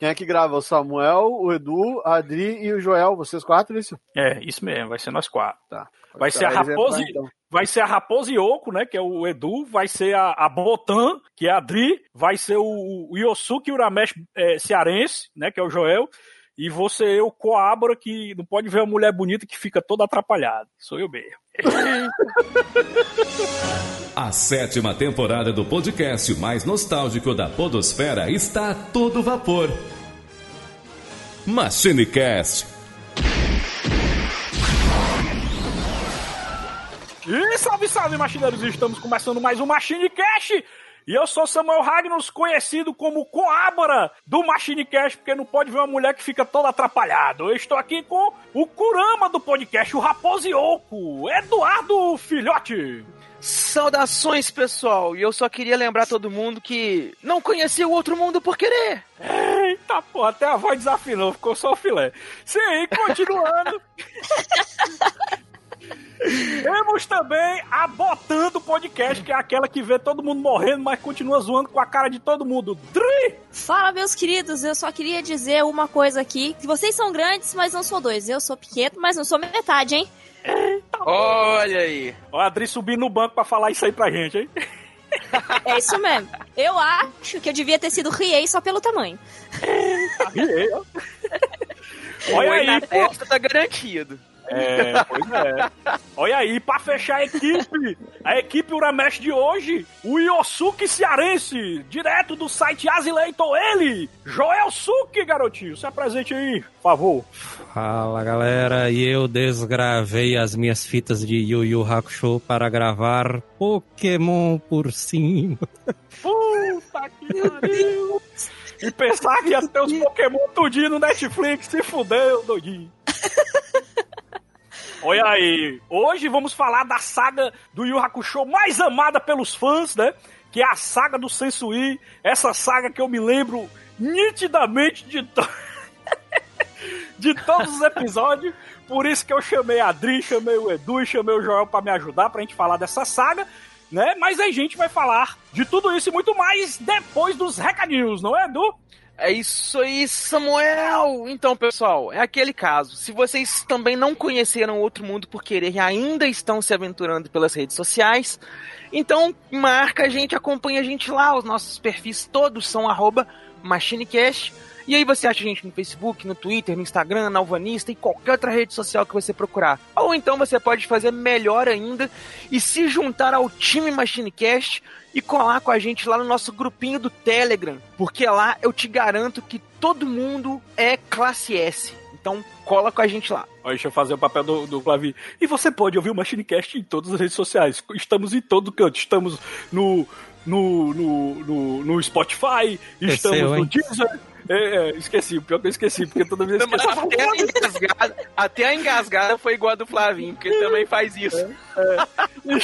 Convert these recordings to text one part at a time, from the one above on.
Quem é que grava? O Samuel, o Edu, a Adri e o Joel. Vocês quatro, isso? É, isso mesmo, vai ser nós quatro. Tá. Vai ser a Raposa, então. vai ser a Raposa Yoko, né, que é o Edu, vai ser a, a Botan, que é a Adri, vai ser o, o Yosuke Uramesh é, cearense, né, que é o Joel, e você eu, Coabra, que não pode ver uma mulher bonita que fica toda atrapalhada. Sou eu mesmo. A sétima temporada do podcast mais nostálgico da Podosfera está a todo vapor. MachineCast. E salve, salve, machineiros! Estamos começando mais um MachineCast e eu sou Samuel Ragnos, conhecido como Coabra do Machinecast, porque não pode ver uma mulher que fica toda atrapalhada. Eu estou aqui com o Kurama do podcast, o Raposioco, Eduardo Filhote. Saudações, pessoal! E eu só queria lembrar todo mundo que não conhecia o outro mundo por querer. Eita, pô, até a voz desafinou, ficou só o filé. Sim, continuando. Temos também a Botando Podcast, que é aquela que vê todo mundo morrendo, mas continua zoando com a cara de todo mundo. Dri! Fala, meus queridos, eu só queria dizer uma coisa aqui. Que vocês são grandes, mas não sou dois. Eu sou pequeno, mas não sou metade, hein? Eita, Olha aí. O Adri subir no banco pra falar isso aí pra gente, hein? É isso mesmo. Eu acho que eu devia ter sido Riei só pelo tamanho. Riei, ó. Olha aí, na testa tá garantido. É, pois é. Olha aí, pra fechar a equipe, a equipe Uramesh de hoje, o Yosuke Cearense, direto do site Azileiton, ele, Joel Suki, garotinho. Se apresente aí, por favor. Fala galera, e eu desgravei as minha fitas de Yu Yu Hakusho para gravar Pokémon por cima. Puta que pariu! E pensar que ia ter os Pokémon tudinho no Netflix, se fudeu, doidinho. Olha aí, hoje vamos falar da saga do Yu Hakusho mais amada pelos fãs, né? Que é a saga do Sensui, essa saga que eu me lembro nitidamente de, to... de todos os episódios. Por isso que eu chamei a Adri, chamei o Edu e chamei o Joel para me ajudar pra gente falar dessa saga, né? Mas a gente vai falar de tudo isso e muito mais depois dos recadinhos, não é, Edu? É isso aí, Samuel! Então, pessoal, é aquele caso. Se vocês também não conheceram outro mundo por querer e ainda estão se aventurando pelas redes sociais, então marca a gente, acompanha a gente lá. Os nossos perfis todos são MachineCast. E aí você acha a gente no Facebook, no Twitter, no Instagram, na Alvanista e qualquer outra rede social que você procurar. Ou então você pode fazer melhor ainda e se juntar ao time MachineCast e colar com a gente lá no nosso grupinho do Telegram, porque lá eu te garanto que todo mundo é classe S. Então cola com a gente lá. Deixa eu fazer o papel do, do Flavi. E você pode ouvir o Machinecast em todas as redes sociais. Estamos em todo canto. Estamos no, no, no, no, no Spotify, estamos seu, no Deezer. É, é, esqueci, pior que eu esqueci, porque toda vez que eu até, a engasgada, até a engasgada foi igual a do Flavinho, porque ele também faz isso. É, é.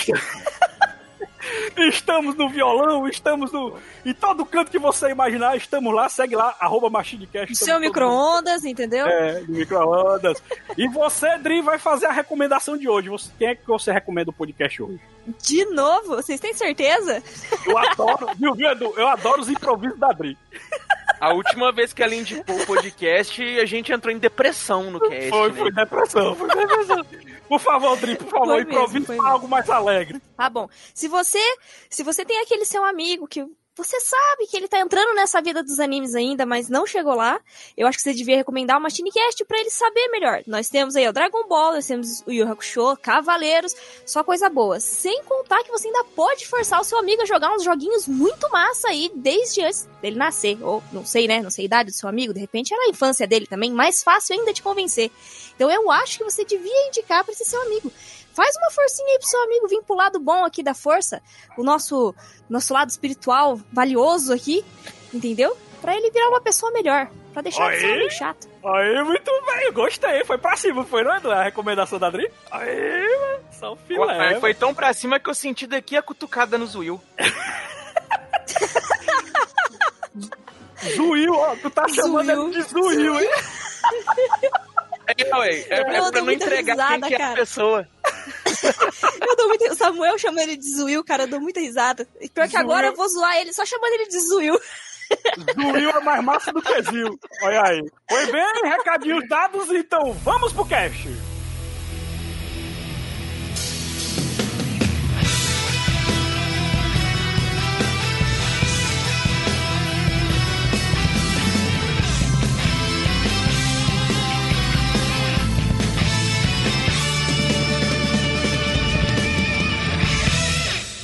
Estamos no violão, estamos no. Em todo canto que você imaginar, estamos lá, segue lá, arroba MachineCast. Seu micro-ondas, entendeu? É, micro-ondas. e você, Dri, vai fazer a recomendação de hoje. Você, quem é que você recomenda o podcast hoje? De novo? Vocês têm certeza? Eu adoro, viu, viu, Edu? Eu adoro os improvisos da Dri. A última vez que ela indicou o podcast, a gente entrou em depressão no cast. Foi, né? foi depressão, foi depressão. Por favor, Dri, por favor, improvise algo mais alegre. Tá bom. Se você, se você tem aquele seu amigo que você sabe que ele tá entrando nessa vida dos animes ainda, mas não chegou lá. Eu acho que você devia recomendar uma Shinecast para ele saber melhor. Nós temos aí o Dragon Ball, nós temos o Yu Hakusho, Cavaleiros, só coisa boa. Sem contar que você ainda pode forçar o seu amigo a jogar uns joguinhos muito massa aí desde antes dele nascer. Ou não sei, né? Não sei a idade do seu amigo, de repente era a infância dele também, mais fácil ainda de convencer. Então eu acho que você devia indicar para esse seu amigo. Faz uma forcinha aí pro seu amigo vir pro lado bom aqui da força, o nosso, nosso lado espiritual valioso aqui, entendeu? Pra ele virar uma pessoa melhor, pra deixar de ser meio chato. Aí, muito bem, gostei. Foi pra cima, foi, não é? A recomendação da Adri? Aí, mano, só o filé. Pô, foi tão pra cima que eu senti daqui a cutucada no Zuil. Zuil, ó, tu tá chamando ele de Zuil, hein? É, ué, é, é pra não entregar risada, quem que é a pessoa. eu dou muito. Samuel chama ele de Zuil, cara, eu dou muita risada. E pior que agora eu vou zoar ele só chamando ele de Zuil. Zuil é mais massa do que Zil. Olha aí. Foi bem, recadinhos dados, então vamos pro cast.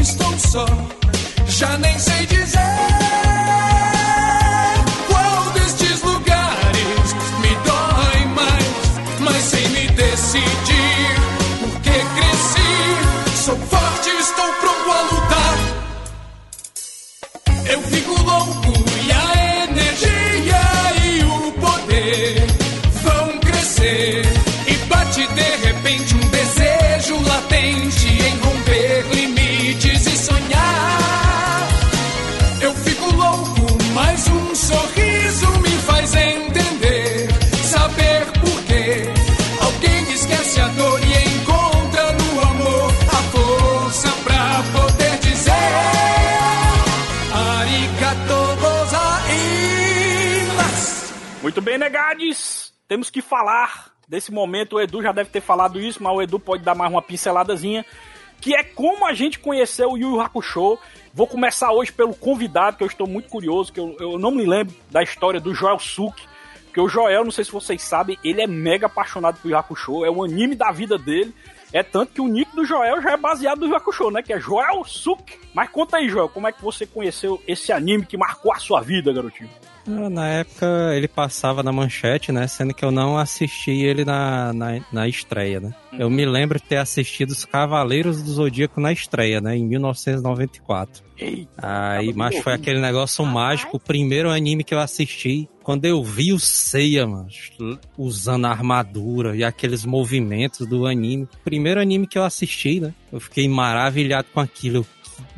Estou só. Já nem sei Muito bem, negades. Temos que falar desse momento. O Edu já deve ter falado isso, mas o Edu pode dar mais uma pinceladazinha. Que é como a gente conheceu o Yu Yu Hakusho. Vou começar hoje pelo convidado, que eu estou muito curioso, que eu, eu não me lembro da história do Joel Suki. Porque o Joel, não sei se vocês sabem, ele é mega apaixonado por Yu Hakusho. É o anime da vida dele. É tanto que o nick do Joel já é baseado no Hakusho, né? Que é Joel Suki. Mas conta aí, Joel, como é que você conheceu esse anime que marcou a sua vida, garotinho? Ah, Na época ele passava na manchete, né? Sendo que eu não assisti ele na, na, na estreia, né? Eu me lembro de ter assistido os Cavaleiros do Zodíaco na estreia, né? Em 1994. Ei, Aí, mas foi aquele negócio mágico, o primeiro anime que eu assisti. Quando eu vi o Seiya, mano, usando a armadura e aqueles movimentos do anime. Primeiro anime que eu assisti, né? Eu fiquei maravilhado com aquilo.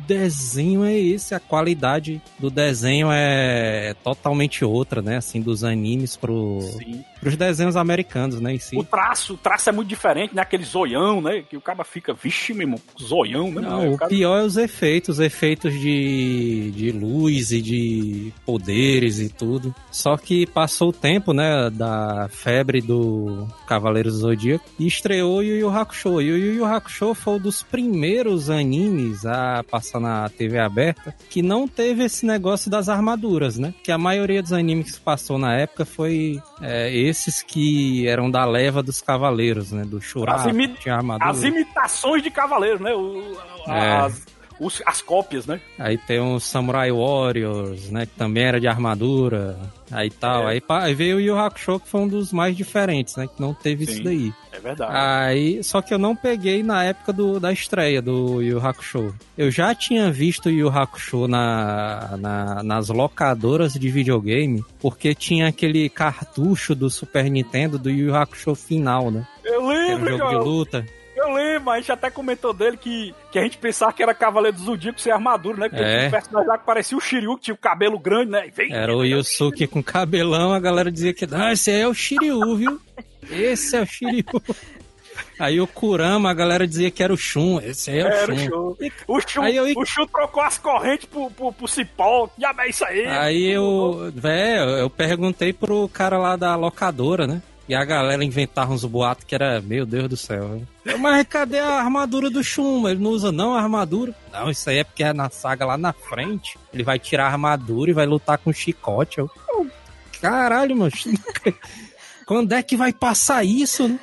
Desenho é esse? A qualidade do desenho é totalmente outra, né? Assim, dos animes pro, sim. Pros desenhos americanos, né? Em si. O traço, o traço é muito diferente, né? Aquele zoião, né? Que o cara fica, vixe, meu irmão, zoião, né? Não, o cara... pior é os efeitos, os efeitos de, de luz e de poderes e tudo. Só que passou o tempo, né, da febre do Cavaleiros do Zodíaco e estreou o Yu Yu Hakusho. E o Yu Yu Hakusho foi um dos primeiros animes a passar na TV aberta que não teve esse negócio das armaduras, né? Que a maioria dos animes que passou na época foi é, esses que eram da leva dos Cavaleiros, né? Do Shurato, As imi-. As imitações de cavaleiros, né? O- É. as, os- as cópias, né? Aí tem os Samurai Warriors, né? Que também era de armadura. Aí tal. É. Aí, aí veio o Yu Hakusho, que foi um dos mais diferentes, né? Que não teve Sim. isso daí. É verdade. Aí, só que eu não peguei na época do, da estreia do Yu Hakusho. Eu já tinha visto o Yu Hakusho na, na, nas locadoras de videogame, porque tinha aquele cartucho do Super Nintendo do Yu Hakusho final, né? eu Que era um lembro, jogo de Joel. luta. Eu lembro, a gente até comentou dele que, que a gente pensava que era Cavaleiro do Zodíaco sem armadura, né? Porque É. tinha um personagem lá que parecia o Shiryu, que tinha o cabelo grande, né? Vem, Era o Yusuke com cabelão, a galera dizia que ah, esse aí é o Shiryu, viu? Esse é o Shiryu. Aí o Kurama, a galera dizia que era o Shun, esse aí é o Era o Shun. Shun. O Shun, Aí eu- o Shun trocou as correntes pro, pro, pro cipó. Já é isso aí. Aí eu, velho, eu perguntei pro cara lá da locadora, né? E a galera inventava uns boatos que era, meu Deus do céu. velho. Eu, Mas cadê a armadura do Shun? Ele não usa não a armadura. Não, isso aí é porque é na saga lá na frente. Ele vai tirar a armadura e vai lutar com o chicote. Eu, "Oh, caralho, mano. Quando é que vai passar isso, né?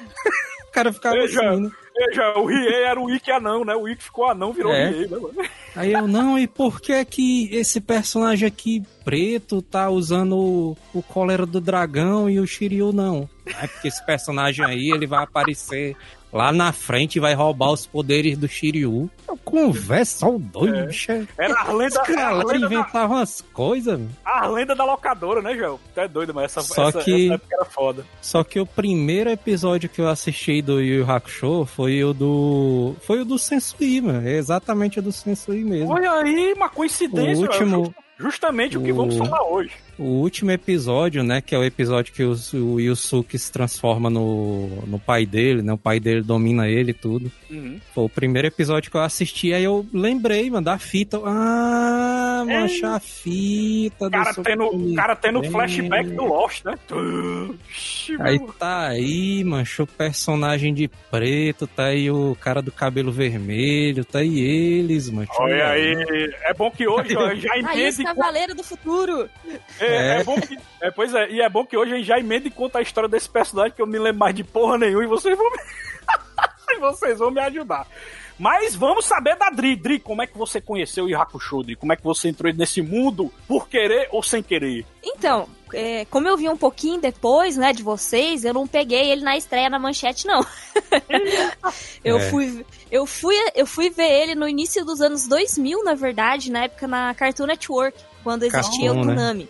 O cara ficava Veja. assim, né? Veja, o Riei era o Ikki anão, né? O Ikki ficou anão, virou É. Riei, né, mano? Aí eu, não, e por que que esse personagem aqui preto tá usando o, o cólera do dragão e o Shiryu não? É porque esse personagem aí, ele vai aparecer lá na frente e vai roubar os poderes do Shiryu. Conversa ao doido, É. bicho. Esse Era a lenda, era cara a lá lenda, da, umas coisas, velho. a lenda da locadora, né, Joel? Tu é doido, mas essa, Só essa, que- essa época era foda. Só que o primeiro episódio que eu assisti do Yu Yu Hakusho foi o do. Foi o do Sensui, mano. É exatamente o do Sensui mesmo. Olha aí, uma coincidência, O último-. Just- Justamente o que o- vamos falar hoje. O último episódio, né, que é o episódio que o, o Yusuke se transforma no, no pai dele, né, o pai dele domina ele e tudo. Uhum. Foi o primeiro episódio que eu assisti, aí eu lembrei, mano, da fita. Ah, mancha a fita O do cara tendo, o cara tendo flashback do Lost, né? Aí tá aí, mancha o personagem de preto, tá aí o cara do cabelo vermelho, tá aí eles, mancha. Olha aí, é bom que hoje ó, já emende. Cavaleiro do Futuro. É, é É. bom que, é, pois é, e é bom que hoje a gente já emenda e conta a história desse personagem que eu me lembro mais de porra nenhuma e vocês vão me, e vocês vão me ajudar. Mas vamos saber da Dri. Dri, como é que você conheceu o Hakusho, Dri? Como é que você entrou nesse mundo por querer ou sem querer? Então, é, como eu vi um pouquinho depois, né, de vocês, eu não peguei ele na estreia na manchete, não. eu, É. fui, eu, fui, eu fui ver ele no início dos anos 2000, na verdade, na época na Cartoon Network, quando existia Cartoon, o né? Tsunami.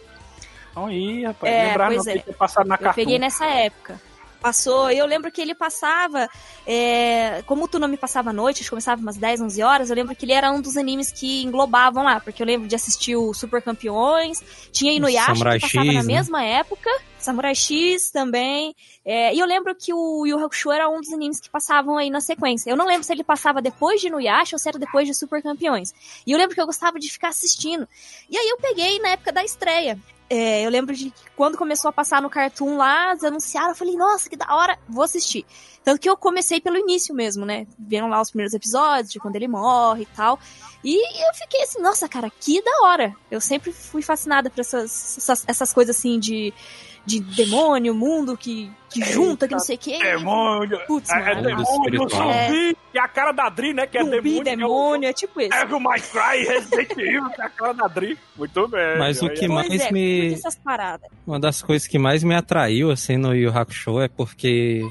Então aí, rapaz, É, lembrar pois não é. passado na Eu cartoon. peguei nessa época. Passou, eu lembro que ele passava, é, como o Tsunami passava à noite, acho que começava umas 10, 11 horas, eu lembro que ele era um dos animes que englobavam lá, porque eu lembro de assistir o Super Campeões, tinha Inuyasha Samurai que passava X, na né? mesma época, Samurai X também, é, e eu lembro que o Yu Yu Hakusho era um dos animes que passavam aí na sequência. Eu não lembro se ele passava depois de Inuyasha ou se era depois de Super Campeões. E eu lembro que eu gostava de ficar assistindo. E aí eu peguei na época da estreia. É, eu lembro de que quando começou a passar no Cartoon lá, anunciaram, eu falei, nossa, que da hora, vou assistir. Tanto que eu comecei pelo início mesmo, né? Vendo lá os primeiros episódios, de quando ele morre e tal. E eu fiquei assim, nossa, cara, que da hora. Eu sempre fui fascinada por essas, essas, essas coisas assim de, de demônio, mundo que, que junta, que não sei o quê. Demônio! Putz, é, é demônio, zumbi! E a cara da Dri, né? Que é Zumbi, demônio. demônio, é tipo esse. É o My Cry, Resident Evil, que é a cara da Dri. Muito bem. Mas o que mais é, me- curte essas paradas. Uma das coisas que mais me atraiu, assim, no Yu Yu Hakusho é porque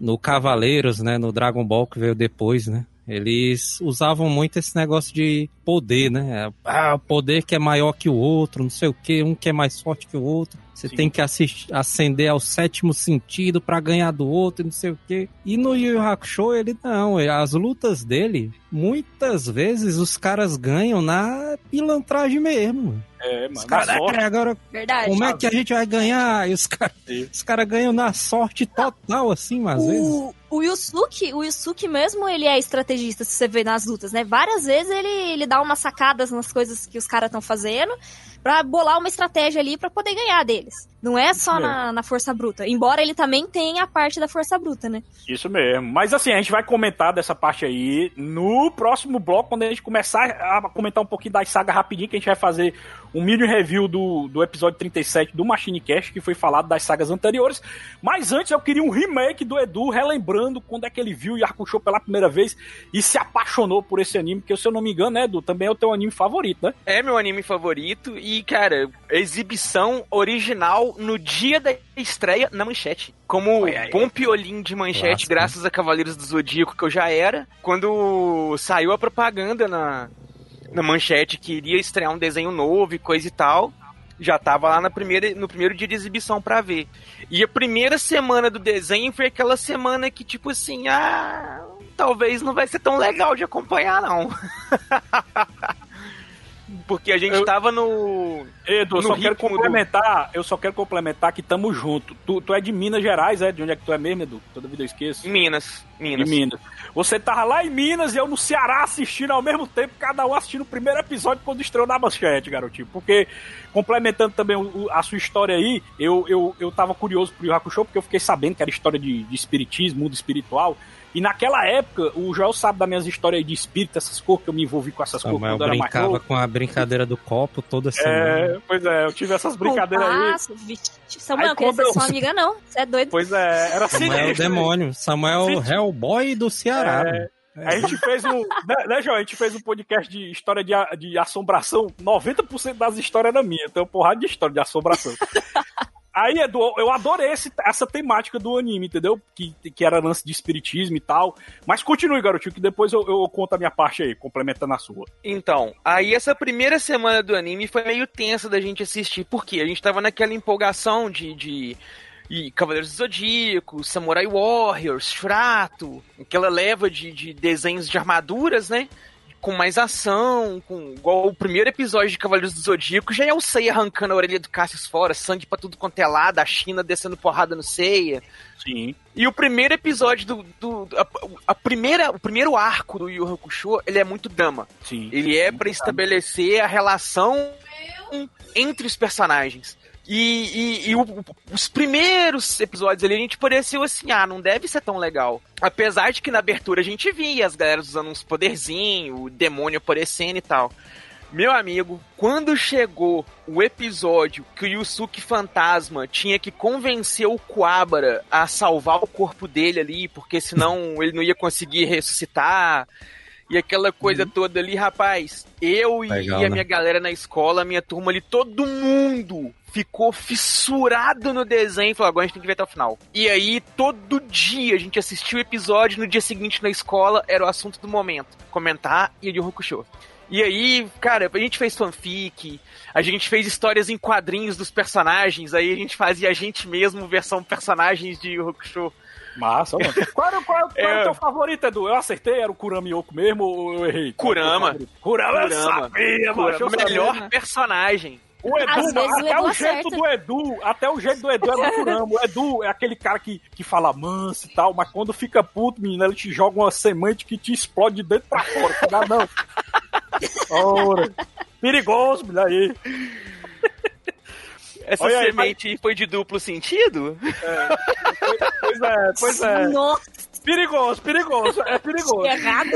no Cavaleiros, né, no Dragon Ball que veio depois, né, eles usavam muito esse negócio de poder, né, ah, o poder que é maior que o outro, não sei o que, um que é mais forte que o outro. Você Sim. tem que assistir, ascender ao sétimo sentido pra ganhar do outro, não sei o que. E no Yu Yu Hakusho, ele não. As lutas dele, muitas vezes os caras ganham na pilantragem mesmo. É, mano. Os caras. "É, agora Verdade. como é que a gente vai ganhar? E os caras cara ganham na sorte total, assim, mas às vezes. O, o Yusuke, o Yusuke mesmo, ele é estrategista, se você vê nas lutas, né? Várias vezes ele, ele dá umas sacadas nas coisas que os caras estão fazendo pra bolar uma estratégia ali pra poder ganhar deles. Não é só na, na força bruta. Embora ele também tenha a parte da força bruta, né? Isso mesmo. Mas assim, a gente vai comentar dessa parte aí no próximo bloco, quando a gente começar a comentar um pouquinho da saga rapidinho, que a gente vai fazer um mini review do, do episódio 37 do Machine Cast, que foi falado das sagas anteriores. Mas antes eu queria um remake do Edu, relembrando quando é que ele viu o Yakusho pela primeira vez e se apaixonou por esse anime, que se eu não me engano, né, Edu, também é o teu anime favorito, né? É meu anime favorito e, cara, exibição original no dia da estreia na manchete. Como aí. bom piolinho de manchete, Clássico. graças a Cavaleiros do Zodíaco que eu já era, quando saiu a propaganda na, na manchete que iria estrear um desenho novo e coisa e tal, já tava lá na primeira, no primeiro dia de exibição pra ver. E a primeira semana do desenho foi aquela semana que, tipo assim, ah, talvez não vai ser tão legal de acompanhar, não. Porque a gente Eu- tava no. Edu, eu No só quero ritmo do- complementar, eu só quero complementar que tamo junto. Tu, tu é de Minas Gerais, é? De onde é que tu é mesmo, Edu? Toda vida eu esqueço. Em Minas. Minas. De Minas. Você tava lá em Minas e eu no Ceará assistindo ao mesmo tempo, cada um assistindo o primeiro episódio quando estreou na manchete, garotinho. Porque, complementando também o- a sua história aí, eu, eu, eu tava curioso pro Yu Hakusho, porque eu fiquei sabendo que era história de, de espiritismo, mundo espiritual. E naquela época, o Joel sabe das minhas histórias de espírito, essas cores, que eu me envolvi com essas cores Samuel quando eu era mais brincava novo. com a brincadeira do copo toda semana. É, pois é, eu tive essas brincadeiras aí. Vixe. Samuel, Aí não queria quando ser eu- sua amiga, não. Você é doido. Pois é, era Samuel é o sinistro. demônio. Samuel Sinistro. Hellboy do Ceará. É. mano. A gente fez um. Né, né, João? A gente fez um podcast de história de, de assombração. 90% das histórias era minha. Então, porrada de história de assombração. Aí, Edu, eu adorei esse, essa temática do anime, entendeu? Que, que era lance de espiritismo e tal. Mas continue, garotinho, que depois eu, eu conto a minha parte aí, complementando a sua. Então, aí essa primeira semana do anime foi meio tensa da gente assistir, porque a gente tava naquela empolgação de. de e Cavaleiros do Zodíaco, Samurai Warriors, Frato, aquela leva de, de desenhos de armaduras, né? Com mais ação, com igual o primeiro episódio de Cavaleiros do Zodíaco, já é o Seiya arrancando a orelha do Cassius fora, sangue pra tudo quanto é lado, a China descendo porrada no Seiya. Sim. E o primeiro episódio do. do a, a primeira, o primeiro arco do Yu Hakusho, ele é muito dama. Sim. Ele é pra estabelecer a relação entre os personagens. E, e- e o- os primeiros episódios ali a gente pareceu assim, ah, não deve ser tão legal. Apesar de que na abertura a gente via as galeras usando uns poderzinhos, o demônio aparecendo e tal. Meu amigo, quando chegou o episódio que o Yusuke Fantasma tinha que convencer o Kuwabara a salvar o corpo dele ali, porque senão ele não ia conseguir ressuscitar, e aquela coisa toda ali, rapaz, eu e, Legal, e a né? minha galera na escola, a minha turma ali, todo mundo ficou fissurado no desenho e falou, agora a gente tem que ver até o final. E aí, todo dia a gente assistia o episódio, no dia seguinte na escola, era o assunto do momento. Comentar e Yu Hakusho. E aí, cara, a gente fez fanfic, a gente fez histórias em quadrinhos dos personagens, aí a gente fazia a gente mesmo versão personagens de Yu Hakusho. Massa, mano. Qual era, qual qual era É. o teu favorito, Edu? Eu acertei, era o Kurama Yoko mesmo ou eu errei? O Kurama. Kurama, eu Kurama. sabia, eu o melhor sabia. personagem. O Edu, Às vezes o até Edu o jeito do Edu, até o jeito do Edu é do Kurama. O Edu é aquele cara que, que fala manso e tal, mas quando fica puto, menino, ele te joga uma semente que te explode de dentro pra fora. Cuidado, não. Ora. Perigoso, menino, aí. Essa Olha aí, semente foi de duplo sentido? Pois é, pois é. Nossa, Perigoso, perigoso, é perigoso. errado.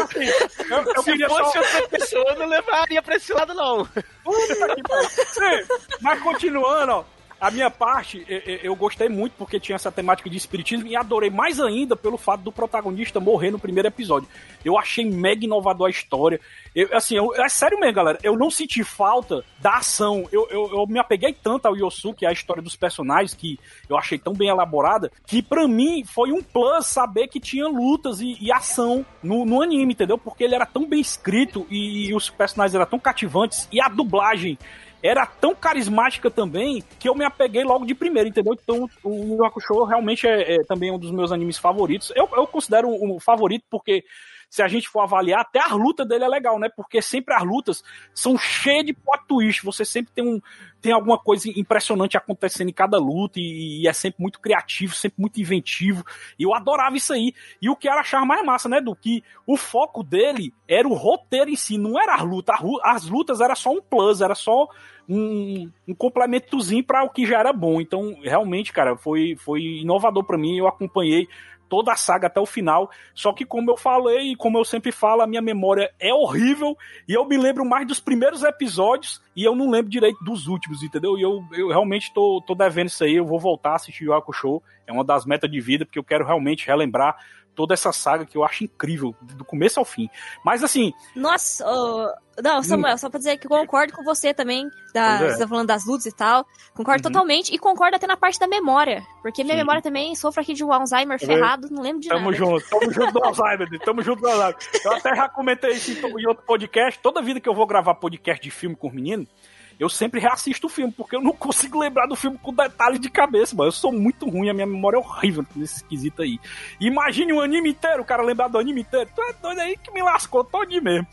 Eu, eu Se queria só... fosse outra pessoa, eu não levaria pra esse lado, não. Puta que pariu. Mas continuando, ó. A minha parte, eu gostei muito porque tinha essa temática de espiritismo e adorei mais ainda pelo fato do protagonista morrer no primeiro episódio. Eu achei mega inovador a história. Eu, assim, eu- é sério mesmo, galera. Eu não senti falta da ação. Eu, eu, eu me apeguei tanto ao Yosuke, à história dos personagens, que eu achei tão bem elaborada, que pra mim foi um plus saber que tinha lutas e, e ação no, no anime, entendeu? Porque ele era tão bem escrito e, e os personagens eram tão cativantes e a dublagem era tão carismática também que eu me apeguei logo de primeiro, entendeu? Então o Yu Hakusho realmente é, é também um dos meus animes favoritos. Eu, eu considero um, um favorito porque se a gente for avaliar, até a luta dele é legal, né? Porque sempre as lutas são cheias de plot twist. Você sempre tem, um, tem alguma coisa impressionante acontecendo em cada luta e, e é sempre muito criativo, sempre muito inventivo. E eu adorava isso aí. E o que era achar mais massa, né? Do que o foco dele era o roteiro em si, não era. As ru- As lutas era só um plus, era só um, um complementozinho para o que já era bom. Então, realmente, cara, foi, foi inovador para mim. Eu acompanhei toda a saga até o final. Só que, como eu falei e como eu sempre falo, a minha memória é horrível e eu me lembro mais dos primeiros episódios e eu não lembro direito dos últimos, entendeu? E eu, eu realmente tô, tô devendo isso aí. Eu vou voltar a assistir o Show. É uma das metas de vida, porque eu quero realmente relembrar toda essa saga que eu acho incrível, do começo ao fim. Mas assim, Nossa, ô, não, Samuel, só pra dizer que eu concordo com você também, da, é. você tá falando das lutas e tal. Concordo Uhum. totalmente e concordo até na parte da memória. Porque minha Sim. memória também sofre aqui de um Alzheimer Tá ferrado, não lembro de Tamo nada. junto, tamo junto do Alzheimer, tamo junto do Alzheimer. Eu até já comentei isso em outro podcast. Toda vida que eu vou gravar podcast de filme com os meninos, eu sempre reassisto o filme, porque eu não consigo lembrar do filme com detalhes de cabeça, mano. Eu sou muito ruim, a minha memória é horrível nesse quesito aí. Imagine um anime inteiro, o cara lembrar do anime inteiro. Tu é doido aí que me lascou todinho mesmo.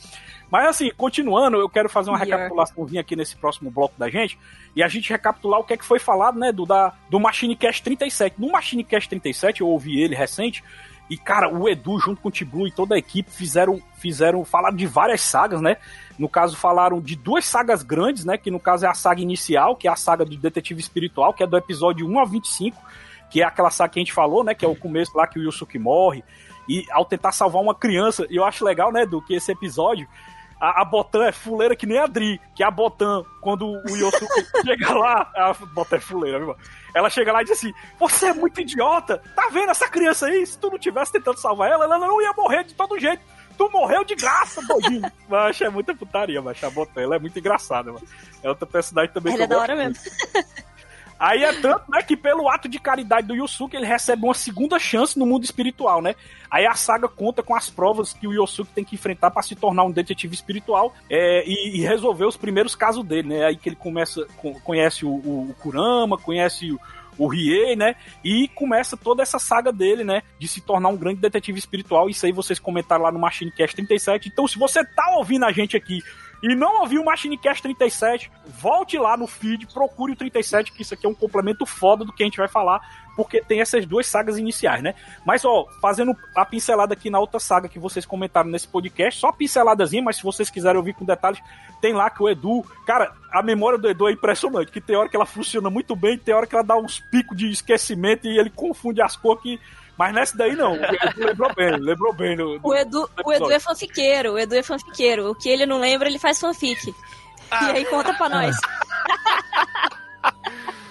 Mas assim, continuando, eu quero fazer uma Pior. recapitulaçãozinha aqui nesse próximo bloco da gente. E a gente recapitular o que é que foi falado, né, do, da, do Machine Cast 37. No Machine Cast 37, eu ouvi ele recente, e, cara, o Edu, junto com o Tiblu e toda a equipe, fizeram, fizeram falar de várias sagas, né? No caso, falaram de duas sagas grandes, né? Que no caso é a saga inicial, que é a saga do Detetive Espiritual, que é do episódio 1 a 25, que é aquela saga que a gente falou, né? Que é o começo lá que o Yusuke morre. E ao tentar salvar uma criança, e eu acho legal, né, do que esse episódio, a, a Botan é fuleira que nem a Dri, que a Botan, quando o Yosuke chega lá, a Botan é fuleira, viu? Ela chega lá e diz assim: Você é muito idiota, tá vendo essa criança aí? Se tu não tivesse tentando salvar ela, ela não ia morrer de todo jeito. Tu morreu de graça, doidinho. Mas é muita putaria, mas a Botan, ela é muito engraçada, mano. É outra personagem também Ela que é eu da gosto hora muito. mesmo. Aí é tanto, né, que pelo ato de caridade do Yosuke, ele recebe uma segunda chance no mundo espiritual, né? Aí a saga conta com as provas que o Yosuke tem que enfrentar para se tornar um detetive espiritual é, e, e, resolver os primeiros casos dele, né? Aí que ele começa, conhece o, o, o Kurama, conhece o, o Rie, né? E começa toda essa saga dele, né? De se tornar um grande detetive espiritual. Isso aí vocês comentaram lá no Machine Cast 37. Então, se você tá ouvindo a gente aqui e não ouviu o Machine Cast 37, volte lá no feed, procure o 37, que isso aqui é um complemento foda do que a gente vai falar, porque tem essas duas sagas iniciais, né? Mas, ó, fazendo a pincelada aqui na outra saga que vocês comentaram nesse podcast, só pinceladazinha, mas se vocês quiserem ouvir com detalhes, tem lá que o Edu, cara, a memória do Edu é impressionante, que tem hora que ela funciona muito bem, tem hora que ela dá uns picos de esquecimento e ele confunde as cores que mas nessa daí não. O Edu lembrou bem, lembrou bem. No, o, Edu, o Edu é fanfiqueiro, o Edu é fanfiqueiro. O que ele não lembra, ele faz fanfic. Ah. E aí conta pra nós.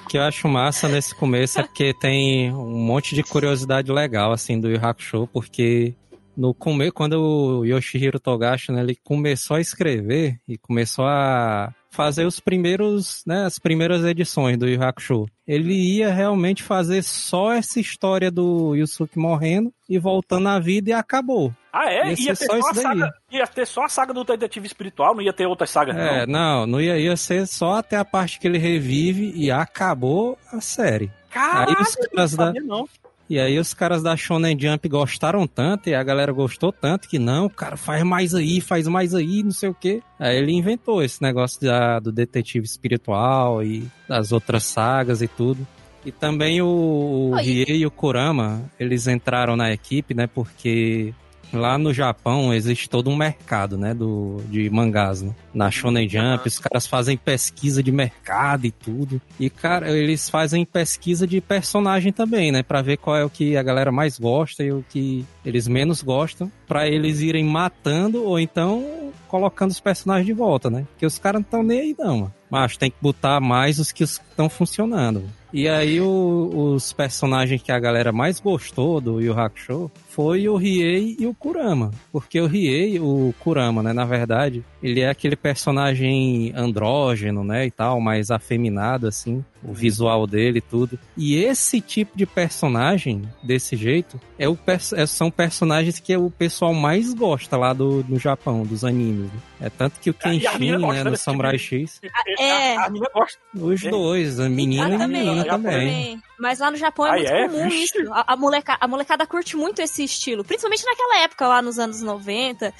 O que eu acho massa nesse começo é porque tem um monte de curiosidade legal, assim, do Yu Hakusho, porque no começo, quando o Yoshihiro Togashi, né, ele começou a escrever e começou a fazer os primeiros, né, as primeiras edições do Yu Hakusho. Ele ia realmente fazer só essa história do Yusuke morrendo e voltando à vida e acabou. Ah, é? Ia, ia ter só, só a saga, ia ter só a saga do detetive espiritual, não ia ter outras sagas, é, não? não, não ia, ia ser só até a parte que ele revive e acabou a série. Caralho, Aí os caras da, não. E aí os caras da Shonen Jump gostaram tanto, e a galera gostou tanto, que não, cara, faz mais aí, faz mais aí, não sei o quê. Aí ele inventou esse negócio da, do detetive espiritual e das outras sagas e tudo. E também o, o Rie e o Kurama, eles entraram na equipe, né, porque Lá no Japão existe todo um mercado, né, do, de mangás, né? Na Shonen Jump, os caras fazem pesquisa de mercado e tudo. E, cara, eles fazem pesquisa de personagem também, né? Pra ver qual é o que a galera mais gosta e o que eles menos gostam. para eles irem matando ou então colocando os personagens de volta, né? Porque os caras não estão nem aí, não, mano. Mas tem que botar mais os que estão funcionando. E aí o, os personagens que a galera mais gostou do Yu Hakusho foi o Riei e o Kurama. Porque o Riei, o Kurama, né, na verdade, ele é aquele personagem andrógeno, né, e tal, mais afeminado, assim, o visual dele e tudo. E esse tipo de personagem, desse jeito, é o, é, são personagens que o pessoal mais gosta lá do, no Japão, dos animes. Né? É tanto que o Kenshin, né, no Samurai tipo X... É. A, a gosta. Os dois, a menina e a menina também. Mas lá no Japão é muito é? comum Vixe. isso. A, a, moleca, a molecada curte muito esse estilo. Principalmente naquela época, lá nos anos 90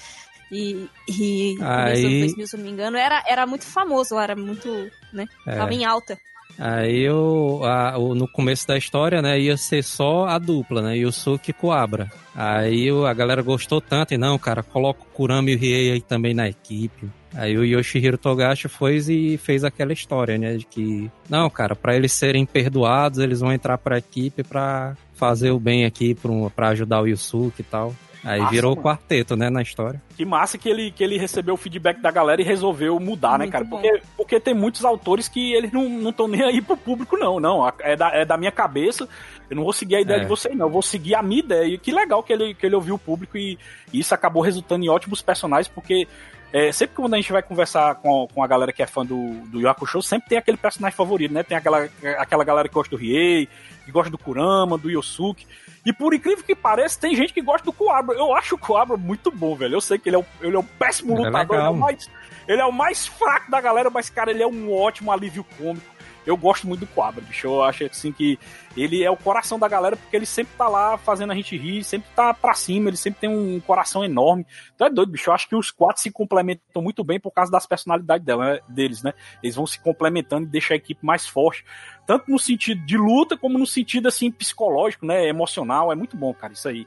e, e Aí... 2000, se não me engano. Era, era muito famoso era muito, né? É. Tava em alta. Aí o, a, o, no começo da história, né, ia ser só a dupla, né, Yusuke e Coabra. Aí o, a galera gostou tanto, e não, cara, coloca o Kurama e o Riei aí também na equipe. Aí o Yoshihiro Togashi foi e fez aquela história, né, de que, não, cara, para eles serem perdoados, eles vão entrar pra equipe pra fazer o bem aqui, pra ajudar o Yusuke e tal. Aí massa, virou o quarteto, né, na história. Que massa que ele, que ele recebeu o feedback da galera e resolveu mudar, né, Muito né, cara? Porque, porque tem muitos autores que eles não estão nem aí pro público, não. Não, é da, é da minha cabeça. Eu não vou seguir a ideia é. de vocês, não. Eu vou seguir a minha ideia. E que legal que ele, que ele ouviu o público e, e isso acabou resultando em ótimos personagens, porque é, sempre que quando a gente vai conversar com, com a galera que é fã do, do Show, sempre tem aquele personagem favorito, né? Tem aquela, aquela galera que gosta do Riei, que gosta do Kurama, do Yosuke. E por incrível que pareça, tem gente que gosta do Coabra. Eu acho o Coabra muito bom, velho. Eu sei que ele é um, ele é um péssimo ele é lutador, é ele, é o mais, ele é o mais fraco da galera, mas, cara, ele é um ótimo alívio cômico. Eu gosto muito do Coabra, bicho. Eu acho assim que ele é o coração da galera, porque ele sempre tá lá fazendo a gente rir, sempre tá pra cima, ele sempre tem um coração enorme. Então é doido, bicho. Eu acho que os quatro se complementam muito bem por causa das personalidades dela, né? deles, né? Eles vão se complementando e deixam a equipe mais forte tanto no sentido de luta como no sentido assim psicológico, né, emocional, é muito bom, cara, isso aí.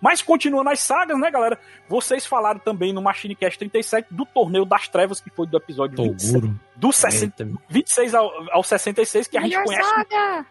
Mas continuando as sagas, né, galera? Vocês falaram também no Machine Cast 37 do Torneio das Trevas, que foi do episódio Toguro. 26, do 60, 26 ao, ao 66, que a gente conhece. Saga.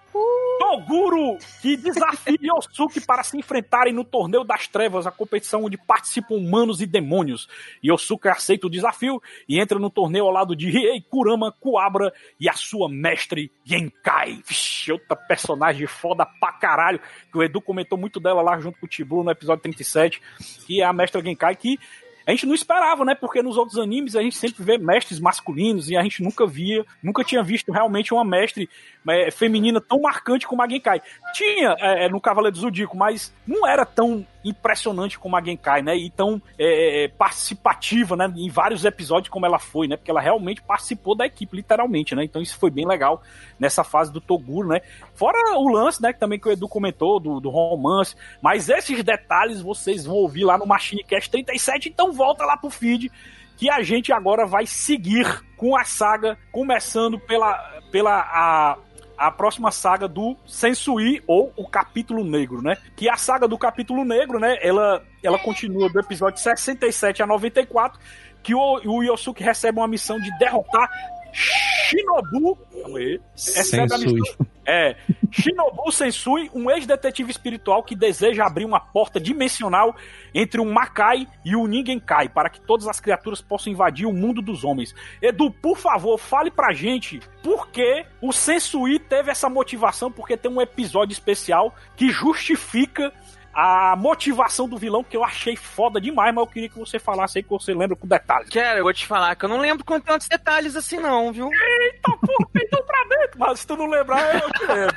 Toguro, que desafia Yosuke para se enfrentarem no Torneio das Trevas, a competição onde participam humanos e demônios. Yosuke aceita o desafio e entra no torneio ao lado de Riei, Kurama, Kuabra e a sua mestre Genkai. Vixe, outra personagem foda pra caralho, que o Edu comentou muito dela lá junto com o Tiblu no episódio 37, que é a mestra Genkai, que a gente não esperava, né? Porque nos outros animes a gente sempre vê mestres masculinos e a gente nunca via, nunca tinha visto realmente uma mestre é, feminina tão marcante como a Genkai. Tinha é, no Cavaleiro do Zodíaco, mas não era tão impressionante como a Genkai, né? E tão é, participativa, né? Em vários episódios como ela foi, né? Porque ela realmente participou da equipe, literalmente, né? Então isso foi bem legal nessa fase do Toguro, né? Fora o lance, né? Que também que o Edu comentou, do, do romance. Mas esses detalhes vocês vão ouvir lá no Machine Cast 37, então volta lá pro feed que a gente agora vai seguir com a saga, começando pela, pela a, a próxima saga do Sensui, ou o Capítulo Negro, né? Que a saga do Capítulo Negro, né? Ela, ela continua do episódio 67 a 94, que o, o Yosuke recebe uma missão de derrotar Shinobu. Sensui. É, Shinobu Sensui, um ex-detetive espiritual que deseja abrir uma porta dimensional entre o Makai e o Ningenkai, para que todas as criaturas possam invadir o mundo dos homens. Edu, por favor, fale pra gente por que o Sensui teve essa motivação, porque tem um episódio especial que justifica a motivação do vilão, que eu achei foda demais, mas eu queria que você falasse aí que você lembra com detalhes. Quero, eu vou te falar que eu não lembro com tantos detalhes assim, não, viu? Eita porra, então mas se tu não lembrar, eu te lembro.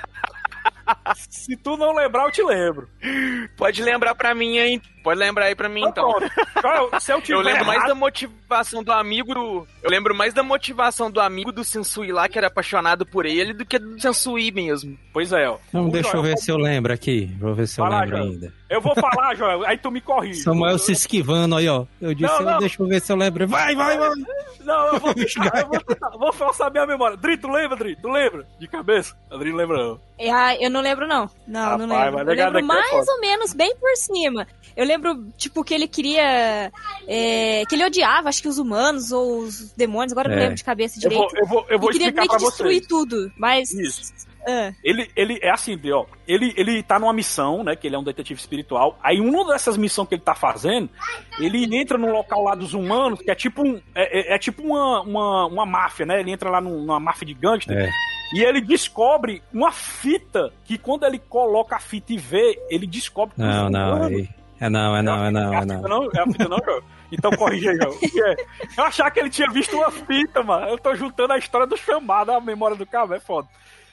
Se tu não lembrar, eu te lembro. Pode lembrar pra mim aí. Pode lembrar aí pra mim, então. então. Se eu, eu lembro errado... mais da motivação do amigo do... Eu lembro mais da motivação do amigo do Sensui lá, que era apaixonado por ele, do que do Sensui mesmo. Pois é, ó. Não, deixa Joel, eu ver se eu lembro aqui. Vou ver se eu lembro Joel. ainda. Eu vou falar, Joel, aí tu me corrige. Samuel se esquivando aí, ó. Eu disse, não, não. deixa eu ver se eu lembro. Vai, vai, vai. Não, eu vou tentar, eu vou, tentar, vou forçar minha memória. Dri, tu lembra, Dri? Tu lembra? De cabeça? A Dri lembra não. Ah, eu não lembro, não. Não, Rapaz, não lembro. Eu lembro mais ou menos, bem por cima. Eu lembro, tipo, que ele queria. É, que ele odiava, acho que os humanos ou os demônios, agora é. não lembro de cabeça direito. Eu vou, eu vou, eu vou explicar queria que destruir vocês. tudo. Mas. Isso. Ah. Ele, ele é assim, ó. Ele, ele tá numa missão, né? Que ele é um detetive espiritual. Aí, uma dessas missões que ele tá fazendo, ele entra no local lá dos humanos, que é tipo um. É, é, é tipo uma, uma, uma máfia, né? Ele entra lá numa máfia de gangster. É. E ele descobre uma fita que quando ele coloca a fita e vê, ele descobre que Não, não, é, é não, é não, é não, é não. não. É a fita não, João? Então corrija aí, João. Eu achava que ele tinha visto uma fita, mano. Eu tô juntando a história do chamado, a memória do cara, é foda.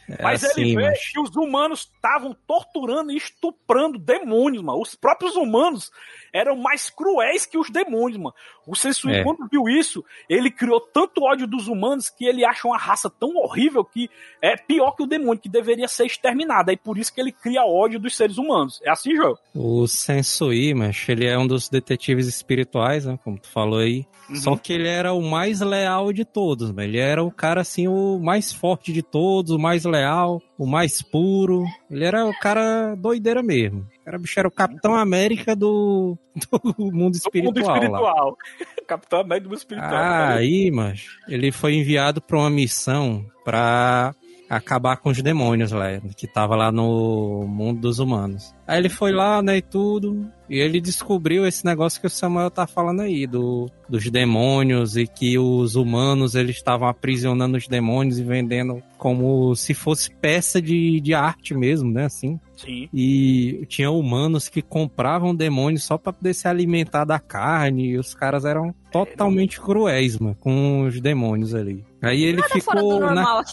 É mas assim, ele vê mas... que os humanos estavam torturando e estuprando demônios, mano. Os próprios humanos eram mais cruéis que os demônios, mano. O Sensui, é. quando viu isso, ele criou tanto ódio dos humanos que ele acha uma raça tão horrível que é pior que o demônio, que deveria ser exterminada. E por isso que ele cria ódio dos seres humanos. É assim, João? O Sensui, mas ele é um dos detetives espirituais, né? Como tu falou aí. Uhum. Só que ele era o mais leal de todos, ele era o cara assim, o mais forte de todos, o mais leal, o mais puro. Ele era o cara doideira mesmo. O cara bicho era o Capitão América do, do mundo espiritual. Do mundo espiritual. Capitão América do mundo espiritual. Ah, aí, mas ele foi enviado para uma missão para acabar com os demônios lá, que tava lá no mundo dos humanos. Aí ele foi lá, né, e tudo, e ele descobriu esse negócio que o Samuel tá falando aí, do, dos demônios, e que os humanos, eles estavam aprisionando os demônios e vendendo como se fosse peça de, de arte mesmo, né, assim. Sim. E tinha humanos que compravam demônios só para poder se alimentar da carne, e os caras eram totalmente cruéis, mano, com os demônios ali. Aí ele Nada ficou na...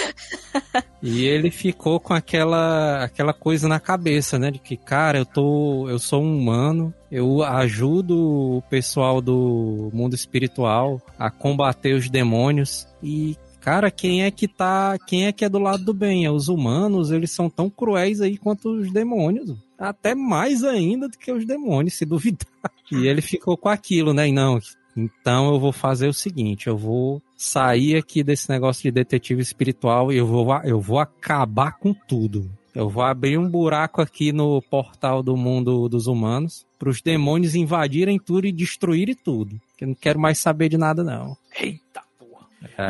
e ele ficou com aquela aquela coisa na cabeça, né, de que cara, eu tô eu sou um humano, eu ajudo o pessoal do mundo espiritual a combater os demônios e Cara, quem é que tá. Quem é que é do lado do bem? É os humanos, eles são tão cruéis aí quanto os demônios. Até mais ainda do que os demônios, se duvidar. E ele ficou com aquilo, né? E não, então eu vou fazer o seguinte, eu vou sair aqui desse negócio de detetive espiritual e eu vou, eu vou acabar com tudo. Eu vou abrir um buraco aqui no portal do mundo dos humanos para os demônios invadirem tudo e destruírem tudo. Eu não quero mais saber de nada, não. Eita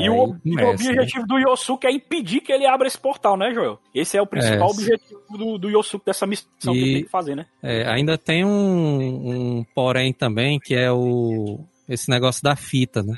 e o, e o objetivo né? do Yosuke é impedir que ele abra esse portal, né, Joel? Esse é o principal é, objetivo do, do Yosuke dessa missão e, que ele tem que fazer, né? É, ainda tem um, um porém também, que é o esse negócio da fita, né?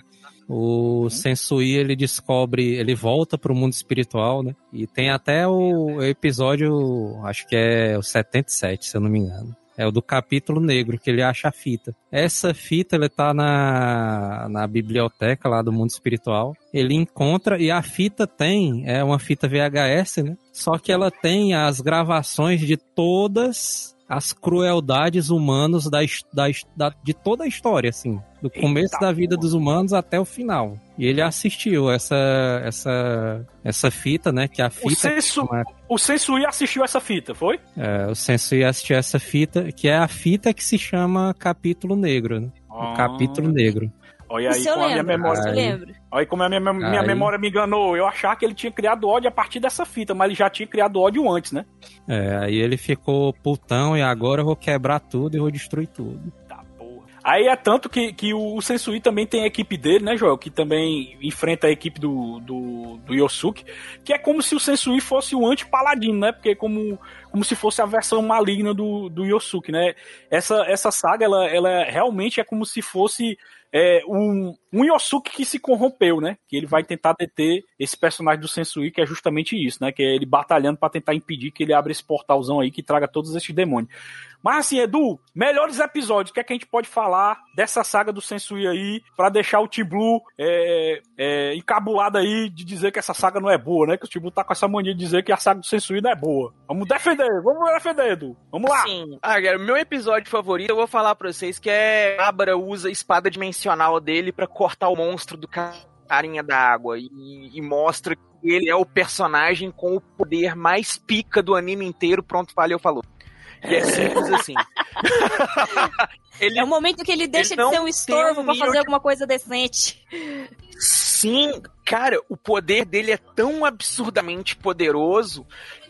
O Sensui, ele descobre, ele volta para o mundo espiritual, né? E tem até o episódio, acho que é o 77, se eu não me engano. É o do capítulo negro, que ele acha a fita. Essa fita, ele tá na, na biblioteca lá do mundo espiritual. Ele encontra, e a fita tem, é uma fita VHS, né? Só que ela tem as gravações de todas as crueldades humanas da, da, da- de toda a história, assim. Do começo Eita da vida porra. dos humanos até o final. E ele assistiu essa, essa, essa fita, né? Que a O fita. Sensu, chama- o Sensui assistiu essa fita, foi? é, o Sensei assistiu essa fita, que é a fita que se chama Capítulo Negro, né? O Ah. Capítulo Negro. Olha aí como a minha memória. Aí. Olha como a minha, minha Aí. memória me enganou. Eu achava que ele tinha criado ódio a partir dessa fita, mas ele já tinha criado ódio antes, né? É, aí ele ficou putão e agora eu vou quebrar tudo e vou destruir tudo. Aí é tanto que, que o Sensui também tem a equipe dele, né, Joel? Que também enfrenta a equipe do, do, do Yosuke. Que é como se o Sensui fosse o anti-paladino, né? Porque como, como se fosse a versão maligna do, do Yosuke, né? Essa, essa saga, ela, ela realmente é como se fosse é, um, um Yosuke que se corrompeu, né? Que ele vai tentar deter esse personagem do Sensui, que é justamente isso, né? Que é ele batalhando pra tentar impedir que ele abra esse portalzão aí que traga todos esses demônios. Mas assim, Edu, melhores episódios, o que é que a gente pode falar dessa saga do Sensui aí, pra deixar o T-Blue é, é, encabulado aí de dizer que essa saga não é boa, né? Que o T-Blue tá com essa mania de dizer que a saga do Sensui não é boa. Vamos defender, vamos defender, Edu. Vamos lá. Sim. Ah, cara, meu episódio favorito, eu vou falar pra vocês, que é Abra usa a espada dimensional dele pra cortar o monstro do carinha da água e, e mostra que ele é o personagem com o poder mais pica do anime inteiro. Pronto, valeu, falou. E é simples assim. ele É o momento que ele deixa de não ser um estorvo um pra fazer de- alguma coisa decente. Sim, cara, o poder dele é tão absurdamente poderoso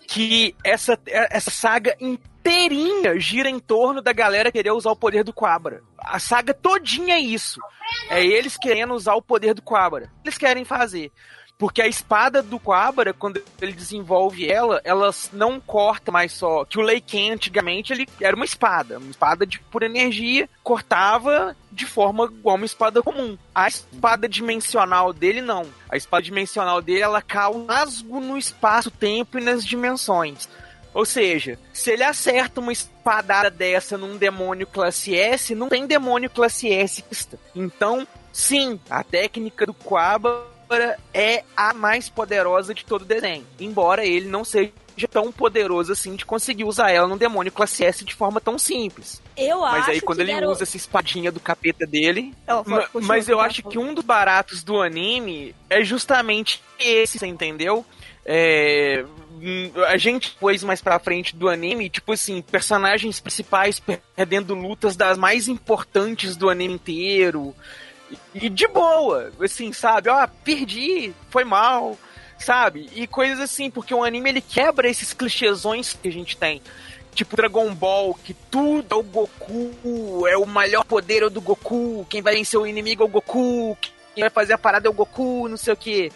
que essa, essa saga inteirinha gira em torno da galera querer usar o poder do Quabra. A saga todinha é isso. É eles querendo usar o poder do Quabra. Eles querem fazer. Porque a espada do Quabra, quando ele desenvolve ela, ela não corta mais só. Que o Leiken antigamente ele era uma espada, uma espada de pura energia, cortava de forma igual uma espada comum. A espada dimensional dele não. A espada dimensional dele ela causa rasgo no espaço-tempo e nas dimensões. Ou seja, se ele acerta uma espadada dessa num demônio classe S, não tem demônio classe S. Então, sim, a técnica do É a mais poderosa de todo o desenho. Embora ele não seja tão poderoso assim de conseguir usar ela num demônio classe S de forma tão simples. Eu Mas acho aí quando ele usa essa espadinha do capeta dele. Mas eu acho que um dos baratos do anime é justamente esse, você entendeu? É, hum, a gente pôs mais pra frente do anime, tipo assim, personagens principais perdendo lutas das mais importantes do anime inteiro. E de boa, assim, sabe? Ó, perdi, foi mal, sabe? E coisas assim, porque o anime ele quebra esses clichêsões que a gente tem. Tipo Dragon Ball, que tudo é o Goku, é o maior poder é do Goku, quem vai vencer o inimigo é o Goku, quem vai fazer a parada é o Goku, não sei o que.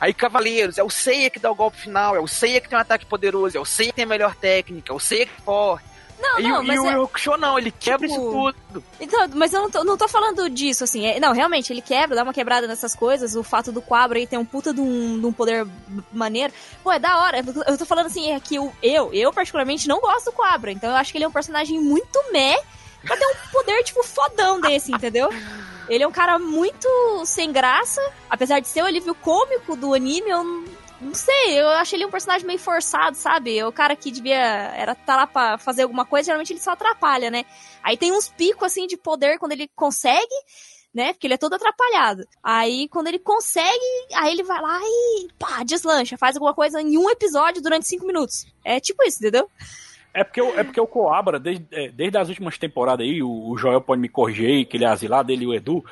Aí Cavaleiros, é o Seiya que dá o golpe final, é o Seiya que tem um ataque poderoso, é o Seiya que tem a melhor técnica, é o Seiya que é forte. Não, e, não, e o é- não, ele quebra Tipo, isso tudo. Então, mas eu não tô, não tô falando disso, assim. É- não, realmente, ele quebra, dá uma quebrada nessas coisas. O fato do Quabra aí ter um puta de um, de um poder maneiro. Pô, é da hora. Eu tô falando assim, é que eu, eu, eu particularmente não gosto do Quabra. Então eu acho que ele é um personagem muito meh pra ter um poder, tipo, fodão desse, entendeu? Ele é um cara muito sem graça. Apesar de ser o alívio cômico do anime, eu não- sei, eu achei ele um personagem meio forçado, sabe? O cara que devia era tá lá pra fazer alguma coisa, geralmente ele só atrapalha, né? Aí tem uns picos assim de poder quando ele consegue, né? Porque ele é todo atrapalhado. Aí quando ele consegue, aí ele vai lá e pá, deslancha, faz alguma coisa em um episódio durante cinco minutos. É tipo isso, entendeu? É porque, é porque o Coabra, desde, é, desde as últimas temporadas aí, o, Joel pode me corrigir que ele é asilado, ele e o Edu.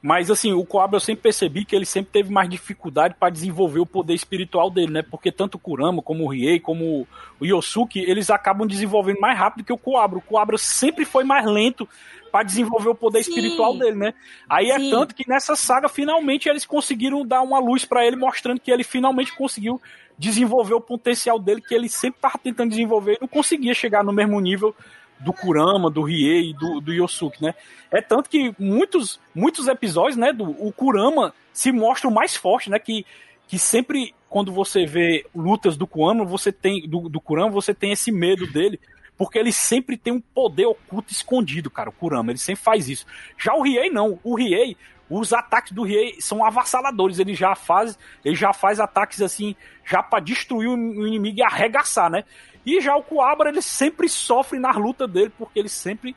Mas assim, o Coabra eu sempre percebi que ele sempre teve mais dificuldade para desenvolver o poder espiritual dele, né? Porque tanto o Kurama, como o Riei, como o Yosuke, eles acabam desenvolvendo mais rápido que o Coabra. O Coabra sempre foi mais lento para desenvolver o poder Sim. espiritual dele, né? Aí é Sim. tanto que nessa saga finalmente eles conseguiram dar uma luz para ele, mostrando que ele finalmente conseguiu desenvolver o potencial dele que ele sempre tava tentando desenvolver e não conseguia chegar no mesmo nível do Kurama, do Riei e do, do Yosuke, né? É tanto que muitos, muitos episódios, né, do o Kurama se mostra o mais forte, né, que, que sempre quando você vê lutas do Kurama, você tem do, do Kurama, você tem esse medo dele, porque ele sempre tem um poder oculto escondido, cara, o Kurama, ele sempre faz isso. Já o Riei não, o Riei, os ataques do Riei são avassaladores, ele já faz, ele já faz ataques assim, já para destruir o inimigo e arregaçar, né? E já o Coabra, ele sempre sofre na luta dele, porque ele sempre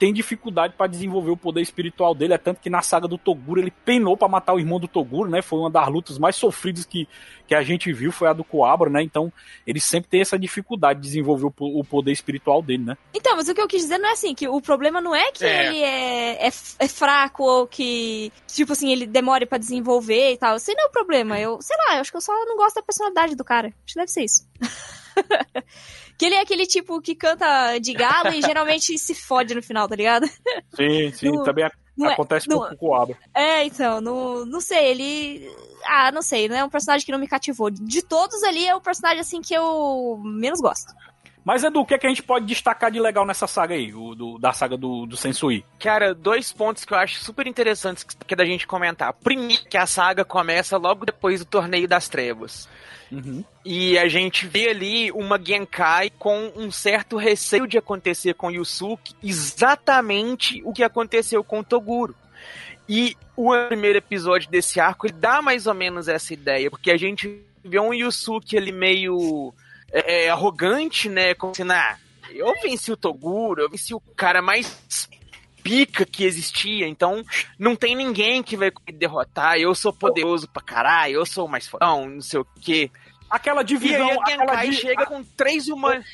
tem dificuldade para desenvolver o poder espiritual dele. É tanto que na saga do Toguro ele penou para matar o irmão do Toguro, né? Foi uma das lutas mais sofridas que, que a gente viu, foi a do Coabra, né? Então ele sempre tem essa dificuldade de desenvolver o, o poder espiritual dele, né? Então, mas o que eu quis dizer não é assim, que o problema não é que É. ele é, é, é fraco ou que, tipo assim, ele demore pra desenvolver e tal. Esse não é o problema. Eu, sei lá, eu acho que eu só não gosto da personalidade do cara. Acho que deve ser isso. que ele é aquele tipo que canta de galo e geralmente se fode no final, tá ligado? Sim, sim, Não- também não é- acontece não- pouco com o. É, então, não, não sei, ele. Ah, não sei, não é um personagem que não me cativou. De todos ali, é o personagem assim que eu menos gosto. Mas Edu, o que, é que a gente pode destacar de legal nessa saga aí, o, do- da saga do, do Sensui? Cara, dois pontos que eu acho super interessantes que que é da gente comentar. Primeiro, que a saga começa logo depois do Torneio das Trevas. E a gente vê ali uma Genkai com um certo receio de acontecer com Yusuke exatamente o que aconteceu com o Toguro. E o primeiro episódio desse arco ele dá mais ou menos essa ideia, porque a gente vê um Yusuke ali meio é, é, arrogante, né? Como assim, ah, eu venci o Toguro, eu venci o cara mais pica que existia, então não tem ninguém que vai me derrotar, eu sou poderoso pra caralho, eu sou mais fodão, não sei o quê. Aquela E divisão. aí a Genkai di- chega com três humanos.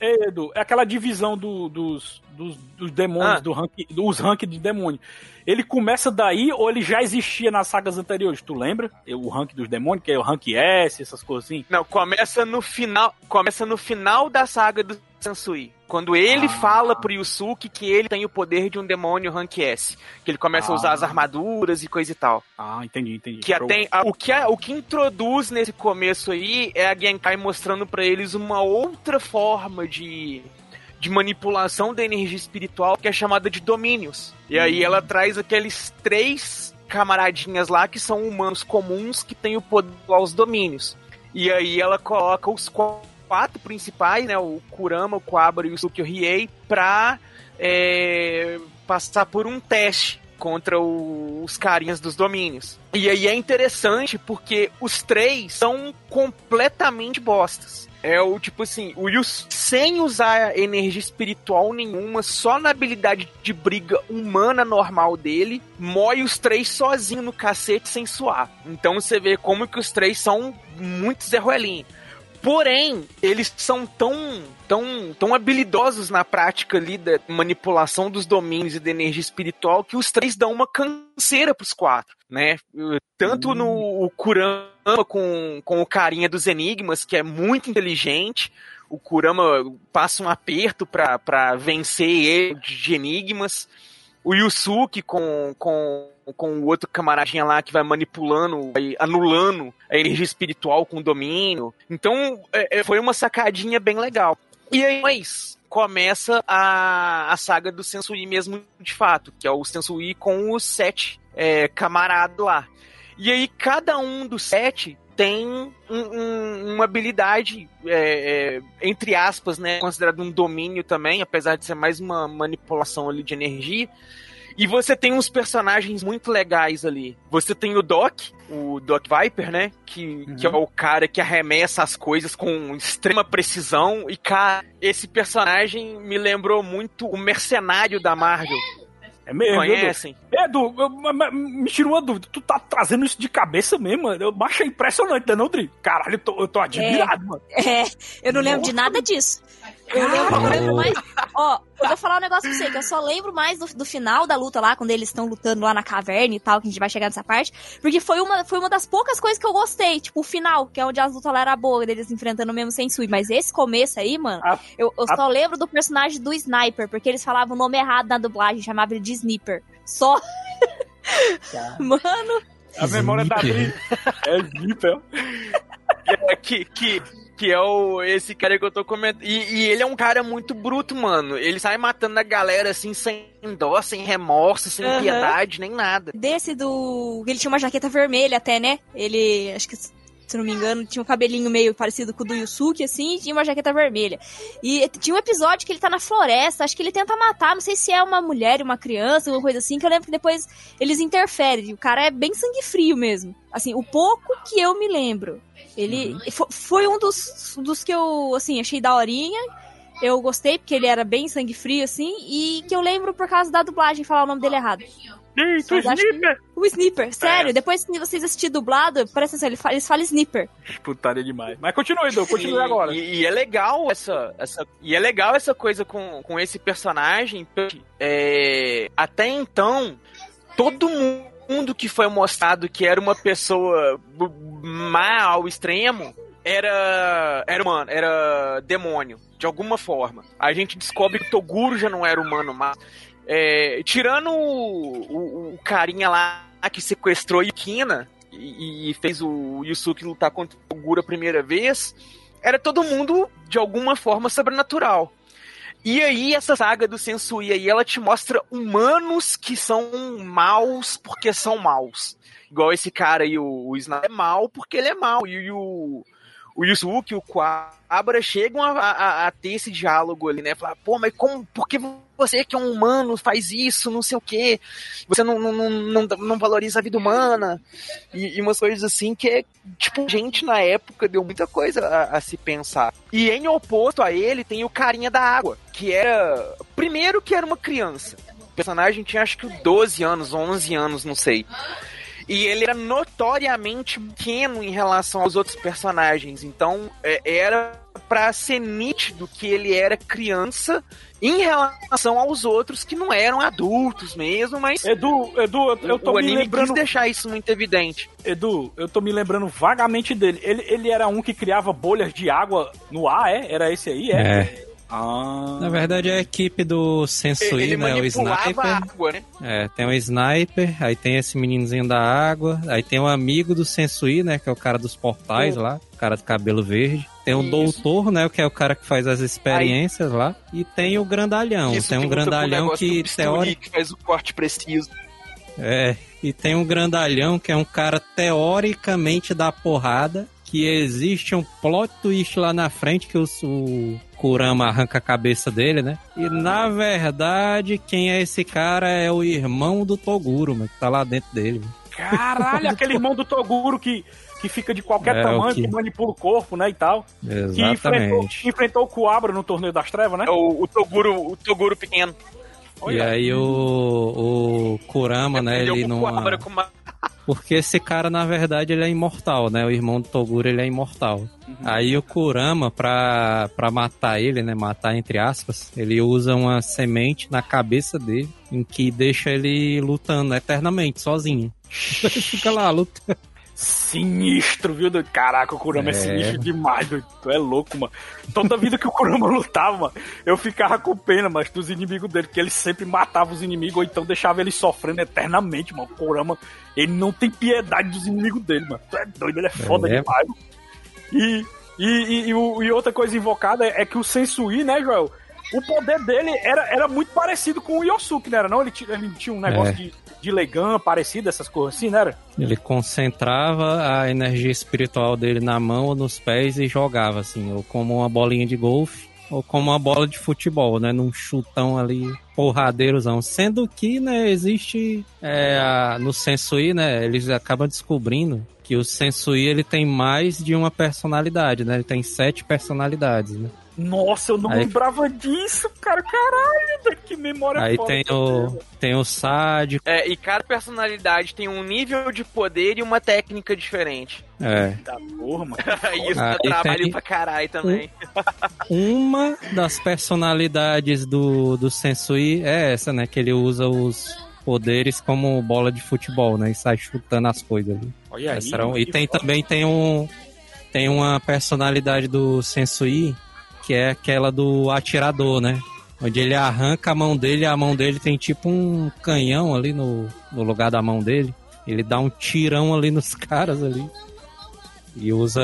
É, Edu, é aquela divisão do- dos, dos, dos demônios, Ah. do rank, dos ranks de demônio. Ele começa daí ou ele já existia nas sagas anteriores? Tu lembra? O rank dos demônios, que é o rank S, essas coisas assim. Não, começa no final, começa no final da saga do Sansui. Quando ele Ah. fala pro Yusuke que ele tem o poder de um demônio rank S, que ele começa a usar Ah. as armaduras e coisa e tal. Ah, entendi, entendi. Que até, a- o, que a- o que introduz nesse começo aí é a Genkai mostrando pra eles uma outra forma de, de manipulação da energia espiritual que é chamada de domínios. E aí ela traz aqueles três camaradinhas lá que são humanos comuns que têm o poder aos domínios. E aí ela coloca os qu- quatro principais, né, o Kurama, o Kuwabara e o Tsukio Riei, pra é, passar por um teste contra o- os carinhas dos domínios. E aí é interessante porque os três são completamente bostas. É o tipo assim, o Yus sem usar energia espiritual nenhuma, só na habilidade de briga humana normal dele, mói os três sozinho no cacete sem suar. Então você vê como que os três são muito Zé Ruelinho. Porém, eles são tão, tão, tão habilidosos na prática ali da manipulação dos domínios e da energia espiritual que os três dão uma canseira pros quatro, né? Tanto no o Kurama com, com o carinha dos enigmas, que é muito inteligente, o Kurama passa um aperto pra vencer ele de enigmas. O Yusuke com, com, com o outro camaradinha lá que vai manipulando, vai anulando a energia espiritual com o domínio. Então, é, é, foi uma sacadinha bem legal. E aí, mas, começa a, a saga do Sensui mesmo de fato, que é o Sensui com os sete é, camaradas lá. E aí, cada um dos sete tem um- um- uma habilidade, é, é, entre aspas, né, considerado um domínio também, apesar de ser mais uma manipulação ali de energia. E você tem uns personagens muito legais ali. Você tem o Doc, o Doc Viper, né? Que, que é o cara que arremessa as coisas com extrema precisão. E, cara, esse personagem me lembrou muito o mercenário da Marvel. É mesmo, Edu? Conhecem? Edu, eu- ma- me tirou uma dúvida. Tu tá trazendo isso de cabeça mesmo, mano? Eu achei impressionante, né, não, Dri? Caralho, eu tô, eu tô admirado, mano. É, eu não lembro de nada disso. Eu lembro, eu lembro mais. Ó, eu vou falar um negócio pra você, que eu só lembro mais do, do final da luta lá, quando eles estão lutando lá na caverna e tal, que a gente vai chegar nessa parte. Porque foi uma, foi uma das poucas coisas que eu gostei. Tipo, o final, que é onde as lutas lá eram boas, deles enfrentando o mesmo Sensui. Mas esse começo aí, mano, A- eu, eu a- só lembro do personagem do Sniper, porque eles falavam o nome errado na dublagem, chamava ele de Sniper. Só. Mano, A memória da Dri é Sniper. É, que, que, que é o, esse cara que eu tô comentando. E, e ele é um cara muito bruto, mano. Ele sai matando a galera assim, sem dó, sem remorso, sem Aham. piedade, nem nada. desse do. Ele tinha uma jaqueta vermelha até, né? Ele. Acho que. Se não me engano, tinha um cabelinho meio parecido com o do Yusuke, assim, e tinha uma jaqueta vermelha. E tinha um episódio que ele tá na floresta, acho que ele tenta matar, não sei se é uma mulher uma criança, alguma coisa assim, que eu lembro que depois eles interferem. O cara é bem sangue frio mesmo. Assim, o pouco que eu me lembro. Ele fo- foi um dos, dos que eu, assim, achei daorinha. Eu gostei, porque ele era bem sangue frio, assim, e que eu lembro por causa da dublagem falar o nome dele errado. Eita, acham Sniper! O Sniper, sério, É. depois que vocês assistirem dublado, ele fala- eles falam Sniper. Putaria demais. Mas continue, Edu, continue agora. E, e é legal essa, essa. E é legal essa coisa com, com esse personagem. porque, é, até então, todo mundo que foi mostrado que era uma pessoa má ao extremo era. Era humano, era demônio, de alguma forma. A gente descobre que Toguro já não era humano, mas. É, tirando o, o- o carinha lá que sequestrou Yukina e, e fez o Yusuke lutar contra o Toguro a primeira vez, era todo mundo de alguma forma sobrenatural. E aí, essa saga do Sensui aí, ela te mostra humanos que são maus porque são maus. Igual esse cara aí, o, o é mau porque ele é mau. E, o, o Yusuke, o Quabra, chegam a, a- a ter esse diálogo ali, né? Falar, pô, mas como, por que você que é um humano faz isso, não sei o quê? Você não, não, não, não, valoriza a vida humana? E, e umas coisas assim que é, tipo, gente na época deu muita coisa a, a se pensar. E em oposto a ele tem o carinha da água, que era. Primeiro que era uma criança. O personagem tinha acho que 12 anos, 11 anos, não sei. E ele era notoriamente pequeno em relação aos outros personagens. Então é, era pra ser nítido que ele era criança em relação aos outros que não eram adultos mesmo, mas. Edu, Edu, eu, eu tô o me anime lembrando. quis deixar isso muito evidente. Edu, eu tô me lembrando vagamente dele. Ele, ele era um que criava bolhas de água no ar, é? Era esse aí, é? É. Ah. Na verdade, é a equipe do Sensui, ele né? O Sniper. água, né? É, tem o Sniper, aí tem esse meninozinho da água, aí tem o amigo do Sensui, né? Que é o cara dos portais lá, o cara do cabelo verde. Tem o Isso. doutor, né? Que é o cara que faz as experiências lá. E tem o grandalhão. Isso tem um grandalhão que teórico. que faz o corte preciso. É, e tem um grandalhão que é um cara teoricamente da porrada. Que existe um plot twist lá na frente que o, o Kurama arranca a cabeça dele, né? E na verdade, quem é esse cara é o irmão do Toguro, mano, que tá lá dentro dele. mano. Caralho, aquele irmão do Toguro que, que fica de qualquer É, tamanho, que- que manipula o corpo, né, e tal. Que enfrentou, Exatamente. que enfrentou o Coabra no Torneio das Trevas, né? É o, o Toguro, o Toguro pequeno. E aí o, o Kurama, né, ele com não... o Quabra com uma- Porque esse cara, na verdade, ele é imortal, né? O irmão do Toguro, ele é imortal. Aí o Kurama, pra, pra matar ele, né? Matar entre aspas, ele usa uma semente na cabeça dele, em que deixa ele lutando eternamente, sozinho. Ele fica lá lutando. Sinistro, viu? Caraca, o Kurama é. É. sinistro demais, doido. Tu é louco, mano. Toda vida que o Kurama lutava, mano, eu ficava com pena, mas dos inimigos dele, porque ele sempre matava os inimigos, ou então deixava ele sofrendo eternamente, mano. O Kurama, ele não tem piedade dos inimigos dele, mano. Tu é doido, ele é foda É. demais, mano. E, e, e, e e outra coisa invocada é, é que o Sensui, né, Joel? O poder dele era, era muito parecido com o Yosuke, não era? Não? Ele, ele tinha um negócio É. de, de Legan parecido, essas coisas assim, não era? Ele concentrava a energia espiritual dele na mão ou nos pés e jogava, assim, ou como uma bolinha de golfe, ou como uma bola de futebol, né? Num chutão ali, porradeirozão. Sendo que, né, existe é, a- no Sensui, né? Eles acabam descobrindo que o Sensui, ele tem mais de uma personalidade, né? Ele tem sete personalidades, né? Nossa, eu não Aí- lembrava disso, cara. Caralho, que memória Aí foda tem o, tem o sádico, É, e cada personalidade tem um nível de poder e uma técnica diferente. é. Tá porra, mano. Isso Aí dá trabalho tem- pra caralho também. Uma das personalidades do, do Sensui é essa, né? Que ele usa os poderes como bola de futebol, né? E sai chutando as coisas ali. Olha aí. Era um- mano, e tem também tem um tem uma personalidade do Sensui que é aquela do atirador, né? Onde ele arranca a mão dele, a mão dele tem tipo um canhão ali no, no lugar da mão dele. Ele dá um tirão ali nos caras ali. E usa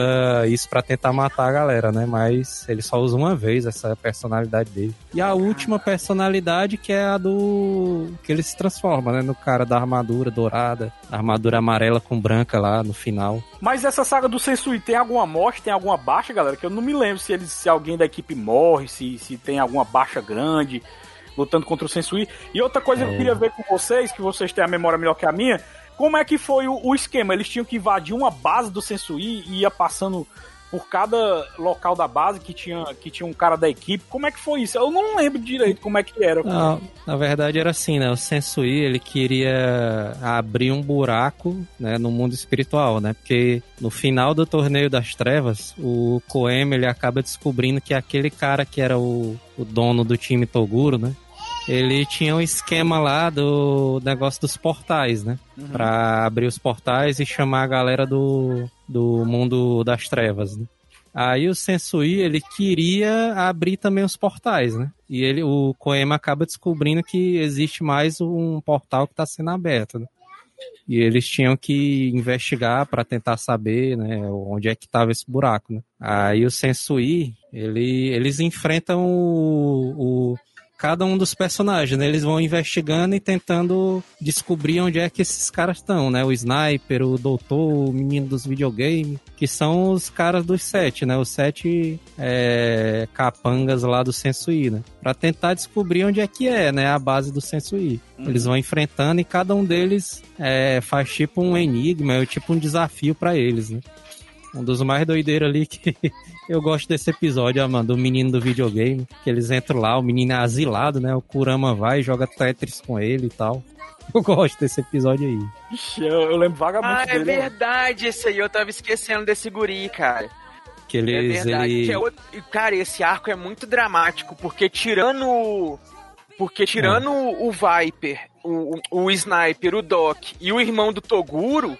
isso pra tentar matar a galera, né? Mas ele só usa uma vez essa personalidade dele. E a última personalidade que é a do. que ele se transforma, né? No cara da armadura dourada, armadura amarela com branca lá no final. Mas essa saga do Sensui tem alguma morte, tem alguma baixa, galera? Que eu não me lembro se, eles, se alguém da equipe morre, se, se tem alguma baixa grande lutando contra o Sensui. E outra coisa que eu queria ver com vocês, que vocês têm a memória melhor que a minha, como é que foi o, o esquema? Eles tinham que invadir uma base do Sensui e ia passando por cada local da base que tinha, que tinha um cara da equipe. Como é que foi isso? Eu não lembro direito como é que era. Não, na verdade era assim, né? O Sensui, ele queria abrir um buraco, né, no mundo espiritual, né? Porque no final do Torneio das Trevas, o Koema, ele acaba descobrindo que aquele cara que era o, o dono do time Toguro, né? Ele tinha um esquema lá do negócio dos portais, né? Uhum. Pra abrir os portais e chamar a galera do, do mundo das trevas, né? Aí o Sensui, ele queria abrir também os portais, né? E ele, o Koema acaba descobrindo que existe mais um portal que está sendo aberto, né? E eles tinham que investigar para tentar saber, né, onde é que estava esse buraco, né? Aí o Sensui, ele, eles enfrentam o, o cada um dos personagens, né? Eles vão investigando e tentando descobrir onde é que esses caras estão, né? O Sniper, o Doutor, o menino dos videogames, que são os caras dos sete, né? Os sete é, capangas lá do Sensui, né? Pra tentar descobrir onde é que é, né? A base do Sensui. Eles vão enfrentando e cada um deles é, faz tipo um enigma, é tipo um desafio para eles, né? Um dos mais doideiros ali que eu gosto desse episódio, ó, mano, do menino do videogame. Que eles entram lá, o menino é asilado, né? O Kurama vai e joga Tetris com ele e tal. Eu gosto desse episódio aí. Ixi, eu, eu lembro vagamente Ah, é dele. verdade esse aí. Eu tava esquecendo desse guri, cara. Que É eles. verdade. ele... que é outro- e, Cara, esse arco é muito dramático, porque tirando. Porque tirando o Viper, o, o, o Sniper, o Doc e o irmão do Toguro,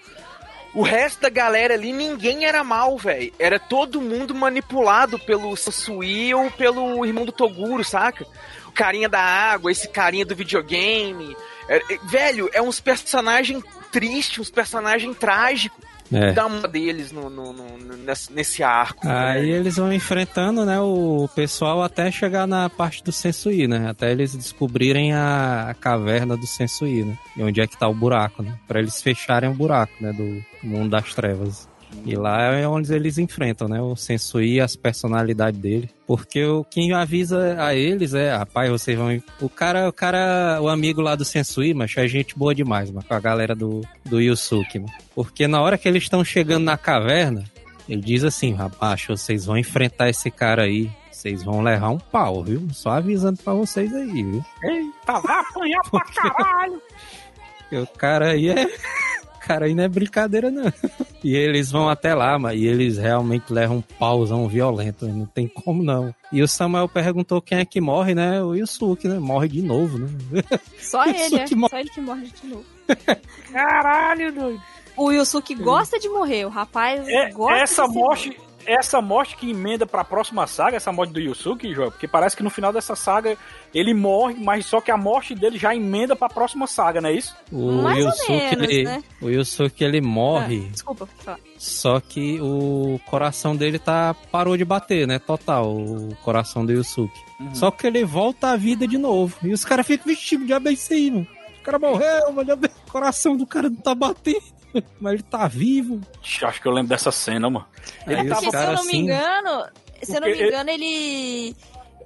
o resto da galera ali, ninguém era mal, velho. Era todo mundo manipulado pelo Sui ou pelo irmão do Toguro, saca? O carinha da água, esse carinha do videogame. É- é- velho, é uns personagens tristes, uns personagens trágicos. É. Dá uma deles no, no- no- nesse, nesse arco. Aí velho. eles vão enfrentando, né, o pessoal até chegar na parte do Sensui, né? Até eles descobrirem a, a caverna do Sensui, né? E onde é que tá o buraco, né? Pra eles fecharem o buraco, né, do mundo das trevas. E lá é onde eles enfrentam, né? O Sensui e as personalidades dele. Porque o quem avisa a eles é, rapaz, vocês vão. O cara, o cara, o amigo lá do Sensui, mas é gente boa demais, mano, com a galera do, do Yusuke, mano. Porque na hora que eles estão chegando na caverna, ele diz assim, rapaz, vocês vão enfrentar esse cara aí. Vocês vão levar um pau, viu? Só avisando pra vocês aí, viu? Eita, vai apanhar pra caralho. Porque o cara aí é. Cara aí não é brincadeira, não. E eles vão até lá, mas e eles realmente levam um pauzão violento, não tem como não. E o Samuel perguntou quem é que morre, né? O Yusuke, né? Morre de novo, né? Só ele, é. Morre. Só ele que morre de novo. Caralho, doido. O Yusuke gosta de morrer, o rapaz É, gosta essa de morte, essa morte que emenda pra próxima saga, essa morte do Yusuke, João, porque parece que no final dessa saga ele morre, mas só que a morte dele já emenda pra próxima saga, não é isso? O Mais ou Yusuke, menos, ele, né? o Yusuke, ele morre, Ah, desculpa, só que o coração dele tá parou de bater, né? Total, o coração do Yusuke. Só que ele volta à vida de novo. E os caras ficam vestidos de aí, mano. O cara morreu, mas diabo, o coração do cara não tá batendo. Mas ele tá vivo. Acho que eu lembro dessa cena, mano. Ele os Porque se eu não me assim, engano, se eu não me engano, ele.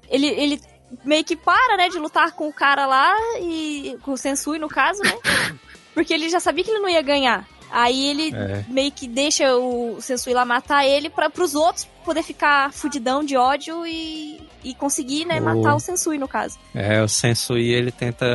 Ele, ele meio que para, né, de lutar com o cara lá e. com o Sensui, no caso, né? Porque ele já sabia que ele não ia ganhar. Aí ele É. meio que deixa o Sensui lá matar ele para pros outros poder ficar fudidão de ódio e, e conseguir, né, O- matar o Sensui, no caso. É, o Sensui ele tenta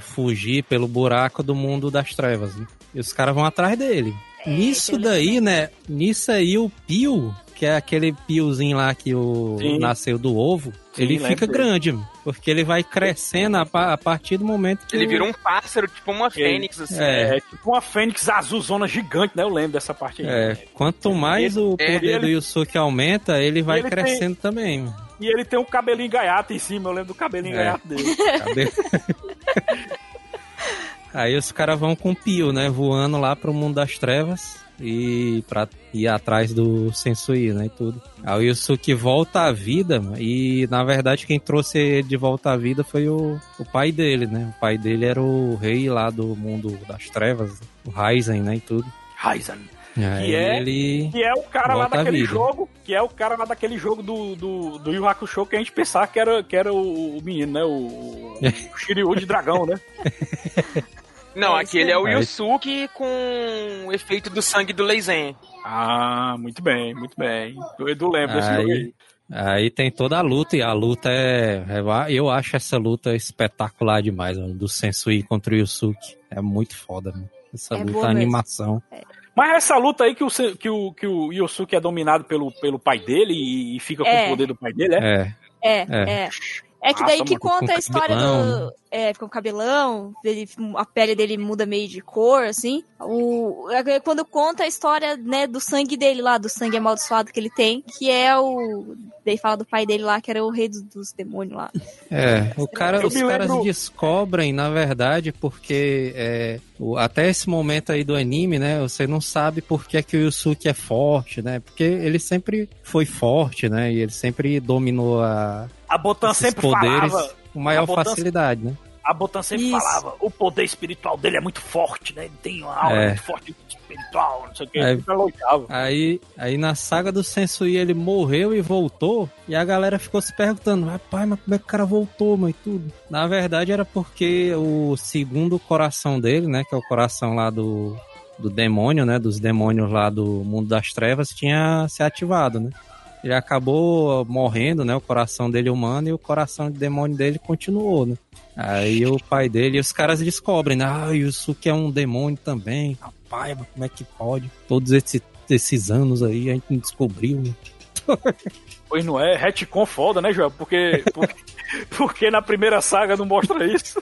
fugir pelo buraco do mundo das trevas. Né? E os caras vão atrás dele. Nisso eu lembro daí, né? Nisso aí o Pio, que é aquele piozinho lá que o Sim. nasceu do ovo, Sim, ele fica grande, mano. porque ele vai crescendo a, a partir do momento que Ele o- vira um pássaro, tipo uma fênix, assim. É. É tipo uma fênix azulzona gigante, né? Eu lembro dessa parte aí. É, quanto mais o é, poder do ele- Yusuke aumenta, ele vai ele tem- crescendo também. mano. E ele tem um cabelinho gaiato em cima, eu lembro do cabelinho É. gaiato dele. Cadê? Aí os caras vão com o Pio, né? Voando lá pro mundo das trevas. e pra ir atrás do Sensui, né, e tudo. Aí o Yusuke volta à vida, e na verdade quem trouxe ele de volta à vida foi o, o pai dele, né? O pai dele era o rei lá do mundo das trevas, o Raizen, né, e tudo. Ryzen. Aí é- ele... Que é o cara lá daquele jogo, que é o cara lá daquele jogo do, do, do Yu Hakusho que a gente pensava que era, que era o, o menino, né? O, o Shiryu de dragão, né? Não, É, aquele é o aí. Yusuke com o efeito do sangue do Leizen. Ah, muito bem, muito bem. O Edu lembra desse Aí- jogo aí. Aí tem toda a luta, e a luta é. é- Eu acho essa luta espetacular demais, mano, do Sensui contra o Yusuke. É muito foda, mano. Essa É luta, a animação. Mas essa luta aí que o, que o, que o Yosuke é dominado pelo, pelo pai dele e, e fica com É. o poder do pai dele, é? É. É, É. é. É que Nossa, daí que conta a história cabelão, do. É, com o cabelão, ele, a pele dele muda meio de cor, assim. O, é quando conta a história, né, do sangue dele lá, do sangue amaldiçoado que ele tem, que é o. Daí fala do pai dele lá, que era o rei dos, dos demônios lá. É, o cara, Eu os caras lembro- descobrem, na verdade, porque é, o- até esse momento aí do anime, né, você não sabe por que, que o Yusuke é forte, né, porque ele sempre foi forte, né, e ele sempre dominou a, A Botan esses sempre poderes falava. com maior facilidade, né. A Botan sempre Isso. falava, o poder espiritual dele é muito forte, né? Ele tem uma aura É. muito forte espiritual, não sei o que. É. Elogiava. Aí, aí na saga do Sensui ele morreu e voltou, e a galera ficou se perguntando, rapaz, mas como é que o cara voltou, mano, e tudo? Na verdade era porque o segundo coração dele, né, que é o coração lá do, do demônio, né, dos demônios lá do mundo das trevas, tinha se ativado, né? Ele acabou morrendo, né, o coração dele humano, e o coração de demônio dele continuou, né? Aí o pai dele e os caras descobrem, né? Ah, Yusuke é um demônio também. Rapaz, como é que pode? Todos esses, esses anos aí a gente não descobriu. né? Pois não é, retcon foda, né, Joel? Porque, porque, porque na primeira saga não mostra isso.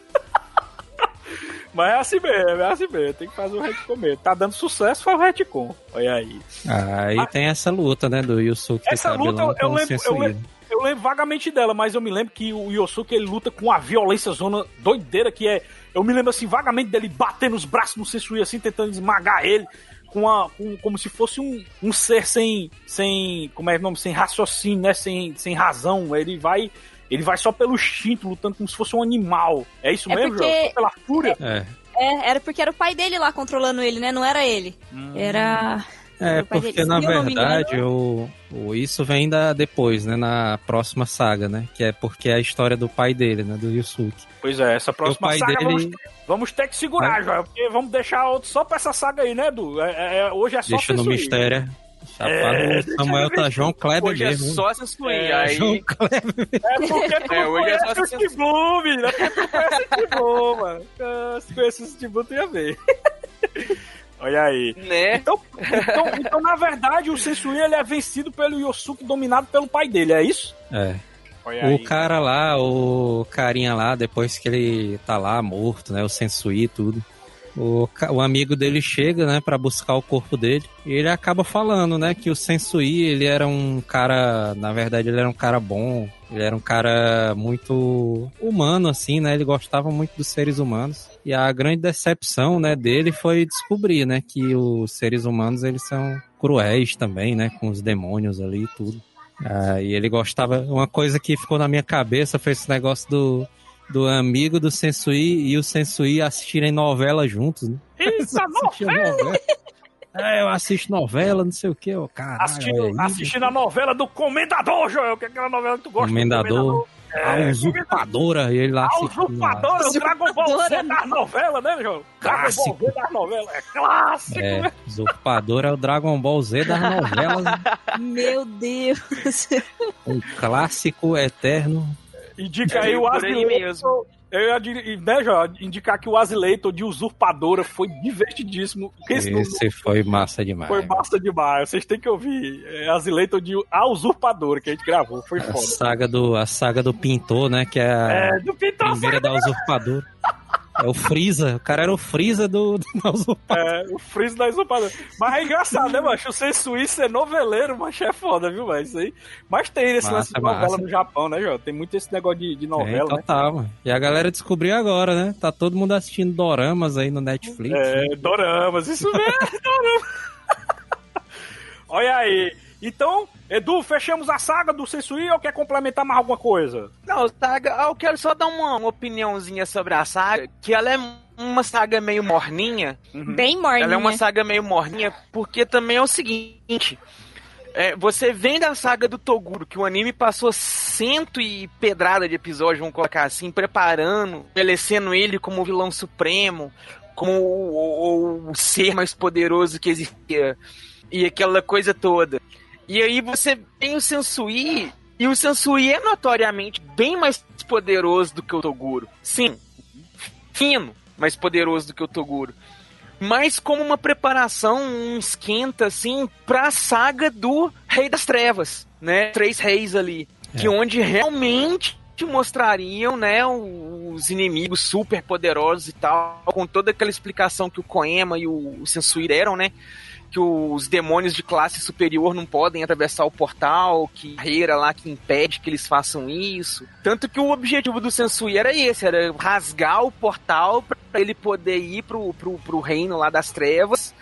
Mas é assim mesmo, é assim mesmo. Tem que fazer o retcon mesmo. Tá dando sucesso, faz o retcon. Olha aí. Aí Ah. tem essa luta, né? Do Yusuke Essa luta, eu- eu lembro- eu lembro- Eu lembro vagamente dela, mas eu me lembro que o Yosuke ele luta com a violência zona doideira que é. Eu me lembro assim vagamente dele batendo os braços no Sensui assim, tentando esmagar ele. Com a, com- como se fosse um, um ser sem, sem. Como é o nome? Sem raciocínio, né? Sem, sem razão. Ele vai. Ele vai só pelo instinto, lutando como se fosse um animal. É isso É mesmo, porque- João? Pela fúria? É. É, era porque era o pai dele lá controlando ele, né? Não era ele. Era. É, O pai dele porque na me verdade o, o, isso vem da, depois, né? Na próxima saga, né? Que é porque é a história do pai dele, né? Do Yusuke. Pois é, essa próxima pai saga vamos, dele vamos ter que segurar, Joel. Porque vamos deixar outro só pra essa saga aí, né, Edu? É, é- é- hoje é só deixa no mistério. Chapado, É, o Samuel tá João Kleber Hoje é mesmo. só Sensui. É, aí João Kleber. É porque tu É, hoje é conhece só. Steve menino. É porque tu conhece o Steve mano. Ah, Se conhece o Steve tu ia ver. Olha aí. né? Então, então, então, na verdade, o Sensui ele é vencido pelo Yosuke, dominado pelo pai dele, é isso? É. Olha O aí. cara lá, o carinha lá, depois que ele tá lá morto, né? O Sensui e tudo. O, o amigo dele chega, né, pra buscar o corpo dele. E ele acaba falando, né, que o Sensui, ele era um cara, na verdade, ele era um cara bom. Ele era um cara muito humano, assim, né? Ele gostava muito dos seres humanos. E a grande decepção, né, dele foi descobrir, né, que os seres humanos, eles são cruéis também, né, com os demônios ali e tudo. Ah, e ele gostava. Uma coisa que ficou na minha cabeça foi esse negócio do, do amigo do Sensui e o Sensui assistirem novela juntos, né? Isso, novela. É, eu assisto novela, não sei o que, ó, caralho. assistindo, aí. assistindo a novela do Comendador, Joel, que é aquela novela que tu gosta do Comendador, a É, usurpadora, e ele lá A usurpadora, o Dragon Ball Z Usurpadora. das novelas, né, João? Dragon Clássico. Ball Z das novelas, é clássico, É, né? usurpador é o Dragon Ball Z das novelas, Meu Deus. um clássico eterno. Indica aí o Por aí Azileitor. mesmo. Eu ia né, João, indicar que o Azileitor de usurpadora foi divertidíssimo. Esse foi massa demais. foi massa demais. Vocês têm que ouvir. É Azileitor de A Usurpadora que a gente gravou. Foi A foda. saga do, a saga do pintor, né? Que é a É, do Pintor primeira da usurpadora. É o Freeza. O cara era o Freeza do, do da usurpadora. É, o Freeze da usurpadora. Mas é engraçado, né, macho? Ser suíço é noveleiro, mas é foda, viu, velho? Isso aí. Mas tem esse Massa, lance de novela massa. no Japão, né, João? Tem muito esse negócio de, de É, novela, né? total, mano. E a galera descobriu agora, né? Tá todo mundo assistindo doramas aí no Netflix. É, doramas, isso mesmo, dorama. Olha aí. Então, Edu, fechamos a saga do Sensui ou quer complementar mais alguma coisa? Não, saga, eu quero só dar uma, uma opiniãozinha sobre a saga, que ela é uma saga meio morninha. Bem morninha. Ela é uma saga meio morninha, porque também é o seguinte. é, você vem da saga do Toguro, que o anime passou cento e pedrada de episódios, vamos colocar assim, preparando, estabelecendo ele como o vilão supremo, como o, o- o ser mais poderoso que existia, e aquela coisa toda. E aí você tem o Sensui, e o Sensui é notoriamente bem mais poderoso do que o Toguro. Sim, fino, mais poderoso do que o Toguro. Mas como uma preparação, um esquenta, assim, pra saga do Rei das Trevas, né? Três reis ali. Que onde realmente te mostrariam, né, os inimigos super poderosos e tal, com toda aquela explicação que o Koema e o, o Sensui deram, né? Que os demônios de classe superior não podem atravessar o portal, que barreira lá que impede que eles façam isso. Tanto que o objetivo do Sensui era esse, era rasgar o portal pra ele poder ir pro, pro, pro reino lá das trevas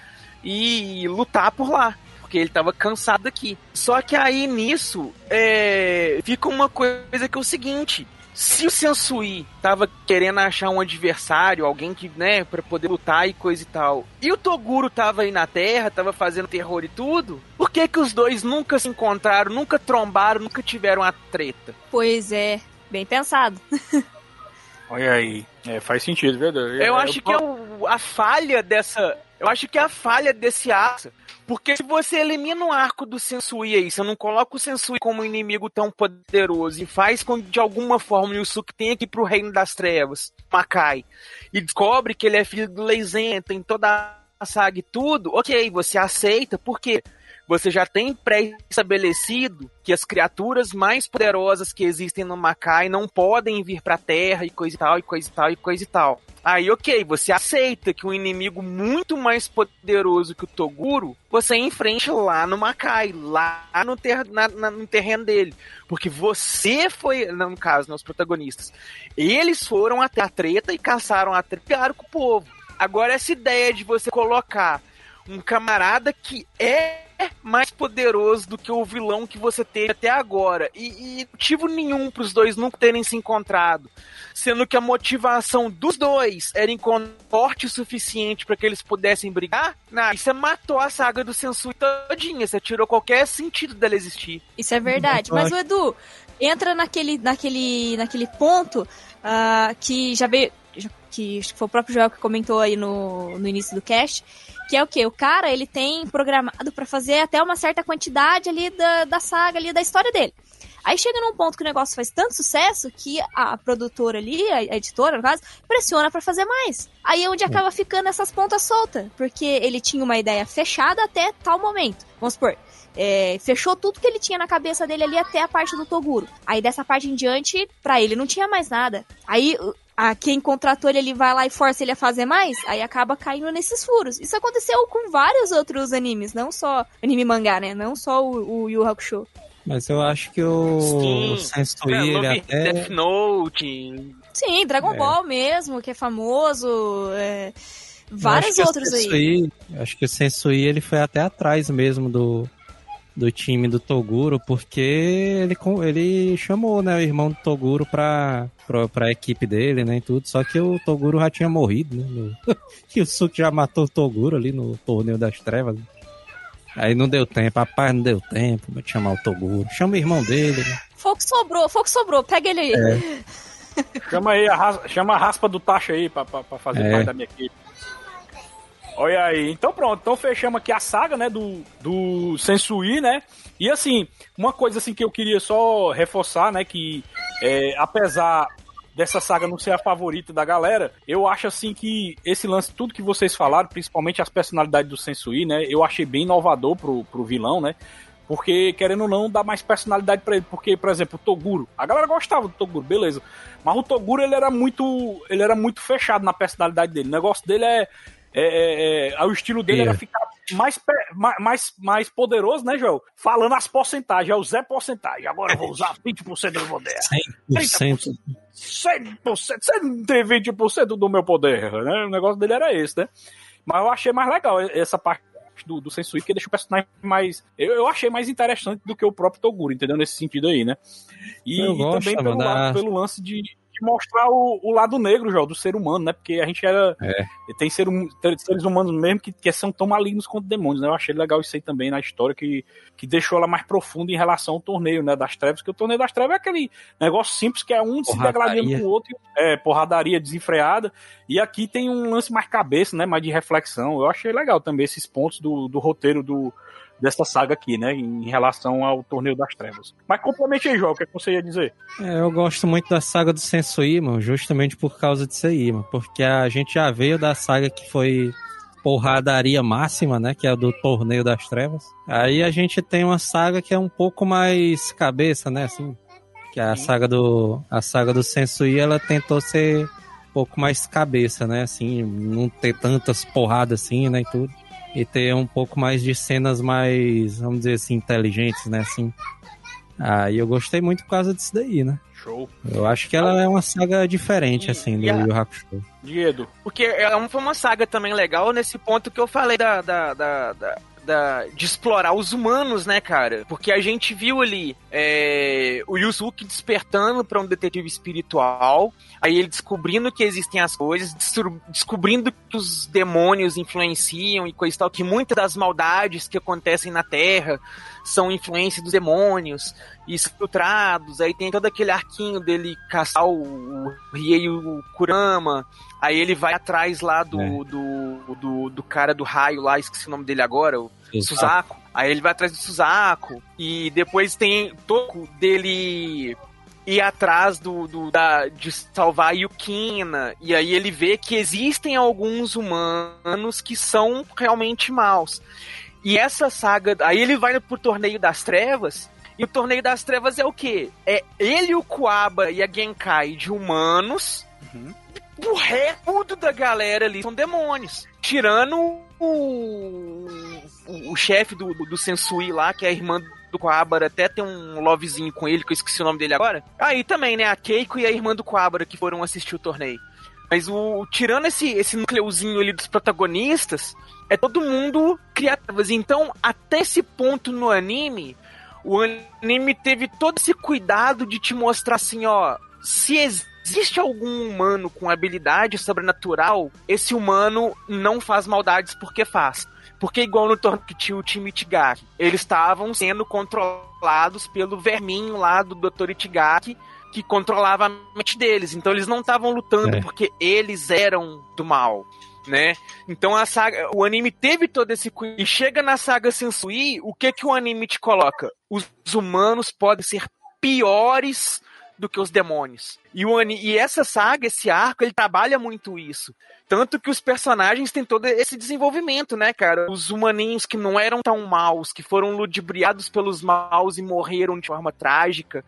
e lutar por lá. Porque ele tava cansado aqui. Só que aí nisso é, fica uma coisa que é o seguinte: se o Sensui tava querendo achar um adversário, alguém que, né, pra poder lutar e coisa e tal, e o Toguro tava aí na Terra, tava fazendo terror e tudo, por que que os dois nunca se encontraram, nunca trombaram, nunca tiveram a treta? Pois é, bem pensado. Olha aí. É, faz sentido, verdade. Eu acho que é o- a falha dessa. Eu acho que é a falha desse arco. Porque se você elimina o arco do Sensui aí, você não coloca o Sensui como um inimigo tão poderoso e faz com que de alguma forma o Yusuke tenha que ir pro Reino das Trevas, Makai, e descobre que ele é filho do Leizen, tem toda a saga e tudo, ok, você aceita, por quê? Você já tem pré-estabelecido que as criaturas mais poderosas que existem no Makai não podem vir pra Terra e coisa e tal, e coisa e tal, e coisa e tal. Aí, ok, você aceita que um inimigo muito mais poderoso que o Toguro, você enfrente lá no Makai, lá no, ter, na- na- no terreno dele. Porque você foi, no caso, né, os protagonistas, eles foram até a treta e caçaram a treta e com o povo. Agora, essa ideia de você colocar um camarada que é mais poderoso do que o vilão que você teve até agora. E, e motivo nenhum pros dois nunca terem se encontrado. Sendo que a motivação dos dois era encontrar forte o suficiente para que eles pudessem brigar. Nah, você matou a saga do Sensui todinha. Você tirou qualquer sentido dela existir. Isso é verdade. Eu Mas o Edu, entra naquele, naquele, naquele ponto ah, que já veio. já- Que acho que foi o próprio Joel que comentou aí no, no início do cast. Que é o que? O cara, ele tem programado pra fazer até uma certa quantidade ali da, da saga, ali da história dele. Aí chega num ponto que o negócio faz tanto sucesso que a produtora ali, a editora, no caso, pressiona pra fazer mais. Aí é onde acaba ficando essas pontas soltas. Porque ele tinha uma ideia fechada até tal momento. Vamos supor, é, fechou tudo que ele tinha na cabeça dele ali até a parte do Toguro. Aí dessa parte em diante, pra ele não tinha mais nada. Aí a, quem contratou ele, ele vai lá e força ele a fazer mais, aí acaba caindo nesses furos. Isso aconteceu com vários outros animes, não só anime mangá, né? Não só o, o Yu Hakusho. Mas eu acho que o Sim. Sensui, É, ele até... Death Note. Sim, Dragon É. Ball mesmo, que é famoso. é, vários outros aí. Sensui- Acho que o Sensui ele foi até atrás mesmo do, do time do Toguro, porque ele, com- ele chamou né, o irmão do Toguro pra, pra, pra equipe dele, né, e tudo. Só que o Toguro já tinha morrido, né? no- e o Suki já matou o Toguro ali no torneio das trevas. né. Aí não deu tempo, rapaz, não deu tempo pra chamar o Toguro. Chama o irmão dele, né? Foi o que sobrou, foi o que sobrou, pega ele aí. É. Chama aí, a raspa, chama a raspa do taxa aí pra, pra, pra fazer É. parte da minha equipe. Olha aí, então pronto, então fechamos aqui a saga, né, do, do Sensui, né, e assim, uma coisa assim que eu queria só reforçar, né, que é, apesar dessa saga não ser a favorita da galera, eu acho assim que esse lance, tudo que vocês falaram, principalmente as personalidades do Sensui, né, eu achei bem inovador pro, pro vilão, né, porque, querendo ou não, dá mais personalidade pra ele. Porque, por exemplo, o Toguro. A galera gostava do Toguro, beleza. Mas o Toguro, ele era muito. Ele era muito fechado na personalidade dele. O negócio dele é. É, é, é- o estilo dele É. era ficar mais, mais, mais poderoso, né, Joel? Falando as porcentagens, é o Zé Porcentagem. Agora eu vou usar 20% do meu poder. 100%. 100%, 120% do meu poder, né? O negócio dele era esse, né? Mas eu achei mais legal essa parte do, do Sensui, porque deixa o personagem mais. Eu, eu achei mais interessante do que o próprio Toguro, entendeu? Nesse sentido aí, né? E, Eu e gosto, também pelo, lado- pelo lance de mostrar o, o lado negro, João, do ser humano, né? Porque a gente era. É. Tem ser, seres humanos mesmo que, que são tão malignos quanto demônios, né? Eu achei legal isso aí também na história, que, que deixou ela mais profunda em relação ao torneio, né? Das trevas, que o torneio das trevas é aquele negócio simples que é um se degradando com o outro, é, porradaria desenfreada. E aqui tem um lance mais cabeça, né? Mais de reflexão. Eu achei legal também esses pontos do, do roteiro do, dessa saga aqui, né? Em relação ao torneio das trevas. Mas complemente aí, João, o que, é que você ia dizer? É, eu gosto muito da saga do Sensui, mano, justamente por causa disso aí, mano. Porque a gente já veio da saga que foi porradaria máxima, né? Que é a do Torneio das Trevas. Aí a gente tem uma saga que é um pouco mais cabeça, né? Assim, que é a saga do a saga do Sensui, ela tentou ser um pouco mais cabeça, né? Assim, não ter tantas porradas assim, né? E tudo. E ter um pouco mais de cenas mais, vamos dizer assim, inteligentes, né? Assim. Aí eu gostei muito por causa disso daí, né? Show. Eu acho que ela é uma saga diferente, E- assim, do a- Yu Hakusho. Diedo. Porque é um- foi uma saga também legal nesse ponto que eu falei da, da, da, da- da- de explorar os humanos, né, cara? Porque a gente viu ali é, o Yusuke despertando pra um detetive espiritual, aí ele descobrindo que existem as coisas, descobrindo que os demônios influenciam e coisa e tal, que muitas das maldades que acontecem na Terra são influência dos demônios e infiltrados. Aí tem todo aquele arquinho dele caçar o, o Riei o Kurama. Aí ele vai atrás lá do, É. do, do, do cara do raio lá, esqueci o nome dele agora, o Exato. Suzaku. Aí ele vai atrás do Suzaku. E depois tem toco dele ir atrás do, do da, de salvar a Yukina. E aí ele vê que existem alguns humanos que são realmente maus. E essa saga. Aí ele vai pro torneio das trevas. E o torneio das trevas é o quê? É ele, o Kuaba e a Genkai de humanos. O resto da galera ali são demônios. Tirando o, o, o chefe do, do, do Sensui lá, que é a irmã do Coabara, até tem um lovezinho com ele, que eu esqueci o nome dele agora. Aí também, né? A Keiko e a irmã do Coabara que foram assistir o torneio. Mas o tirando esse, esse núcleozinho ali dos protagonistas, é todo mundo criativas. Então, até esse ponto no anime, o anime teve todo esse cuidado de te mostrar assim, ó, se existe algum humano com habilidade sobrenatural, esse humano não faz maldades porque faz. Porque igual no torneio que tinha o time Itigaki, eles estavam sendo controlados pelo verminho lá do Dr. Itigaki, que controlava a mente deles. Então eles não estavam lutando É. porque eles eram do mal, né? Então a saga, o anime teve todo esse. E chega na saga Sensui, o que que o anime te coloca? Os humanos podem ser piores do que os demônios. E, o, e essa saga, esse arco, ele trabalha muito isso. Tanto que os personagens têm todo esse desenvolvimento, né, cara? Os humaninhos que não eram tão maus, que foram ludibriados pelos maus e morreram de forma trágica.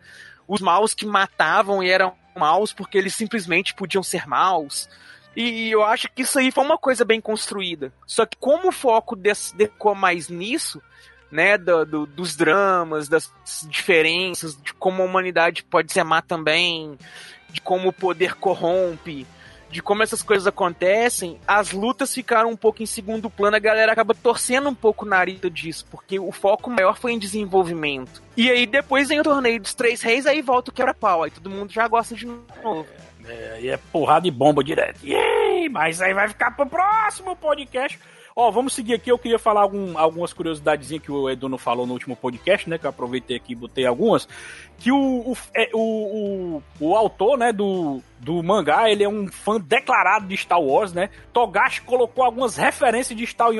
Os maus que matavam e eram maus porque eles simplesmente podiam ser maus. E eu acho que isso aí foi uma coisa bem construída. Só que como o foco decou mais nisso, né, do- do- dos dramas, das diferenças, de como a humanidade pode ser má também, de como o poder corrompe, de como essas coisas acontecem, as lutas ficaram um pouco em segundo plano, a galera acaba torcendo um pouco o nariz disso, porque o foco maior foi em desenvolvimento. E aí depois vem o torneio dos três reis, aí volta o quebra-pau, aí todo mundo já gosta de novo. É, e é porrada e bomba direto. Yay! Mas aí vai ficar pro próximo podcast. Ó, vamos seguir aqui. Eu queria falar algum, algumas curiosidadezinhas que o Edu não falou no último podcast, né? Que eu aproveitei aqui e botei algumas. Que o, o, é, o, o, o autor, né, do, do mangá, ele é um fã declarado de Star Wars, né? Togashi colocou algumas referências de Star,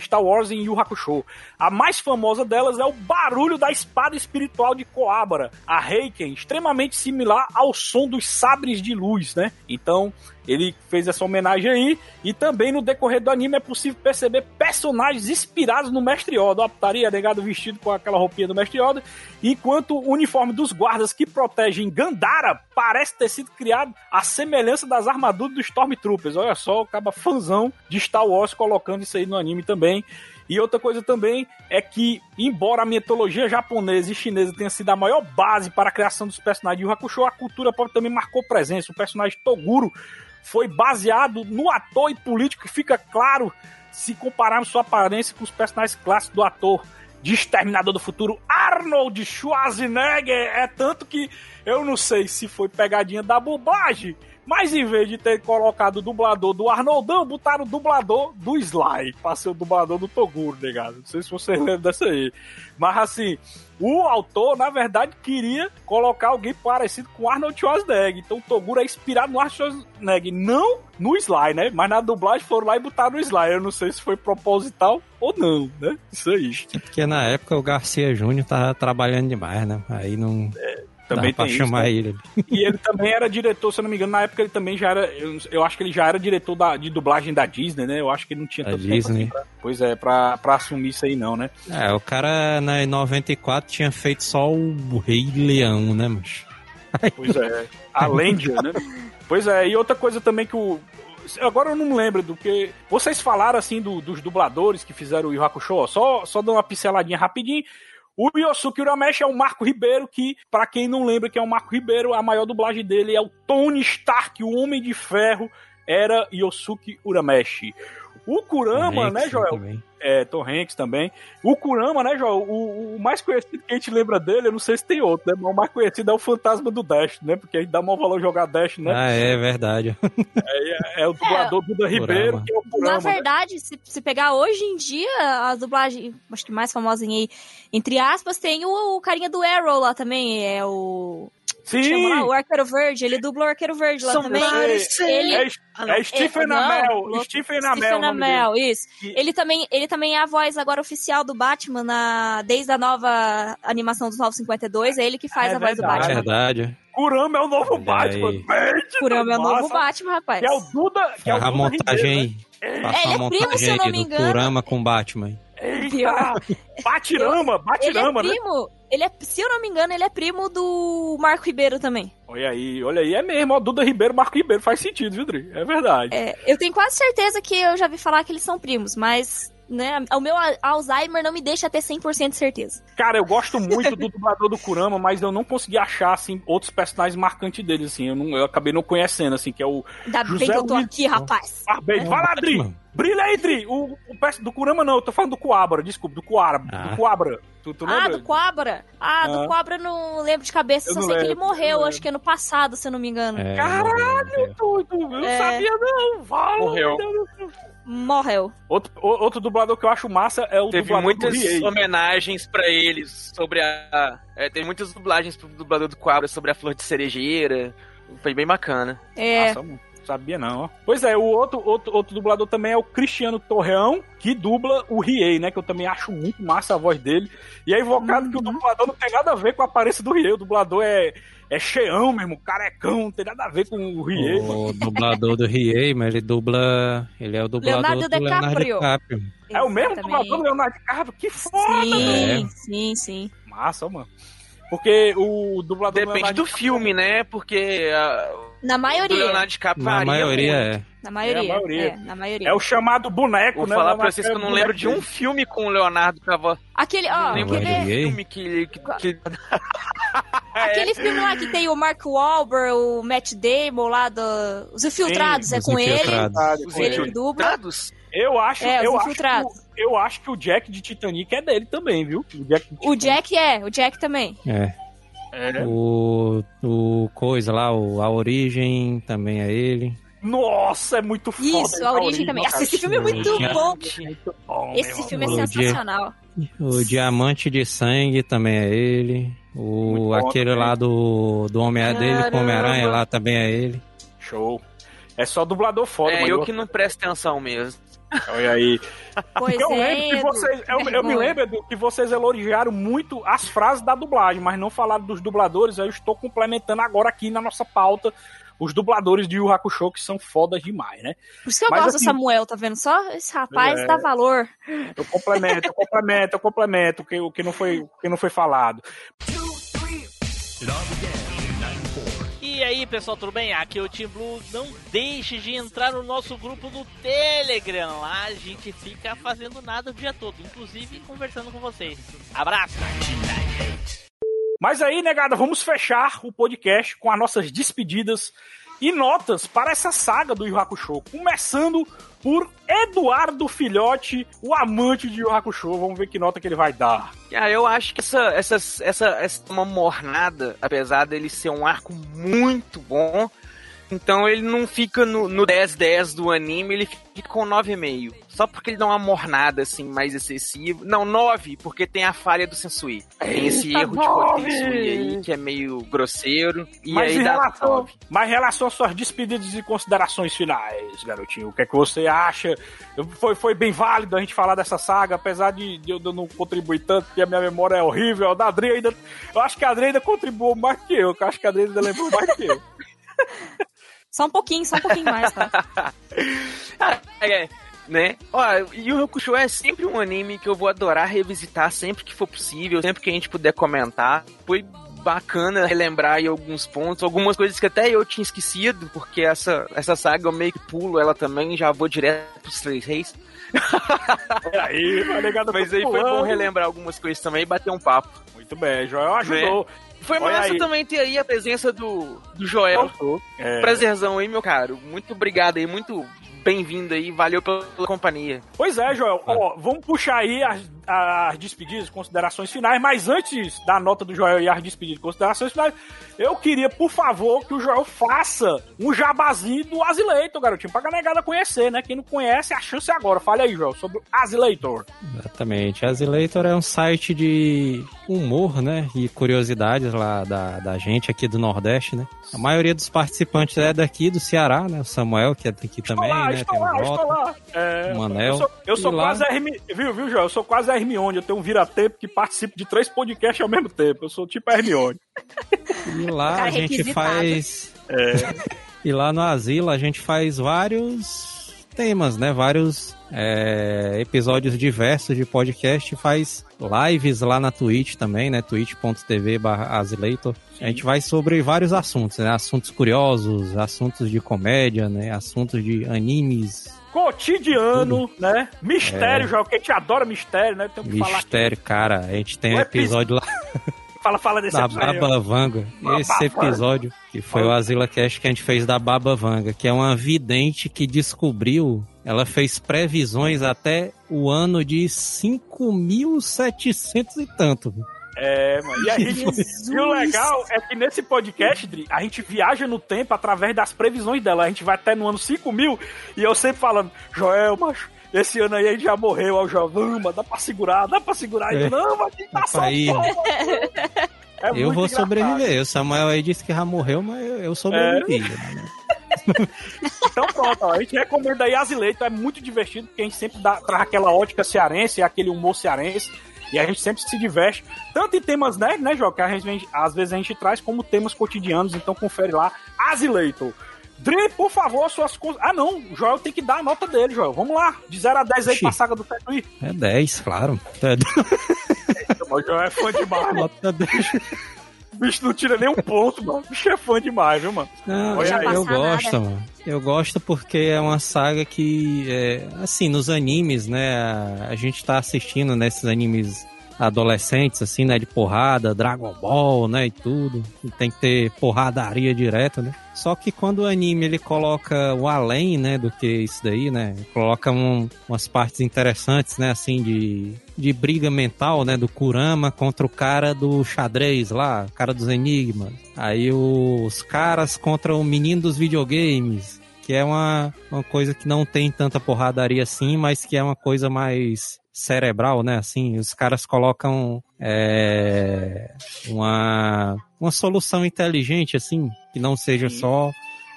Star Wars em Yu Hakusho. A mais famosa delas é o barulho da espada espiritual de Koabara, a Heiken, extremamente similar ao som dos sabres de luz, né? Então, ele fez essa homenagem aí, e também no decorrer do anime é possível perceber personagens inspirados no Mestre Yoda. Ó, putaria, negado vestido com aquela roupinha do Mestre Yoda, enquanto o uniforme dos guardas que protegem Gandara parece ter sido criado à semelhança das armaduras dos Stormtroopers. Olha só, o caba fãzão de Star Wars colocando isso aí no anime também. E outra coisa também é que, embora a mitologia japonesa e chinesa tenha sido a maior base para a criação dos personagens de Yu Hakusho, a cultura pop também marcou presença. O personagem Toguro foi baseado no ator e político que fica claro se compararmos sua aparência com os personagens clássicos do ator de Exterminador do Futuro, Arnold Schwarzenegger. É tanto que eu não sei se foi pegadinha da bobagem, mas em vez de ter colocado o dublador do Arnoldão, botaram o dublador do Sly, pra ser o dublador do Toguro, negado. Não sei se vocês lembram dessa aí. Mas assim, o autor, na verdade, queria colocar alguém parecido com Arnold Schwarzenegger. Então o Toguro é inspirado no Arnold Schwarzenegger, não no Sly, né? Mas na dublagem foram lá e botaram no Sly. Eu não sei se foi proposital ou não, né? Isso aí. Porque na época o Garcia Júnior tava trabalhando demais, né? Aí não. Também dá tem chamar isso, ele. E ele também era diretor, se eu não me engano, na época ele também já era. Eu, eu acho que ele já era diretor da, de dublagem da Disney, né? Eu acho que ele não tinha Da tanto tempo Disney. assim pra, Pois é, pra, pra assumir isso aí, não, né? É, o cara na em 94 tinha feito só o Rei Leão, né, mas. Pois é. A Lendia, né? Pois é, e outra coisa também que o. Agora eu não me lembro do que. Vocês falaram assim do- dos dubladores que fizeram o Yu Hakusho, ó, só, só dando uma pinceladinha rapidinho. O Yosuke Urameshi é o Marco Ribeiro, que, pra quem não lembra que é o Marco Ribeiro, a maior dublagem dele é o Tony Stark, o Homem de Ferro, era Yosuke Urameshi. O Kurama, né, Joel? também. É, Tom Hanks também. O Kurama, né, Joel? O, o mais conhecido que a gente lembra dele, eu não sei se tem outro, né? Mas o mais conhecido é o Fantasma do Dash, né? Porque a gente dá maior valor jogar Dash, né? Ah, é verdade. É, é o dublador Duda Ribeiro, que é o Kurama. Na né? verdade, se, se pegar hoje em dia, a dublagem, acho que mais famosa aí, entre aspas, tem o, o carinha do Arrow lá também, é o... Chama lá, Sim! o Arqueiro Verde, ele dubla o Arqueiro Verde lá também. Ele, É, é Stephen é, não, Amell. louco. Stephen Amell. Stephen Amell, isso. Ele também, ele também é a voz agora oficial do Batman na, desde a nova animação dos 952, é ele que faz É a voz do verdade. Batman. verdade. dele. Kurama é o novo Olha Batman. Gente, Kurama é o novo. Batman, rapaz. Que é o Duda. Que é o Faz a Duda montagem Ribeiro, aí. Faça Ele uma é primo, se eu não me do engano. Kurama com Batman. Né? Eita! Pior. Batirama, Ele é Batirama, né? primo, ele é, se eu não me engano, ele é primo do Marco Ribeiro também. Olha aí, olha aí, é mesmo, ó, Duda Ribeiro, Marco Ribeiro, faz sentido, viu, Dri? É verdade. É, eu tenho quase certeza que eu já vi falar que eles são primos, mas né, o meu a- Alzheimer não me deixa ter 100% de certeza. Cara, eu gosto muito do dublador do Kurama, mas eu não consegui achar, assim, outros personagens marcantes dele, assim. Eu, não, eu acabei não conhecendo, assim, que é o Ainda José bem que eu tô Luiz- aqui, rapaz. Barbeiro. Vai lá, Dri! Brilha Dri! O, o do Kurama não, eu tô falando do Coabra, desculpa, do Coabra. Ah. Do Coabra. Tu, tu Ah, do Cobra? Ah, Ah. do Cobra eu não lembro de cabeça, Eu só sei que ele lembro, eu morreu, acho que ano passado, se eu não me engano. É, Caralho, tu, tu, eu não É. sabia não. Fala, Morreu. Morreu. Outro, o- outro dublador que eu acho massa é o Teve dublador muitas homenagens pra eles sobre a. É, teve muitas dublagens pro dublador do Quabra sobre a flor de cerejeira. Foi bem bacana. É, Nossa, sabia não, ó. Pois é, o outro, outro, outro dublador também é o Cristiano Torreão, que dubla o Riei, né? Que eu também acho muito massa a voz dele. E é invocado que o dublador não tem nada a ver com a aparência do Riei. O dublador é, é cheião mesmo, carecão, não tem nada a ver com o Riei, mano. O dublador do Riei, mas ele dubla. Ele é o dublador Leonardo do Leonardo DiCaprio. DiCaprio. É o mesmo dublador do Leonardo DiCaprio? Que foda, Sim, É. sim, sim. Massa, mano. Porque o dublador Depende Leonardo do filme, né? Porque a, Na maioria. Leonardo DiCaprio Na maioria muito. é. Na maioria. É maioria. É, na maioria. É o chamado boneco, Vou né? falar Leonardo pra vocês que eu não é lembro de um filme com o Leonardo com a voz. Aquele, ó, Não lembro aquele, filme que, que, que- aquele filme lá que tem o Mark Wahlberg, o Matt Damon lá do... Os Infiltrados, é Os com ele. Infiltrados. os Ele que dubla. infiltrados. Eu acho, É, eu, acho que, eu acho que o Jack de Titanic é dele também, viu? O Jack, O. Jack é, o Jack também. É. É. O, o coisa lá, o, a origem também é ele. Nossa, é muito foda. Isso, esse a origem também. cara. Nossa, esse filme é muito Origem. bom. Muito bom, Esse meu filme é sensacional. O Diamante de Sangue também é ele. O, bom aquele também. lá do, do Homem dele com o Homem-Aranha lá também é ele. Show. É só dublador foda, É, mano. eu que não presto atenção mesmo. Olha aí. Pois eu é, lembro que vocês. Eu, eu me lembro Edu, que vocês elogiaram muito as frases da dublagem, mas não falaram dos dubladores. Eu estou complementando agora aqui na nossa pauta os dubladores de Yu Hakusho, que são fodas demais, né? Por isso que eu Mas gosto assim- do Samuel, tá vendo só? Esse rapaz É. dá valor. Eu complemento, eu complemento, eu complemento o que, o que, não, foi, o que não foi falado. E aí, pessoal, tudo bem? Aqui é o Team Blue. Não deixe de entrar no nosso grupo do Telegram. Lá a gente fica fazendo nada o dia todo, inclusive conversando com vocês. Abraço! Mas aí, negada, vamos fechar o podcast com as nossas despedidas. e notas para essa saga do Yu Hakusho, começando por Eduardo Filhote, o amante de Yu Hakusho. Vamos ver que nota que ele vai dar. Ah, eu acho que essa, essa, essa, essa é uma mornada, apesar dele ser um arco muito bom, então ele não fica no, no 10-10 do anime, ele fica com 9,5. Só porque ele dá uma mornada assim mais excessiva. Não, 9, porque tem a falha do Sensui. Tem esse Eita, erro de nove! Sensui aí que é meio grosseiro. E Mas aí dá relação, 9. mas em relação às suas despedidas e considerações finais, garotinho, o que é que você acha? Foi, foi bem válido a gente falar dessa saga, apesar de, de eu não contribuir tanto, porque a minha memória é horrível. A da Adri ainda. Eu acho que a Adri ainda contribuiu mais que eu, eu acho que a Adri ainda lembrou mais que eu. Só um pouquinho, só um pouquinho mais, tá? Ah, é, né? Ó, Yu Hakusho é sempre um anime que eu vou adorar revisitar sempre que for possível, sempre que a gente puder comentar. Foi bacana relembrar aí alguns pontos, algumas coisas que até eu tinha esquecido, porque essa, essa saga eu meio que pulo ela também, já vou direto pros Três Reis. Aí, tá ligado? Mas aí foi bom relembrar algumas coisas também e bater um papo. Muito bem, Joel ajudou. Foi Olha massa aí. também ter aí a presença do, do Joel. É. Prazerzão aí, meu caro. Muito obrigado aí, muito bem-vindo aí, valeu pela companhia. Pois é, Joel. Ó, vamos puxar aí as, as despedidas, considerações finais, mas antes da nota do Joel e as despedidas considerações finais, eu queria, por favor, que o Joel faça um jabazinho do Azileitor, garotinho, pra negada conhecer, né? Quem não conhece, a chance é agora. Fale aí, Joel, sobre o Azileitor. Exatamente. Azileitor é um site de humor, né? E curiosidades lá da, da gente aqui do Nordeste, né? A maioria dos participantes é daqui do Ceará, né? O Samuel, que é daqui também, estou lá, né? estou Tem o lá, estou Jota. lá. É, o Manel. Eu sou, eu sou lá- quase a Hermi... Viu, viu, Joel? Eu sou quase a Hermione. Eu tenho um vira-tempo que participo de três podcasts ao mesmo tempo. Eu sou tipo a Hermione. E lá Cara a gente faz. É. E lá no Asilo a gente faz vários temas, né? Vários é, episódios diversos de podcast. Faz lives lá na Twitch também, né? twitch.tv barra Asileitor. A gente vai sobre vários assuntos, né? Assuntos curiosos, assuntos de comédia, né? Assuntos de animes, Cotidiano, né? Mistério, É. Joel, a gente adora mistério, né? Tem que mistério, cara. A gente tem um epi- episódio lá Fala, fala desse da episódio. Baba Vanga. Esse episódio, que foi o Azila Cast que a gente fez da Baba Vanga, que é uma vidente que descobriu, ela fez previsões até o ano de 5.700 e tanto. É, mano. E, a gente, e o legal é que nesse podcast, Dri, a gente viaja no tempo através das previsões dela. A gente vai até no ano 5 mil e eu sempre falando, Joel, macho, esse ano aí a gente já morreu. Aí o Joel, dá pra segurar, dá pra segurar. E eu, É. não, mas a gente tá só. É eu vou engraçado. sobreviver. O Samuel aí disse que já morreu, mas eu, eu sobrevivi. né? Então pronto, ó, a gente recomenda aí Azileito, é muito divertido, porque a gente sempre dá, traz aquela ótica cearense, aquele humor cearense, e a gente sempre se diverte, tanto em temas nerds, né, João, que gente, às vezes a gente traz como temas cotidianos, então confere lá, Azileito. Dri, por favor, suas coisas. Ah, não, o Joel tem que dar a nota dele, Joel. Vamos lá, de 0 a 10 aí Ixi. pra saga do Tetui. É 10, claro. É O Joel é fã demais, mano. Nota 10. O bicho não tira nem um ponto, mano. O bicho é fã demais, viu, mano? Não, Olha eu, aí. eu gosto, nada. mano. Eu gosto porque é uma saga que, é, assim, nos animes, né? A, a gente tá assistindo nesses animes adolescentes, assim, né? De porrada, Dragon Ball, né? E tudo. Tem que ter porradaria direta, né? Só que quando o anime ele coloca o além, né? Do que isso daí, né? Coloca um- umas partes interessantes, né? Assim, de, de briga mental, né? Do Kurama contra o cara do xadrez lá, o cara dos enigmas. Aí os caras contra o menino dos videogames. Que é uma, uma coisa que não tem tanta porradaria assim, mas que é uma coisa mais cerebral, né? Assim, os caras colocam é, uma, uma solução inteligente, assim, que não seja só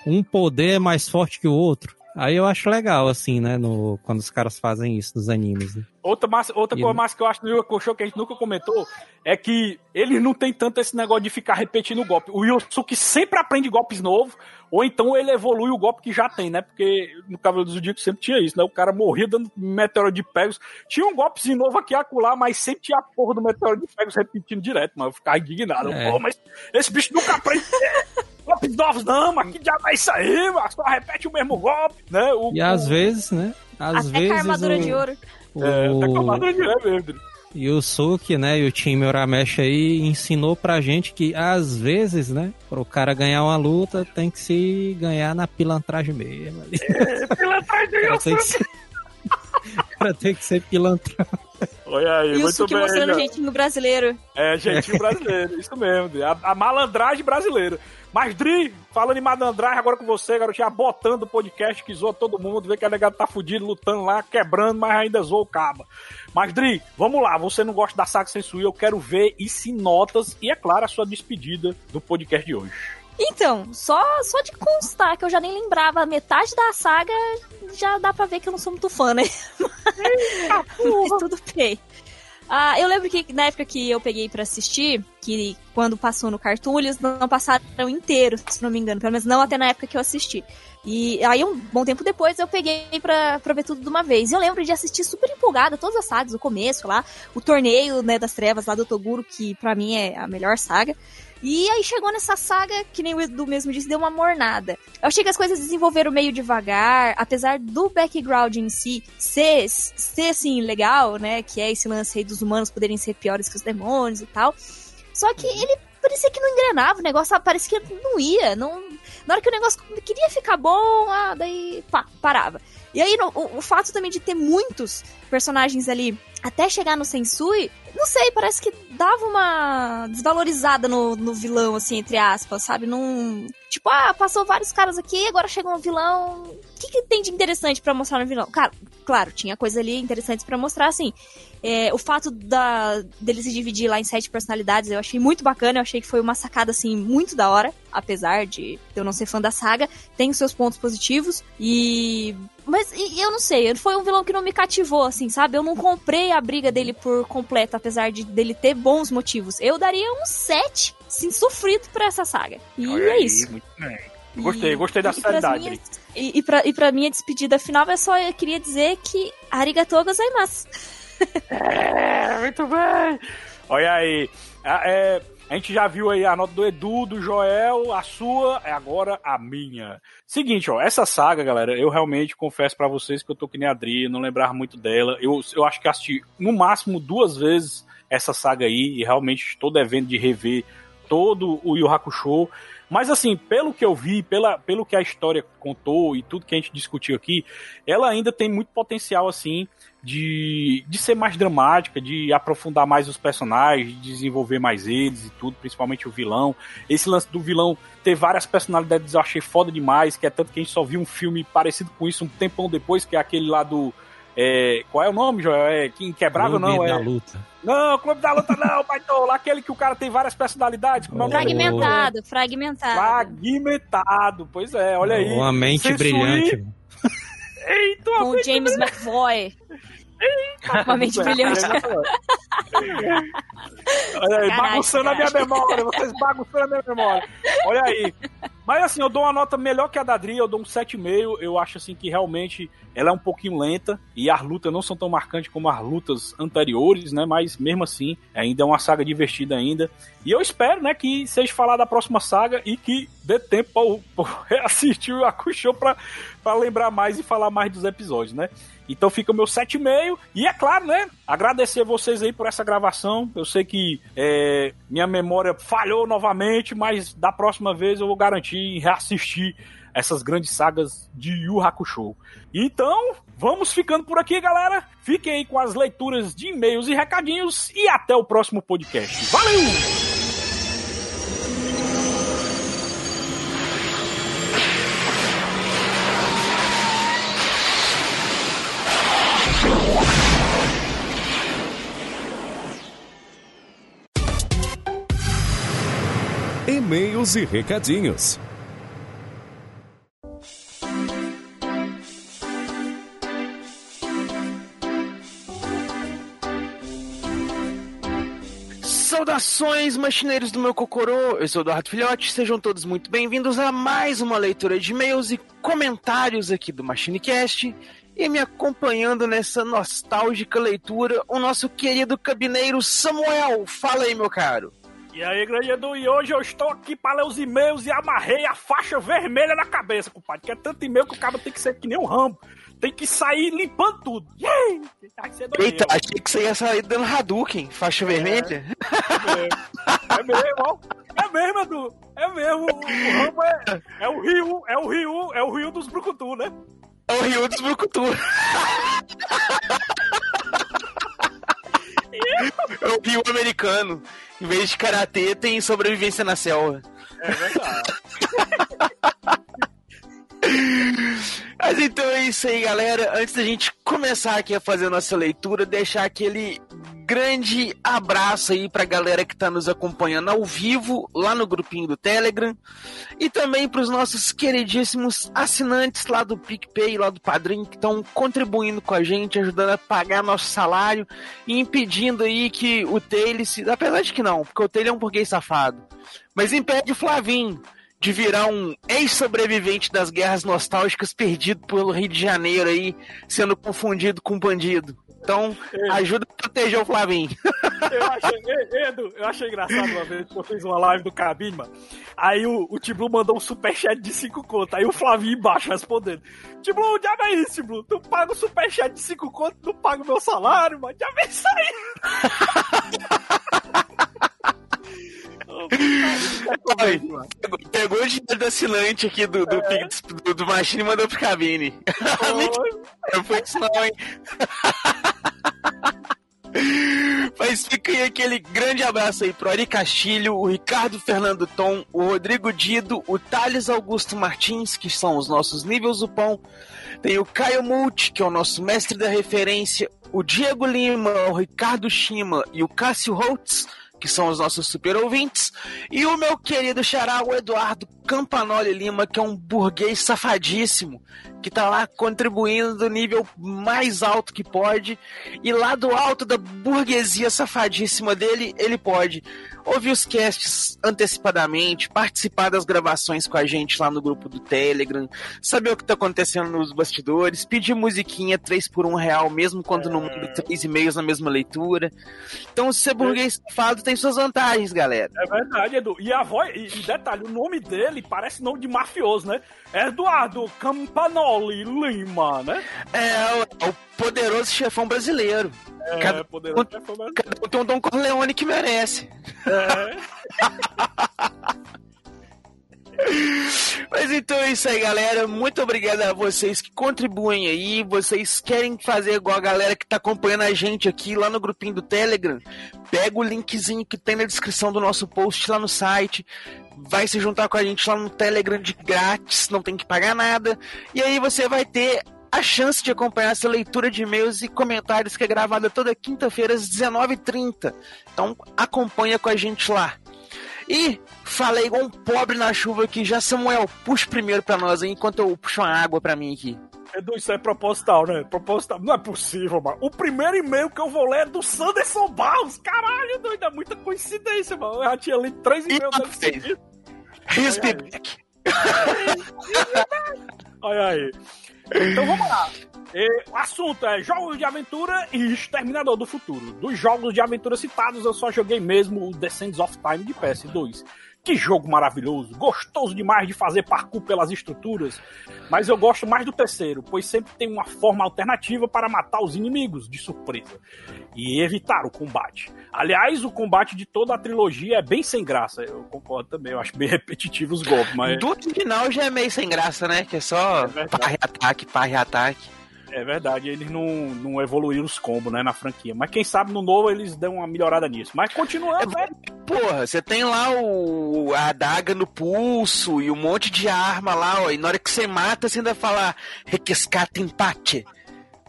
um poder mais forte que o outro. Aí eu acho legal, assim, né? No, quando os caras fazem isso nos animes. Né? Outra, massa, outra E coisa não- massa que eu acho do Yu Hakusho que a gente nunca comentou é que ele não tem tanto esse negócio de ficar repetindo o golpe. O Yosuke sempre aprende golpes novos, ou então ele evolui o golpe que já tem, né? Porque no Cavaleiro do Zodíaco sempre tinha isso, né? O cara morria dando meteoro de pegos. Tinha um golpezinho novo aqui acolá, mas sempre tinha a porra do meteoro de pegos repetindo direto, mano. Eu ficava indignado. É. Pô, mas esse bicho nunca aprende golpes novos, não, mas que diabo é isso aí, mano? Só repete o mesmo golpe, né? O, E às o- vezes, né? Às Até vezes com a armadura o, de ouro. o- É, tá com a armadura de ouro mesmo. Yusuke, né, e o time Uramesh aí ensinou pra gente que às vezes, né, pro cara ganhar uma luta tem que se ganhar na pilantragem mesmo. ali. Pilantragem do Pra ter que ser, pra ter que ser pilantrão. Olha aí, E o muito Suki bem. mostrando o já. jeitinho brasileiro. É, jeitinho brasileiro, isso mesmo. A, a malandragem brasileira. Mas, Dri, falando em malandragem, agora com você, garotinha, botando o podcast que zoa todo mundo, vê que a negada tá fudido, lutando lá, quebrando, mas ainda zoa o caba. Mas, Dri, vamos lá, você não gosta da saga Sensui, eu quero ver isso em notas e, é claro, a sua despedida do podcast de hoje. Então, só, só de constar que eu já nem lembrava metade da saga, já dá pra ver que eu não sou muito fã, né? Mas tudo bem. Ah, eu lembro que na época que eu peguei pra assistir, que quando passou no Cartoon, eles não passaram inteiro, se não me engano, pelo menos não até na época que eu assisti. E aí, um bom tempo depois, eu peguei pra, pra ver tudo de uma vez. E eu lembro de assistir super empolgada todas as sagas, o começo lá, o torneio né, das trevas lá do Toguro, que pra mim é a melhor saga. E aí chegou nessa saga, que nem o Edu mesmo disse, deu uma mornada. Eu achei que as coisas desenvolveram meio devagar, apesar do background em si ser, ser assim, legal, né? Que é esse lance aí dos humanos poderem ser piores que os demônios e tal. Só que ele parecia que não engrenava, o negócio parecia que não ia. Não... Na hora que o negócio queria ficar bom, ah, daí pá, parava. E aí, no- o, o fato também de ter muitos personagens ali até chegar no Sensui, não sei, parece que dava uma desvalorizada no, no vilão, assim, entre aspas, sabe? Num. Tipo, ah, passou vários caras aqui, agora chegou um vilão. O que, que tem de interessante pra mostrar no vilão? Cara, claro, tinha coisa ali interessante pra mostrar, assim. É, o fato da, dele se dividir lá em sete personalidades eu achei muito bacana, eu achei que foi uma sacada, assim, muito da hora, apesar de eu não ser fã da saga. Tem os seus pontos positivos e. Mas e- eu não sei, foi um vilão que não me cativou, assim, sabe? Eu não comprei a briga dele por completo, apesar de dele ter bons motivos. Eu daria um 7, sim, sofrido pra essa saga. E Olha é aí, isso. Muito bem. Gostei, gostei da seriedade. minhas-. E, e, pra, e pra minha despedida final, eu só queria dizer que arigatou gozaimasu. É, muito bem. Olha aí. A, é, a gente já viu aí a nota do Edu, do Joel, a sua, é agora a minha. Seguinte, ó, essa saga, galera, eu realmente confesso pra vocês que eu tô que nem a Adri, não lembrar muito dela. Eu, eu acho que assisti no máximo duas vezes essa saga aí e realmente estou devendo de rever todo o Yu Hakusho. Mas assim, pelo que eu vi, pela, pelo que a história contou e tudo que a gente discutiu aqui, ela ainda tem muito potencial assim de, de ser mais dramática, de aprofundar mais os personagens, de desenvolver mais eles e tudo, principalmente o vilão. Esse lance do vilão ter várias personalidades eu achei foda demais, que é tanto que a gente só viu um filme parecido com isso um tempão depois, que é aquele lá do. É, qual é o nome, Joel? É que Inquebrável, Clube não? da É, luta. não, Clube da Luta não, Baitola. Aquele que o cara tem várias personalidades. Como é o nome? Fragmentado, fragmentado. Fragmentado, pois é, olha aí. Uma mente Sensui. brilhante. Eita, uma Com o James McVoy. Uma mente brilhante. Olha aí, Caralho, bagunçando a minha memória, vocês bagunçando a minha memória. Olha aí. Mas assim, eu dou uma nota melhor que a da Dri, eu dou um 7,5. Eu acho assim que realmente ela é um pouquinho lenta e as lutas não são tão marcantes como as lutas anteriores, né? Mas mesmo assim, ainda é uma saga divertida ainda. E eu espero, né, que seja falar da próxima saga e que dê tempo eu reassistir o Akusho pra, pra lembrar mais e falar mais dos episódios, né? Então fica o meu 7,5. E é claro, né? Agradecer vocês aí por essa gravação. Eu sei que é, minha memória falhou novamente, mas da próxima vez eu vou garantir reassistir essas grandes sagas de Yu Hakusho. Então, vamos ficando por aqui, galera. Fiquem aí com as leituras de e-mails e recadinhos e até o próximo podcast. Valeu! E-mails e recadinhos. Saudações, machineiros do meu Cocorô! Eu sou Eduardo Filhote, sejam todos muito bem-vindos a mais uma leitura de e-mails e comentários aqui do MachineCast. E me acompanhando nessa nostálgica leitura, o nosso querido cabineiro Samuel. Fala aí, meu caro. E aí, grande Edu, e hoje eu estou aqui para ler os e-mails e amarrei a faixa vermelha na cabeça, compadre. Que é tanto e-mail que o cara tem que ser que nem um rambo. Tem que sair limpando tudo. Doido. Eita, achei que você ia sair dando Hadouken, faixa vermelha. É mesmo, ó. É mesmo, Edu. É mesmo. O, o Rambo é, é o Rio, é o Rio, é o Rio dos Brucutu, né? É o Rio dos Brucutu. É o Rio americano. Em vez de karatê, tem sobrevivência na selva. É verdade. Mas então é isso aí, galera. Antes da gente começar aqui a fazer a nossa leitura, deixar aquele grande abraço aí pra galera que tá nos acompanhando ao vivo lá no grupinho do Telegram e também pros nossos queridíssimos assinantes lá do PicPay, lá do Padrim, que estão contribuindo com a gente, ajudando a pagar nosso salário e impedindo aí que o Taylor se... Apesar de que não, porque o Taylor é um burguês safado. Mas impede o Flavinho de virar um ex-sobrevivente das guerras nostálgicas perdido pelo Rio de Janeiro aí, sendo confundido com bandido. Então, ajuda a proteger o Flavinho. Eu achei, Ei, Edu, eu achei engraçado uma vez que eu fiz uma live do Cabine, mano. Aí o, o Tiblu mandou um superchat de 5 conto. Aí o Flavinho embaixo respondendo: Tiblu, o diabo é isso, Tiblu? Tu paga o superchat de 5 conto, tu paga o meu salário, mano. Já vem isso aí. Oi, pegou, pegou o dinheiro do assinante aqui do, do, Pix- do, do Machine e mandou pro cabine. Não foi isso não, hein? Mas fica aí aquele grande abraço aí pro Ari Castilho, o Ricardo Fernando Tom, o Rodrigo Dido, o Thales Augusto Martins, que são os nossos níveis do pão. Tem o Caio Multi, que é o nosso mestre da referência, o Diego Lima, o Ricardo Shima e o Cássio Holtz, que são os nossos super ouvintes, e o meu querido xará, o Eduardo Campanoli Lima, que é um burguês safadíssimo, que tá lá contribuindo do nível mais alto que pode, e lá do alto da burguesia safadíssima dele, ele pode ouvir os casts antecipadamente, participar das gravações com a gente lá no grupo do Telegram, saber o que tá acontecendo nos bastidores, pedir musiquinha 3 por 1 real, mesmo quando não manda 3 e-mails na mesma leitura. Então, ser burguês safado tem suas vantagens, galera. É verdade, Edu. E a voz, e, e detalhe, o nome dele parece nome de mafioso, né? Eduardo Campanoli Lima, né? É, o- é o poderoso chefão brasileiro. É, Cada- poderoso chefão brasileiro. Cada um tem um Dom Corleone que merece. É. Mas então é isso aí, galera. Muito obrigado a vocês que contribuem aí. Vocês querem fazer igual a galera que tá acompanhando a gente aqui lá no grupinho do Telegram? Pega o linkzinho que tem na descrição do nosso post lá no site. Vai se juntar com a gente lá no Telegram de grátis, não tem que pagar nada. E aí você vai ter a chance de acompanhar essa leitura de e-mails e comentários que é gravada toda quinta-feira às 19h30. Então acompanha com a gente lá. E falei igual um pobre na chuva aqui. Já, Samuel, puxa primeiro pra nós aí, enquanto eu puxo uma água pra mim aqui. Edu, isso é proposital, né? Proposital. Não é possível, mano. O primeiro e-mail que eu vou ler é do Sanderson Barros. Caralho, doido, é muita coincidência, mano. Eu já tinha lido três e-mails. His Ai, ai. back. Olha aí. Então vamos lá. E, o assunto é jogos de aventura e Exterminador do Futuro. Dos jogos de aventura citados, eu só joguei mesmo o Descends of Time de PS2. Que jogo maravilhoso, gostoso demais de fazer parkour pelas estruturas. Mas eu gosto mais do terceiro, pois sempre tem uma forma alternativa para matar os inimigos de surpresa e evitar o combate. Aliás, o combate de toda a trilogia é bem sem graça. Eu concordo também, eu acho bem repetitivo os golpes, mas. Do final já é meio sem graça, né? Que é só É verdade. parre ataque, parre ataque. É verdade, eles não, não evoluíram os combos, né, na franquia. Mas quem sabe no novo eles dão uma melhorada nisso. Mas continuando, né? Porra, você tem lá o a adaga no pulso e um monte de arma lá, ó. E na hora que você mata, você ainda fala requescata empate.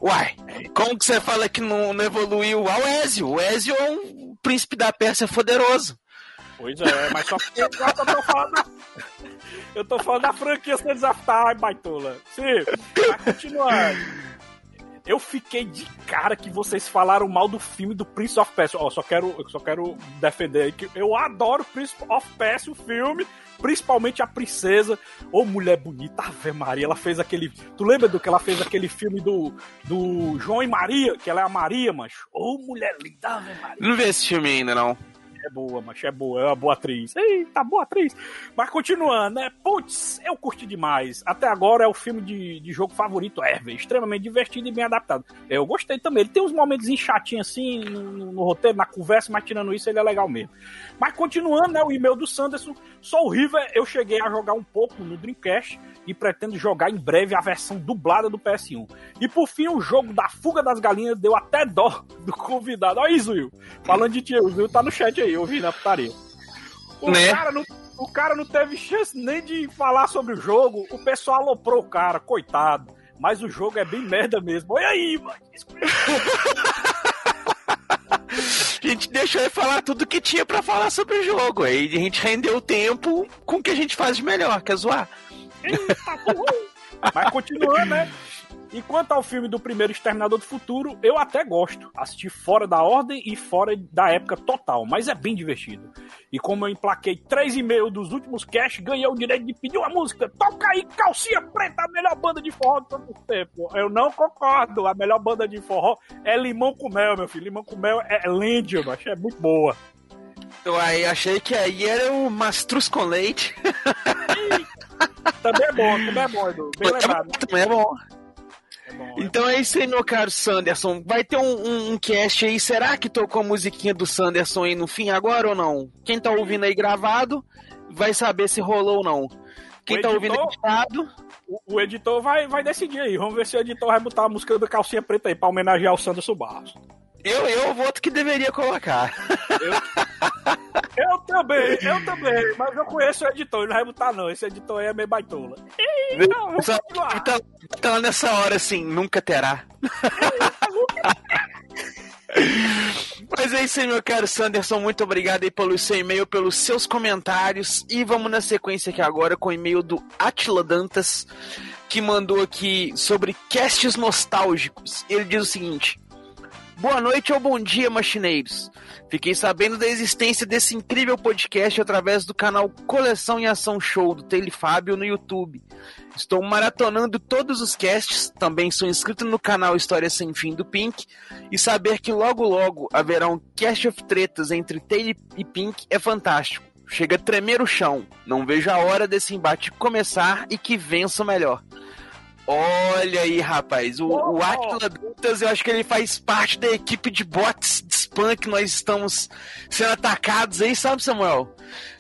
Uai, como que você fala que não, não evoluiu? Ah, o Ezio. O Ezio é um príncipe da Pérsia poderoso. Pois é, mas só que eu tô falando. Eu tô falando da franquia Sands of Time, baitola. Sim, mas continuando. Eu fiquei de cara que vocês falaram mal do filme do Prince of Persia. Ó, só quero, só quero defender aí que eu adoro Prince of Persia, o filme, principalmente a princesa. Ô, mulher bonita, Ave Maria, ela fez aquele. Tu lembra do que ela fez aquele filme do, do João e Maria, que ela é a Maria, mas. Ô, mulher linda, Ave Maria. Não vi esse filme ainda, não. É boa, mas é boa, é uma boa atriz. Eita, boa atriz. Mas continuando, né? Putz, eu curti demais. Até agora é o filme de, de jogo favorito ever. Extremamente divertido e bem adaptado. Eu gostei também. Ele tem uns momentos chatinhos assim no, no roteiro, na conversa, mas tirando isso, ele é legal mesmo. Mas continuando, né? O e-mail do Sanderson. Soul River, eu cheguei a jogar um pouco no Dreamcast e pretendo jogar em breve a versão dublada do PS1. E por fim, o jogo da Fuga das Galinhas deu até dó do convidado. Olha isso, Will. Falando de tio, o Will tá no chat aí, ouvindo a putaria. O, Né? cara não, o cara não teve chance nem de falar sobre o jogo. O pessoal aloprou o cara, coitado. Mas o jogo é bem merda mesmo. Olha aí, mano. A gente deixou ele falar tudo que tinha pra falar sobre o jogo. Aí a gente rendeu o tempo com o que a gente faz de melhor, que é zoar. Eita. Mas continuando, né? E quanto ao filme do primeiro Exterminador do Futuro, eu até gosto. Assisti fora da ordem e fora da época total, mas é bem divertido. E como eu emplaquei três e meio dos últimos cash, ganhei o direito de pedir uma música. Toca aí, Calcinha Preta, a melhor banda de forró de todo o tempo. Eu não concordo. A melhor banda de forró é Limão com Mel, meu filho. Limão com Mel é Lendia, mas é muito boa. Eu aí achei que aí era o Mastruz com leite. Também é bom, também é bom, Edu. Bem lembrado. Também é bom. É bom, Então é isso aí, meu caro Sanderson. Vai ter um, um, um cast aí. Será que tocou a musiquinha do Sanderson aí no fim agora ou não? Quem tá ouvindo aí gravado vai saber se rolou ou não. Quem O tá ouvindo editor- editado, O, o editor vai, vai decidir aí. Vamos ver se o editor vai botar a música da calcinha preta aí pra homenagear o Sanderson Barros. Eu, eu voto que deveria colocar. Eu também, eu também, mas eu conheço o editor, ele não vai botar não. Esse editor aí é meio baitola. Não, Só tá, tá lá nessa hora assim, nunca terá. Mas é isso aí, meu caro Sanderson. Muito obrigado aí pelo seu e-mail, pelos seus comentários. E vamos na sequência aqui agora com o e-mail do Atila Dantas, que mandou aqui sobre castes nostálgicos. Ele diz o seguinte: Boa noite ou bom dia, machineiros. Fiquei sabendo da existência desse incrível podcast através do canal Coleção em Ação Show do Tele Fábio no YouTube. Estou maratonando todos os casts, também sou inscrito no canal História Sem Fim do Pink, e saber que logo logo haverá um cast of tretas entre Taylor e Pink é fantástico. Chega a tremer o chão. Não vejo a hora desse embate começar e que vença o melhor. Olha aí, rapaz. O, o Atila eu acho que ele faz parte da equipe de bots de spam que nós estamos sendo atacados aí, sabe, Samuel?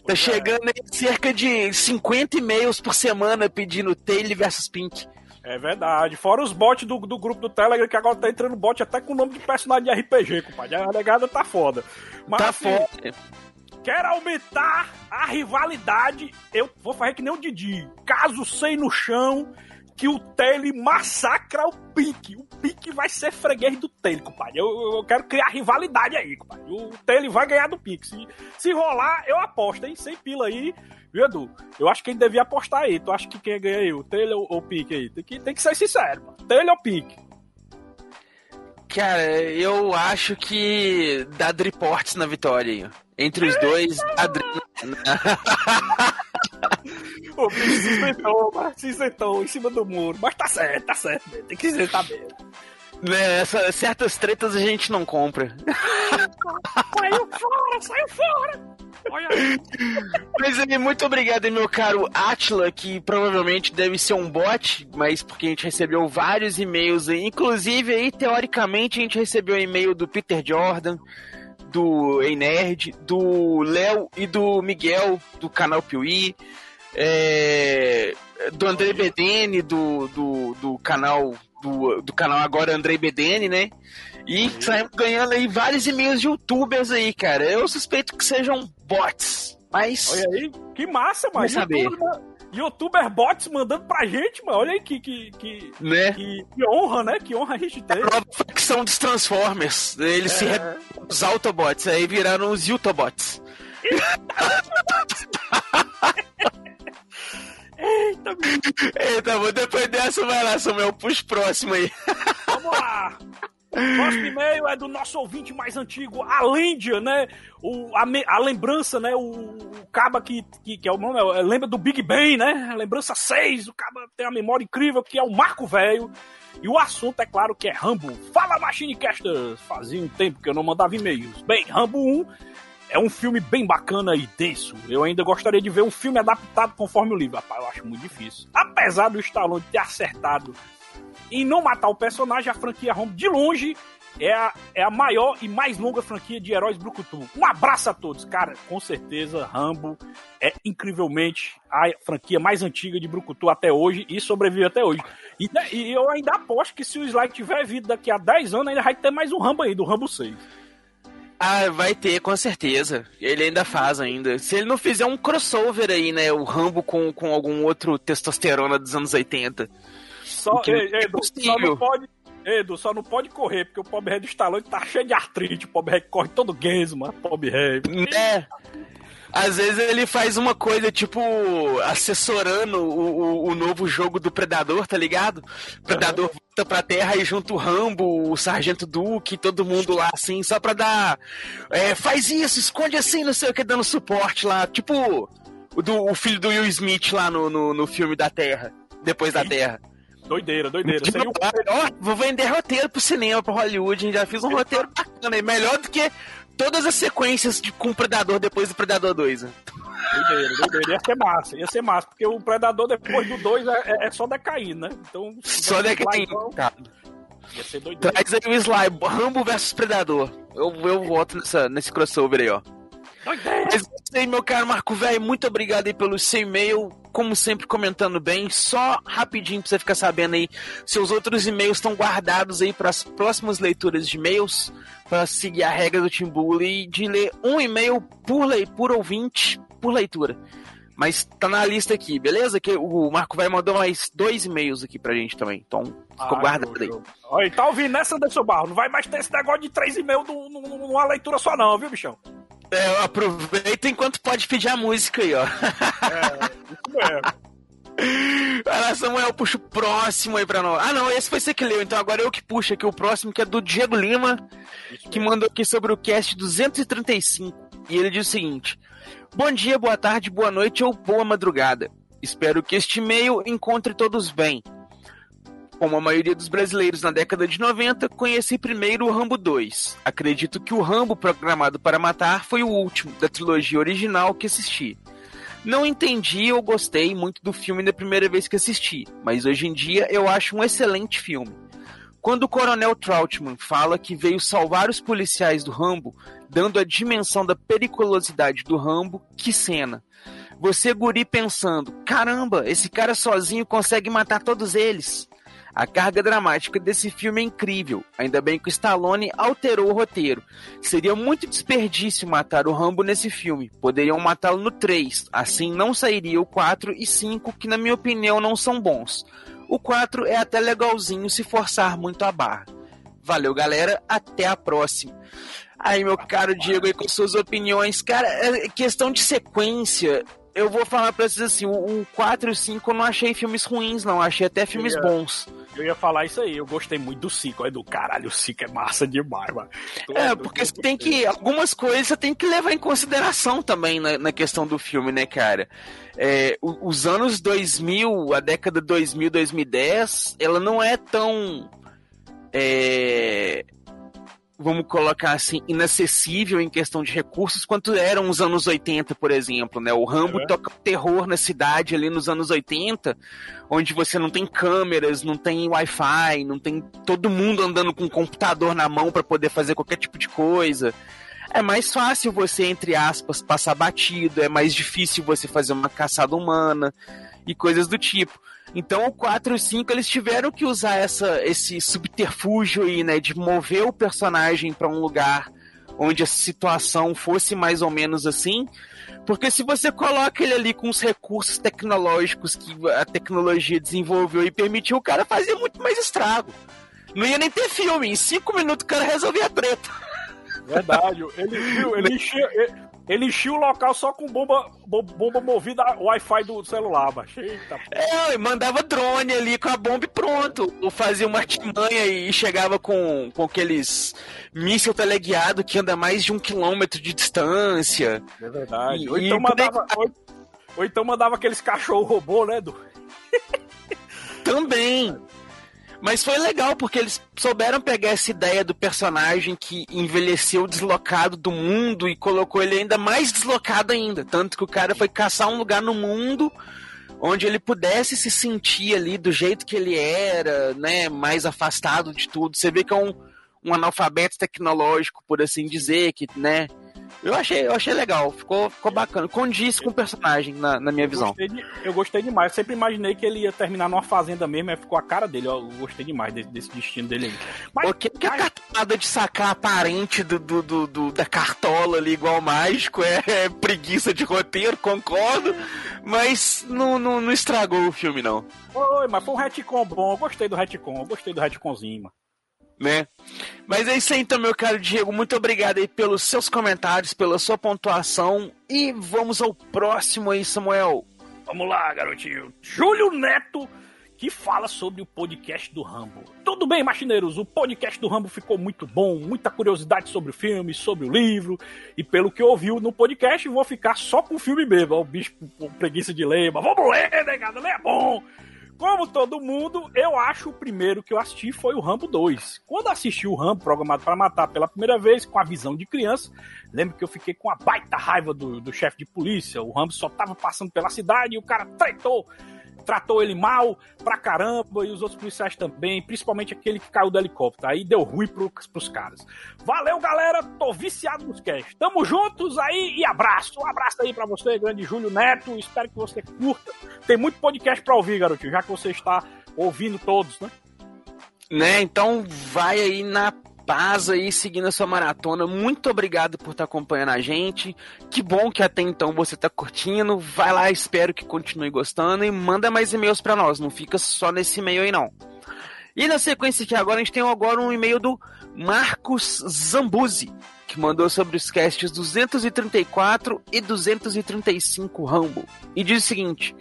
Tá chegando aí cerca de 50 e-mails por semana pedindo Taylor versus Pink. É verdade. Fora os bots do, do grupo do Telegram, que agora tá entrando bot até com o nome de personagem de RPG, compadre. A negada tá foda. Mas, Tá assim, foda. Quero aumentar a rivalidade. Eu vou fazer que nem o Didi. Caso sei no chão que o Tele massacra o Pink. O Pink vai ser freguês do Tele, compadre. Eu, eu- quero criar rivalidade aí, compadre. O Tele vai ganhar do Pink. Se, se rolar, eu aposto, hein? Sem pila aí. Viu, Edu? Eu acho que ele devia apostar aí. Tu acha que quem ganha aí? O Tele ou o Pink aí? Tem que, tem que ser sincero, mano. Tele ou Pink? Cara, eu acho que dá Driports na vitória. Entre os dois, dá Dri... O bicho se sentou, se sentou em cima do muro. Mas tá certo, tá certo. Tem que dizer, tá né, essa- certas tretas a gente não compra. Saiu fora, saiu fora! Olha. Mas aí, muito obrigado, meu caro Atila, que provavelmente deve ser um bot, mas porque a gente recebeu vários e-mails. Inclusive, aí, teoricamente, a gente recebeu e-mail do Peter Jordan, do Ei Nerd, do Léo e do Miguel, do canal Piuí, é, do André Bedene, do, do, do canal. Do, do canal agora Andrei Bedene, né? E saímos ganhando aí vários e-mails de youtubers aí, cara. Eu suspeito que sejam bots. Mas. Olha aí, que massa, mano. Vai saber. Youtuber. Youtuber bots mandando pra gente, mano. Olha aí que, que, que, Né? que, que honra, né? Que honra a gente tem. Nova facção dos Transformers. Eles se É. re... os Autobots, aí viraram os Autobots. Eita. Eita, bom, depois dessa vai lá, Samuel, o próximo aí. Vamos lá. Próximo e-mail é do nosso ouvinte mais antigo, a Lândia, né? O, a, me- a lembrança, né? O, o Caba que, que, que é o nome, é, lembra do Big Bang, né? A lembrança 6, o Caba tem uma memória incrível, que é o Marco Velho. E o assunto, é claro, que é Rambo. Fala, Machine Casters! Fazia um tempo que eu não mandava e-mails. Bem, Rambo 1 é um filme bem bacana e denso. Eu ainda gostaria de ver um filme adaptado conforme o livro. Rapaz, eu acho muito difícil. Apesar do Stallone ter acertado em não matar o personagem, a franquia Rambo, de longe, é a, é a maior e mais longa franquia de heróis Brucutu. Um abraço a todos. Cara, com certeza, Rambo é incrivelmente a franquia mais antiga de Brucutu até hoje e sobrevive até hoje. E, e eu ainda aposto que se o Sly tiver vida daqui a 10 anos, ainda vai ter mais um Rambo aí, do Rambo 6. Ah, vai ter, com certeza. Ele ainda faz ainda. Se ele não fizer um crossover aí, né? O Rambo com, com algum outro testosterona dos anos 80. Só, Que ei, é Edu, só não pode. Edu, só não pode correr, porque o pobre rei do Stallone tá cheio de artrite. O pobre rei corre todo guesma, pobre rei. É. Às vezes ele faz uma coisa, tipo, assessorando o, o, o novo jogo do Predador, tá ligado? Predador volta pra terra e junto o Rambo, o Sargento Duke, todo mundo lá, assim, só pra dar. É, faz isso, esconde assim, não sei o que, dando suporte lá. Tipo o, do, o filho do Will Smith lá no, no, no filme da Terra. Depois da Terra. Doideira, doideira. Sem o- ó, vou vender roteiro pro cinema, pro Hollywood. Já fiz um roteiro bacana, aí, melhor do que todas as sequências de, com o Predador depois do Predador 2. né? Doideira, doideira. Ia ser massa, ia ser massa, porque o Predador depois do 2 é, é- é só decair, né? Então. Só tem. então, Tá. Ia ser doideira. Traz aí o Sly, Rambo versus Predador. Eu, eu voto nessa, nesse crossover aí, ó. Mas é isso meu caro Marco Velho, muito obrigado aí pelo seu e-mail. Como sempre, comentando bem. Só rapidinho pra você ficar sabendo aí, seus outros e-mails estão guardados aí para as próximas leituras de e-mails, para seguir a regra do Team Bully de ler um e-mail por, lei, por ouvinte por leitura. Mas tá na lista aqui, beleza? Que o Marco Velho mandou mais dois e-mails aqui pra gente também. Então, ficou Ah, guardado aí. Olha, tá ouvindo nessa, Anderson Barro? Não vai mais ter esse negócio de 3,5 num- num- numa leitura só, não, viu, bichão? É, aproveita enquanto pode pedir a música aí, ó. Isso mesmo. Vai lá, Samuel, puxa o próximo aí pra nós. Ah, não, esse foi você que leu, então agora eu que puxo aqui o próximo, que é do Diego Lima, que mandou aqui sobre o cast 235. E ele diz o seguinte: Bom dia, boa tarde, boa noite ou boa madrugada. Espero que este e-mail encontre todos bem. Como a maioria dos brasileiros na década de 90, conheci primeiro o Rambo 2. Acredito que o Rambo Programado para Matar foi o último da trilogia original que assisti. Não entendi ou gostei muito do filme da primeira vez que assisti, mas hoje em dia eu acho um excelente filme. Quando o Coronel Troutman fala que veio salvar os policiais do Rambo, dando a dimensão da periculosidade do Rambo, que cena. Você guri pensando, caramba, esse cara sozinho consegue matar todos eles. A carga dramática desse filme é incrível. Ainda bem que o Stallone alterou o roteiro. Seria muito desperdício matar o Rambo nesse filme. Poderiam matá-lo no 3. Assim não sairia o 4 e 5, que na minha opinião não são bons. O 4 é até legalzinho se forçar muito a barra. Valeu, galera. Até a próxima. Aí, meu caro Diego, aí com suas opiniões. Cara, é questão de sequência. Eu vou falar pra vocês assim: o, o 4 e o 5 eu não achei filmes ruins, não. Achei até filmes É. bons. Eu ia falar isso aí, eu gostei muito do 5. Olha, do caralho, o 5 é massa demais, mano. É, porque você tem que. Algumas coisas você tem que levar em consideração também na, na questão do filme, né, cara? É, o- os anos 2000, a década 2000, 2010, ela não é tão. é, vamos colocar assim, inacessível em questão de recursos quanto eram os anos 80, por exemplo, né? O Rambo É. toca terror na cidade ali nos anos 80, onde você não tem câmeras, não tem Wi-Fi, não tem todo mundo andando com um computador na mão para poder fazer qualquer tipo de coisa. É mais fácil você, entre aspas, passar batido, é mais difícil você fazer uma caçada humana e coisas do tipo. Então o 4 e o 5 eles tiveram que usar essa, esse subterfúgio aí, né, de mover o personagem para um lugar onde a situação fosse mais ou menos assim, porque se você coloca ele ali com os recursos tecnológicos que a tecnologia desenvolveu e permitiu, o cara fazia muito mais estrago. Não ia nem ter filme, em cinco minutos o cara resolvia a treta. Verdade, ele, viu, ele, enchia, ele, ele enchia o local só com bomba, bo- bomba movida Wi-Fi do celular, macho. Eita. É, e mandava drone ali com a bomba e pronto. Ou fazia uma artimanha e chegava com, com aqueles míssil teleguiado que anda mais de um quilômetro de distância. É verdade. E- ou, então e mandava, ou, ou então mandava aqueles cachorro robô, né, do Também. Mas foi legal, porque eles souberam pegar essa ideia do personagem que envelheceu deslocado do mundo e colocou ele ainda mais deslocado ainda. Tanto que o cara foi caçar um lugar no mundo onde ele pudesse se sentir ali do jeito que ele era, né? Mais afastado de tudo. Você vê que é um, um analfabeto tecnológico, por assim dizer, que, né? Eu achei, eu achei legal, ficou, ficou bacana. Condiz com o personagem, na, na minha Eu visão. gostei, de- eu gostei demais. Eu sempre imaginei que ele ia terminar numa fazenda mesmo, aí ficou a cara dele. Eu gostei demais desse, desse destino dele aí. Mas, O que, que a cartada de sacar a parente do, do, do- do- da cartola ali igual mágico é, é preguiça de roteiro, concordo, mas não, não, não estragou o filme, não. Oi, mas foi um retcon bom. Eu gostei do retcon. Eu gostei do retconzinho, mano. Né? Mas é isso aí então, meu caro Diego. Muito obrigado aí pelos seus comentários, pela sua pontuação. E vamos ao próximo aí, Samuel. Vamos lá, garotinho. Júlio Neto, que fala sobre o podcast do Rambo. Tudo bem, machineiros? O podcast do Rambo ficou muito bom, muita curiosidade sobre o filme, sobre o livro. E pelo que ouviu no podcast, vou ficar só com o filme mesmo. O bicho com preguiça de ler, mas vamos ler, negado, ler é bom. Como todo mundo, eu acho o primeiro que eu assisti foi o Rambo 2. Quando assisti o Rambo, programado para matar pela primeira vez, com a visão de criança, lembro que eu fiquei com a baita raiva do, do chefe de polícia. O Rambo só tava passando pela cidade e o cara tretou, tratou ele mal pra caramba e os outros policiais também, principalmente aquele que caiu do helicóptero. Aí deu ruim pro, pros caras. Valeu, galera. Tô viciado nos cash. Tamo juntos aí e abraço. Um abraço aí pra você, grande Júlio Neto. Espero que você curta. Tem muito podcast pra ouvir, garotinho, já que você está ouvindo todos, né? Né? Então vai aí na paz aí, seguindo a sua maratona. Muito obrigado por estar acompanhando a gente. Que bom que até então você tá curtindo. Vai lá, espero que continue gostando e manda mais e-mails pra nós. Não fica só nesse e-mail aí não. E na sequência aqui agora, a gente tem agora um e-mail do Marcos Zambuzzi, que mandou sobre os casts 234 e 235 Rambo. E diz o seguinte: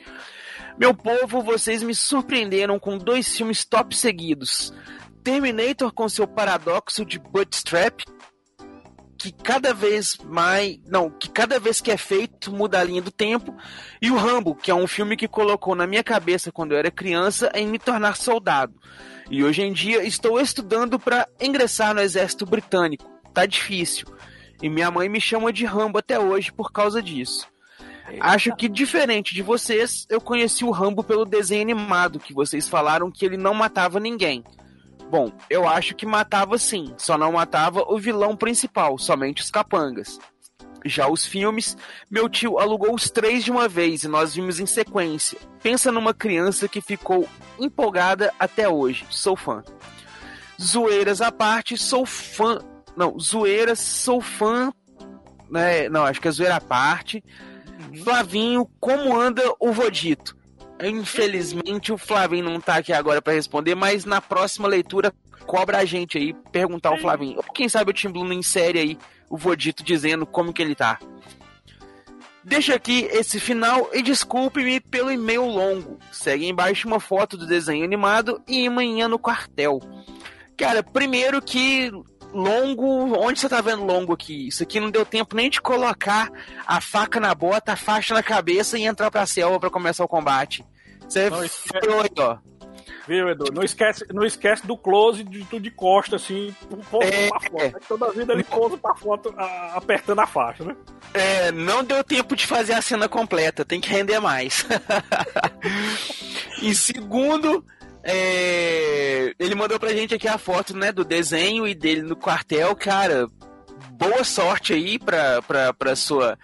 Meu povo, vocês me surpreenderam com dois filmes top seguidos. Terminator com seu paradoxo de bootstrap, que cada vez mais, não, que cada vez que é feito muda a linha do tempo, e o Rambo, que é um filme que colocou na minha cabeça quando eu era criança em me tornar soldado. E hoje em dia estou estudando para ingressar no exército britânico. Tá difícil. E minha mãe me chama de Rambo até hoje por causa disso. Acho que diferente de vocês, eu conheci o Rambo pelo desenho animado, que vocês falaram que ele não matava ninguém. Bom, eu acho que matava sim, só não matava o vilão principal, somente os capangas. Já os filmes, meu tio alugou os três de uma vez e nós vimos em sequência. Pensa numa criança que ficou empolgada até hoje. Sou fã. Zoeiras à parte, sou fã. Não, zoeiras, sou fã. Né? Não, acho que é zoeira à parte. Flavinho, como anda o Vodito? Infelizmente o Flavinho não tá aqui agora para responder, mas na próxima leitura cobra a gente aí perguntar ao Flavinho. Ou quem sabe o Tim Blue não insere aí o Vodito dizendo como que ele tá. Deixa aqui esse final e desculpe-me pelo e-mail longo. Segue embaixo uma foto do desenho animado e amanhã no quartel. Cara, primeiro que longo, onde você tá vendo longo aqui? Isso aqui não deu tempo nem de colocar a faca na bota, a faixa na cabeça e entrar pra selva pra começar o combate. Você é- aí, ó. Viu, Edu? Não esquece, não esquece do close de tudo de costa, assim, por pouco É. pra foto. né? Toda vida ele pousa pra foto a- apertando a faixa, né? É, não deu tempo de fazer a cena completa, tem que render mais. e segundo, é, ele mandou pra gente aqui a foto né, do desenho e dele no quartel, cara. Boa sorte aí pra, pra, pra sua.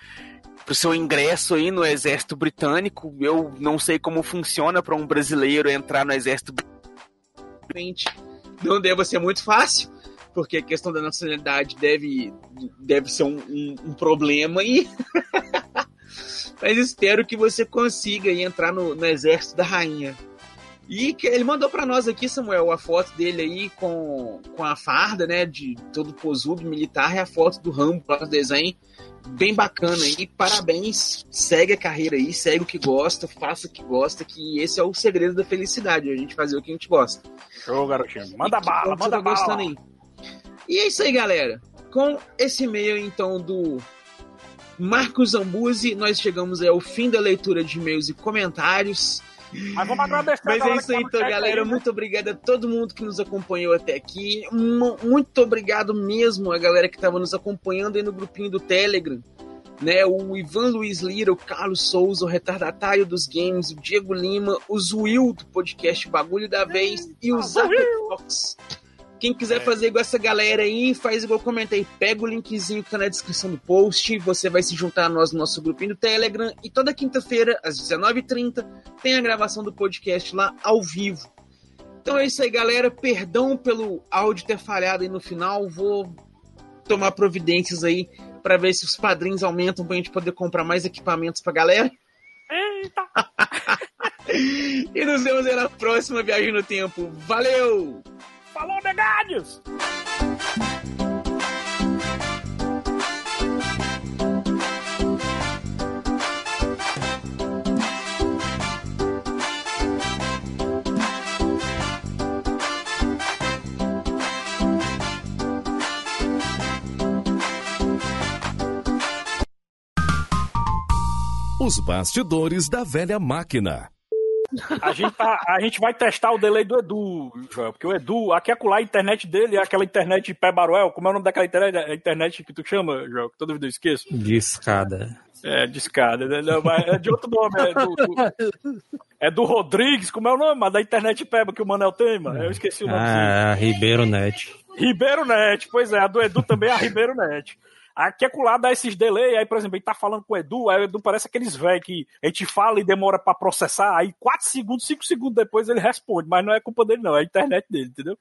Pro seu ingresso aí no exército britânico, eu não sei como funciona para um brasileiro entrar no exército britânico. Não deve ser muito fácil, porque a questão da nacionalidade deve, deve ser um, um, um problema aí. Mas espero que você consiga entrar no, no exército da rainha. E que ele mandou para nós aqui, Samuel, a foto dele aí com, com a farda, né, de todo posudo militar e a foto do Rambo para o desenho. Bem bacana aí, parabéns. Segue a carreira aí, segue o que gosta, faça o que gosta, que esse é o segredo da felicidade, a gente fazer o que a gente gosta. Show, garotinho. Manda bala, manda tá bala. gostando aí. E é isso aí, galera. Com esse e-mail, então, do Marcos Zambuzi, nós chegamos ao fim da leitura de e-mails e comentários. Mas vamos agradecer Mas é isso tá aí, no então, galera. aí, né? Muito obrigado a todo mundo que nos acompanhou até aqui. Mu- Muito obrigado mesmo a galera que estava nos acompanhando aí no grupinho do Telegram. Né, o Ivan Luiz Lira, o Carlos Souza, o retardatário dos games, o Diego Lima, o Zuil do podcast Bagulho da Vez e o Zaca Fox. Quem quiser fazer igual essa galera aí, faz igual eu comentei. Pega o linkzinho que tá na descrição do post. Você vai se juntar a nós no nosso grupinho do Telegram. E toda quinta-feira, às 19h30, tem a gravação do podcast lá ao vivo. Então é isso aí, galera. Perdão pelo áudio ter falhado aí no final. Vou tomar providências aí para ver se os padrinhos aumentam pra gente poder comprar mais equipamentos pra galera. Eita! E nos vemos aí na próxima viagem no tempo. Valeu! Falou, negádios! Os bastidores da velha máquina. A gente, tá- a gente vai testar o delay do Edu, Joel, porque o Edu, aqui acolá, a internet dele é aquela internet pé baruel. Como é o nome daquela internet? A internet que tu chama, Joel, que toda vida eu esqueço. De escada. É, de escada, né? Não, mas é de outro nome, é do, do- é do Rodrigues, como é o nome? Mas da internet peba que o Manel tem, mano. Eu esqueci o nome. Ah, Ribeiro Net. Ribeiro Net, pois é, a do Edu também é a Ribeiro Net. Aqui é lá dá esses delay, aí, por exemplo, ele tá falando com o Edu, aí o Edu parece aqueles velhos que a gente fala e demora pra processar, aí 4 segundos, 5 segundos depois ele responde, mas não é culpa dele, não, é a internet dele, entendeu?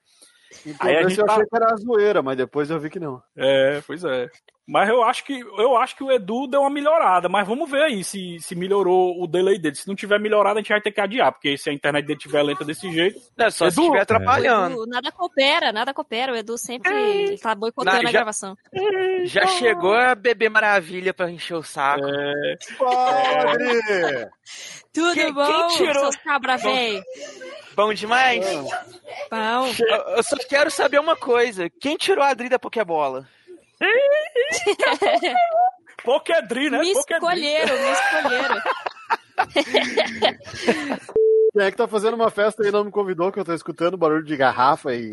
Então, Aí a eu gente tá- achei que era zoeira, mas depois eu vi que não. É, pois é. Mas eu acho que eu acho que o Edu deu uma melhorada, mas vamos ver aí se, se melhorou o delay dele. Se não tiver melhorado, a gente vai ter que adiar, porque se a internet dele tiver lenta desse jeito. É só se Edu, estiver O atrapalhando. Edu, nada coopera, nada coopera. O Edu sempre tá boicotando Não, a gravação. Já chegou a bebê maravilha pra encher o saco. É, Padre! Tudo Quem- bom, quem tirou? seus cabra véi? Bom demais? Bom. Eu, eu só quero saber uma coisa. Quem tirou a Adri da Pokébola? Pokédri, né? Me Pokédri. escolheram, me escolheram. Quem é que tá fazendo uma festa e não me convidou, que eu tô escutando barulho de garrafa e.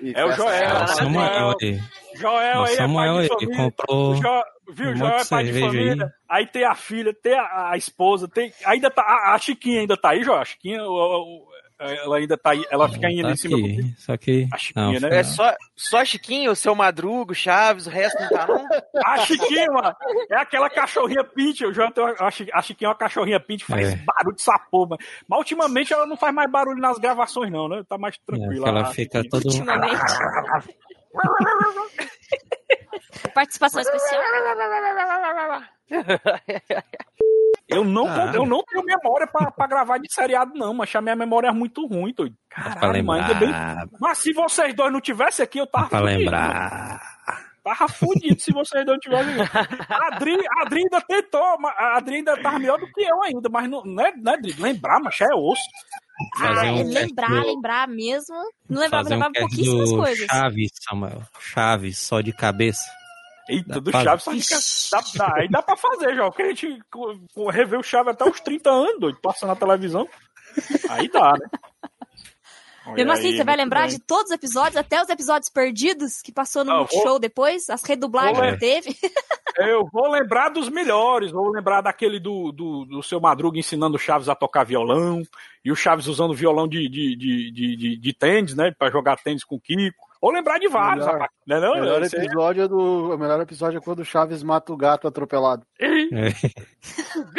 e É o. Joel. Samuel não. aí. Joel aí Samuel é comprou O Jo- Viu, um Joel é pai de família. aí. Aí. tem a filha, tem a, a esposa, tem. Ainda tá. A, a Chiquinha ainda tá aí, Joel. A Chiquinha, o- o- ela ainda tá aí. Ela fica indo Tá em cima aqui. Só que. A Chiquinha, não, né? É só, só Chiquinho, o seu Madrugo, Chaves, o resto não tá não? A Chiquinha, mano, é aquela cachorrinha pinch. Eu já tenho a, Chi- a Chiquinha é uma cachorrinha pinch, faz É. barulho de sapô, mano. Mas ultimamente ela não faz mais barulho nas gravações, não, né? Tá mais É, tranquila. que ela a fica Chiquinha. todo. Ultimamente. Participação especial. Eu não, Ah. eu não tenho memória pra, pra gravar de seriado, não, mas a minha memória é muito ruim, doido. Caralho, mas ainda bem. lembrar. Mas se vocês dois não tivessem aqui, eu tava Pra fudido, lembrar. Tava fudido se vocês não tivessem aqui. A Adri, a Adri ainda tentou, mas a Adri ainda tava melhor do que eu ainda, mas não, não, é, não é lembrar, mas é osso. Fazer Ah, um lembrar, cast do- lembrar mesmo. Não lembrava, um lembrava pouquíssimas coisas. Chaves, Samuel. Chaves, só de cabeça. Eita, Dá do pra- Chaves, só que dá, dá, aí dá pra fazer, João, porque a gente revê o Chaves até uns 30 anos, doido, passando na televisão. Aí dá, né? Mesmo assim, Aí, você vai lembrar bem. de todos os episódios, até os episódios perdidos que passou no Multishow vou- depois, as redublagens vou- que teve. Eu vou lembrar dos melhores, vou lembrar daquele do, do, do seu Madruga ensinando o Chaves a tocar violão, e o Chaves usando violão de, de, de, de, de, de tênis, né? Pra jogar tênis com o Kiko. Ou lembrar de vários, Melhor. rapaz. Não é não? O melhor Esse aí- episódio é do. O melhor episódio é quando o Chaves mata o gato atropelado.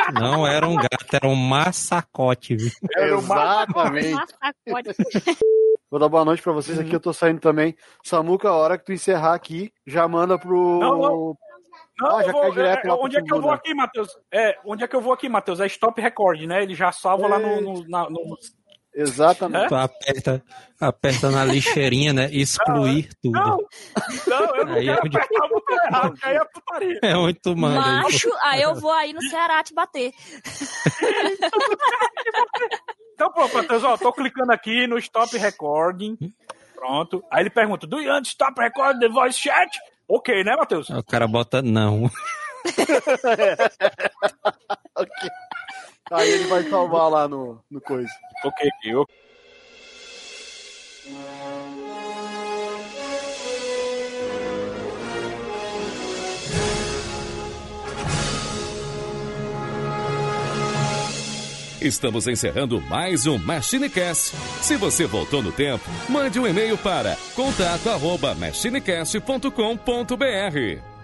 É. Não era um gato, era um maçacote, viu? Era o Exatamente. Massacote. Vou dar boa noite pra vocês aqui, eu tô saindo também. Samuca, a hora que tu encerrar aqui, já manda pro. Não, não. Não, Ah, já eu vou, cai direto é, lá pro onde é que eu vou Tribuna. aqui, Matheus? É, onde é que eu vou aqui, Matheus? É stop record, né? Ele já salva lá no. no, na- no- Exatamente. Tu aperta, aperta na lixeirinha, né? Excluir tudo. Não, não, eu não Aí quero é onde- apertar o botão errado, que aí é putaria. É onde tu manda. Macho, aí eu vou aí no Ceará te bater. Então, pronto, Matheus, ó, tô clicando aqui no stop recording. Pronto. Aí ele pergunta: Do you to stop recording the voice chat? Ok, né, Matheus? O cara bota não. Aí ele vai salvar lá no, no coisa. Ok, eu. Estamos encerrando mais um MachineCast. Se você voltou no tempo, mande um e-mail para contato@machinecast.com.br.